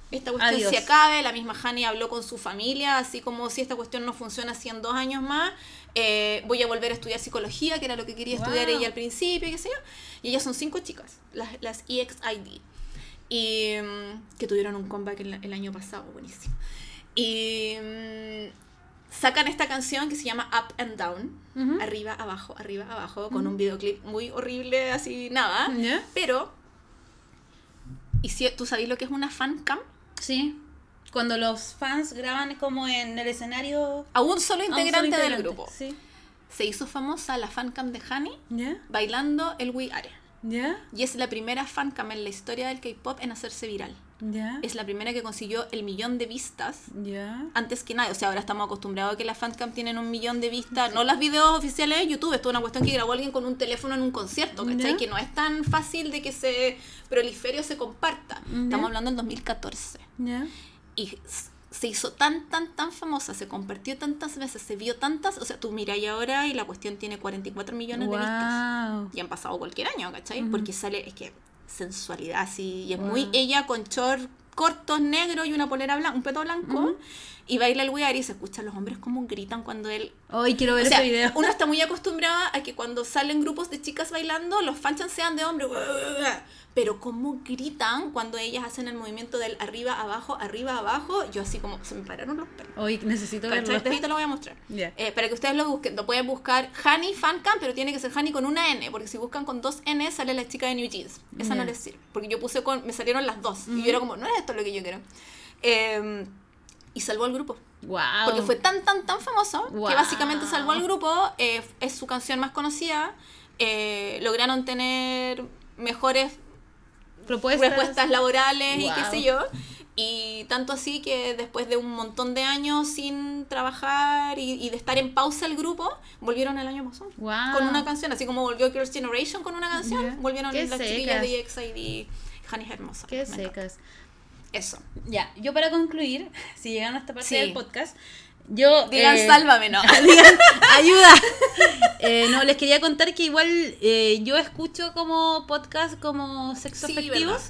esta cuestión Adiós. se acabe, la misma Hani habló con su familia, así como si esta cuestión no funciona así en dos años más, eh, voy a volver a estudiar psicología, que era lo que quería estudiar ella al principio, y qué sé yo, y ellas son cinco chicas, las, las EXID, y mm, que tuvieron un comeback el, el año pasado, buenísimo. Y mm, sacan esta canción que se llama Up and Down, arriba, abajo, arriba, abajo, con un videoclip muy horrible, así nada. Pero, ¿y si tú sabes lo que es una fan cam? Sí. Cuando los fans graban como en el escenario. A un solo a un solo integrante del grupo. Sí. Se hizo famosa la fan cam de Hani ¿Ya? bailando el We Are. ¿Ya? Y es la primera fan cam en la historia del K-pop en hacerse viral. ¿Ya? Es la primera que consiguió el millón de vistas ¿Ya? antes que nadie. O sea, ahora estamos acostumbrados a que las fancam tienen un millón de vistas. No las videos oficiales de YouTube. Esto es una cuestión que grabó alguien con un teléfono en un concierto, ¿cachai? Ya. Que no es tan fácil de que se prolifere o se comparta. Estamos hablando del 2014. ¿Ya? Y se hizo tan, tan, tan famosa, se compartió tantas veces, se vio tantas. O sea, tú miráis ahora y la cuestión tiene 44 millones de vistas. Y han pasado cualquier año, ¿cachai? Porque sale, es que sensualidad así, y es Wow. muy ella con short cortos negros y una polera blanca, un peto blanco, y baila el wear y se escuchan los hombres como gritan cuando él... Hoy quiero ver O sea, ese video. uno está muy acostumbrado a que cuando salen grupos de chicas bailando, los fanchan sean de hombres, pero como gritan cuando ellas hacen el movimiento del arriba, abajo, arriba, abajo, yo así como, se me pararon los pelos. Hoy necesito verlo. Te lo voy a mostrar. Ya. Eh, para que ustedes lo busquen. Lo pueden buscar Hani Fancam, pero tiene que ser Hani con una N, porque si buscan con dos N sale la chica de New Jeans. Esa no Ya. les sirve. Porque yo puse con. Me salieron las dos. Y yo era como, no es esto lo que yo quiero. Eh, y salvó al grupo. Wow. Porque fue tan, tan, tan famoso Wow. que básicamente salvó al grupo. eh, es su canción más conocida. eh, lograron tener mejores propuestas. laborales y qué sé yo. Y tanto así que después de un montón de años sin trabajar y, y de estar en pausa el grupo, volvieron el año pasado. Wow. Con una canción, así como volvió Girls' Generation con una canción, volvieron las chiquillas secas. de EXID, Honey hermosa. Qué encanta. Eso. Ya, yo para concluir, si llegan a esta parte Sí. del podcast, yo... Digan eh, sálvame, no. digan, ayuda. Eh, no, les quería contar que igual eh, yo escucho como podcast como sexo Sí, afectivos. ¿verdad?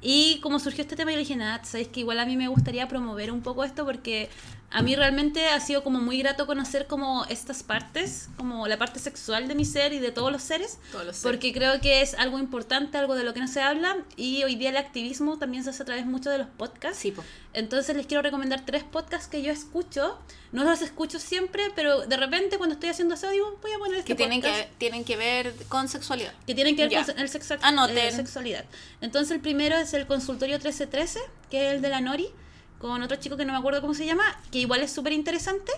Y como surgió este tema, yo dije, nada, sabéis que igual a mí me gustaría promover un poco esto porque a mí realmente ha sido como muy grato conocer como estas partes, como la parte sexual de mi ser y de todos los seres. Todos los seres. Porque creo que es algo importante, algo de lo que no se habla. Y hoy día el activismo también se hace a través mucho de los podcasts. Sí, po. Entonces les quiero recomendar tres podcasts que yo escucho. No los escucho siempre, pero de repente cuando estoy haciendo eso digo, voy a poner este Que tienen, podcast que tienen que ver con sexualidad. que tienen que ver con el sexo, eh, sexualidad. Entonces el primero es el consultorio 1313, que es el de la Nori, con otro chico que no me acuerdo cómo se llama, que igual es súper interesante.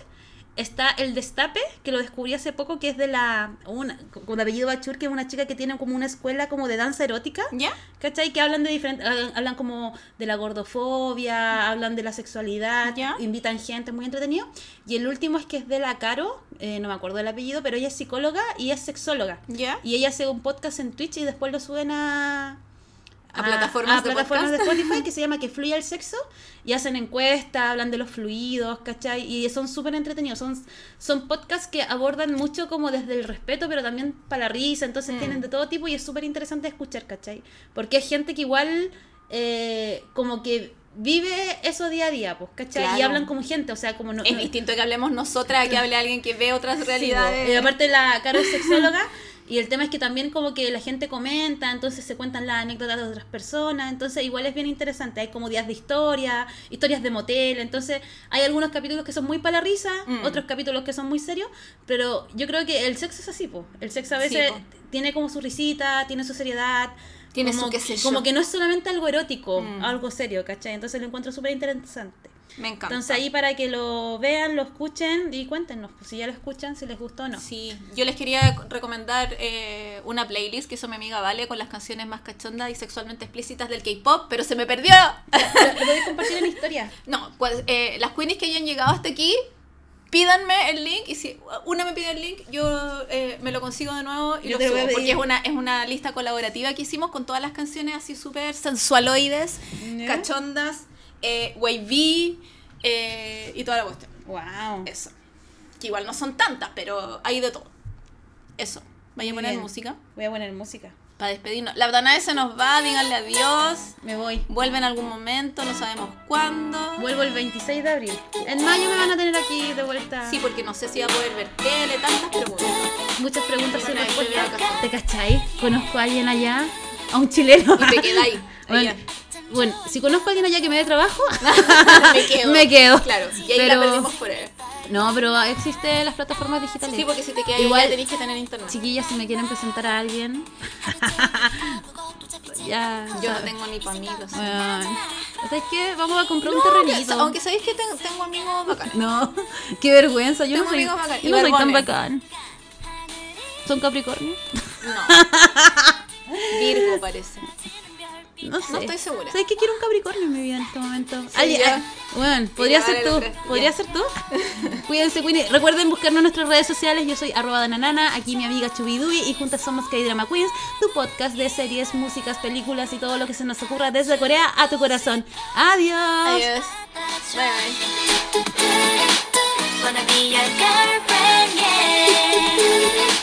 está El Destape, que lo descubrí hace poco, que es de la. Una, con apellido Bachur, que es una chica que tiene como una escuela como de danza erótica. ¿Ya? ¿Cachai? Que hablan de diferentes. Hablan, como de la gordofobia, hablan de la sexualidad, Ya. invitan gente, muy entretenido. Y el último es que es de la Caro, eh, no me acuerdo el apellido, pero ella es psicóloga y es sexóloga. ¿Ya? Y ella hace un podcast en Twitch y después lo suben a. A plataformas a de plataformas de. Spotify que se llama Que Fluye el Sexo y hacen encuestas, hablan de los fluidos, ¿cachai? Y son súper entretenidos. Son, son podcasts que abordan mucho como desde el respeto, pero también para la risa. Entonces Mm. tienen de todo tipo y es súper interesante escuchar, ¿cachai? Porque hay gente que igual eh, como que vive eso día a día, pues, ¿cachai? Y hablan como gente, o sea, como no... Es no- distinto que hablemos nosotras que hable alguien que ve otras realidades. Y aparte la Caro es sexóloga y el tema es que también como que la gente comenta, entonces se cuentan las anécdotas de otras personas, entonces igual es bien interesante, hay como días de historia, historias de motel, entonces hay algunos capítulos que son muy para la risa, Mm. otros capítulos que son muy serios, pero yo creo que el sexo es así, po. el sexo a veces tiene como su risita, tiene su seriedad. Tiene como, su qué sé yo. como que no es solamente algo erótico, Mm. algo serio, ¿cachai? Entonces lo encuentro súper interesante. Me encanta. Entonces ahí para que lo vean, lo escuchen y cuéntenos pues, si ya lo escuchan, si les gustó o no. Sí, yo les quería recomendar eh, una playlist que hizo mi amiga Vale con las canciones más cachondas y sexualmente explícitas del K-pop, pero se me perdió. Lo, podéis compartir en historia. No, pues, eh, las queenies que hayan llegado hasta aquí, pídanme el link y si una me pide el link, yo eh, me lo consigo de nuevo y Yo lo subo, porque es una, es una lista colaborativa que hicimos con todas las canciones así súper sensualoides, cachondas, eh, wavy eh, y toda la cuestión. Wow. Eso. Que igual no son tantas, pero hay de todo. Eso. Vaya a poner música Voy a poner música. para despedirnos. La Danae se nos va, díganle adiós. Me voy. Vuelve en algún momento, no sabemos cuándo. Vuelvo el 26 de abril. En mayo me van a tener aquí de vuelta. Sí, porque no sé si va a poder ver tele, tantas preguntas. Muchas preguntas sin respuesta. ¿Te cachai? Conozco a alguien allá. A un chileno. Y te quedáis. Allá. bueno, si conozco a alguien allá que me dé trabajo, me quedo. me quedo. Claro, y ahí la Pero- perdimos por él. No, pero existen las plataformas digitales. Sí, porque si te quedas Igual- ya tenés que tener internet. Chiquillas, si me quieren presentar a alguien. ya. Yo no tengo ni para amigos. Bueno, ¿Sabes qué? Vamos a comprar un No, terrenito. aunque sabéis que ten- tengo amigos bacanes. No, qué vergüenza. Yo Tengo no soy, bacán- yo no soy tan bacán. ¿Son Capricornio? No. Virgo parece. No sé. No estoy segura. ¿Sabes qué quiero un Capricornio en mi vida en este momento? Sí, Alguien- ya. ah, bueno, podría ser tú. Podría ya. ser tú. Cuídense, Queenie. Recuerden buscarnos en nuestras redes sociales. Yo soy arroba dananana, aquí mi amiga Chubidubi y juntas somos K-Drama Queens, tu podcast de series, músicas, películas y todo lo que se nos ocurra desde Corea a tu corazón. Adiós. Adiós. Bye bye.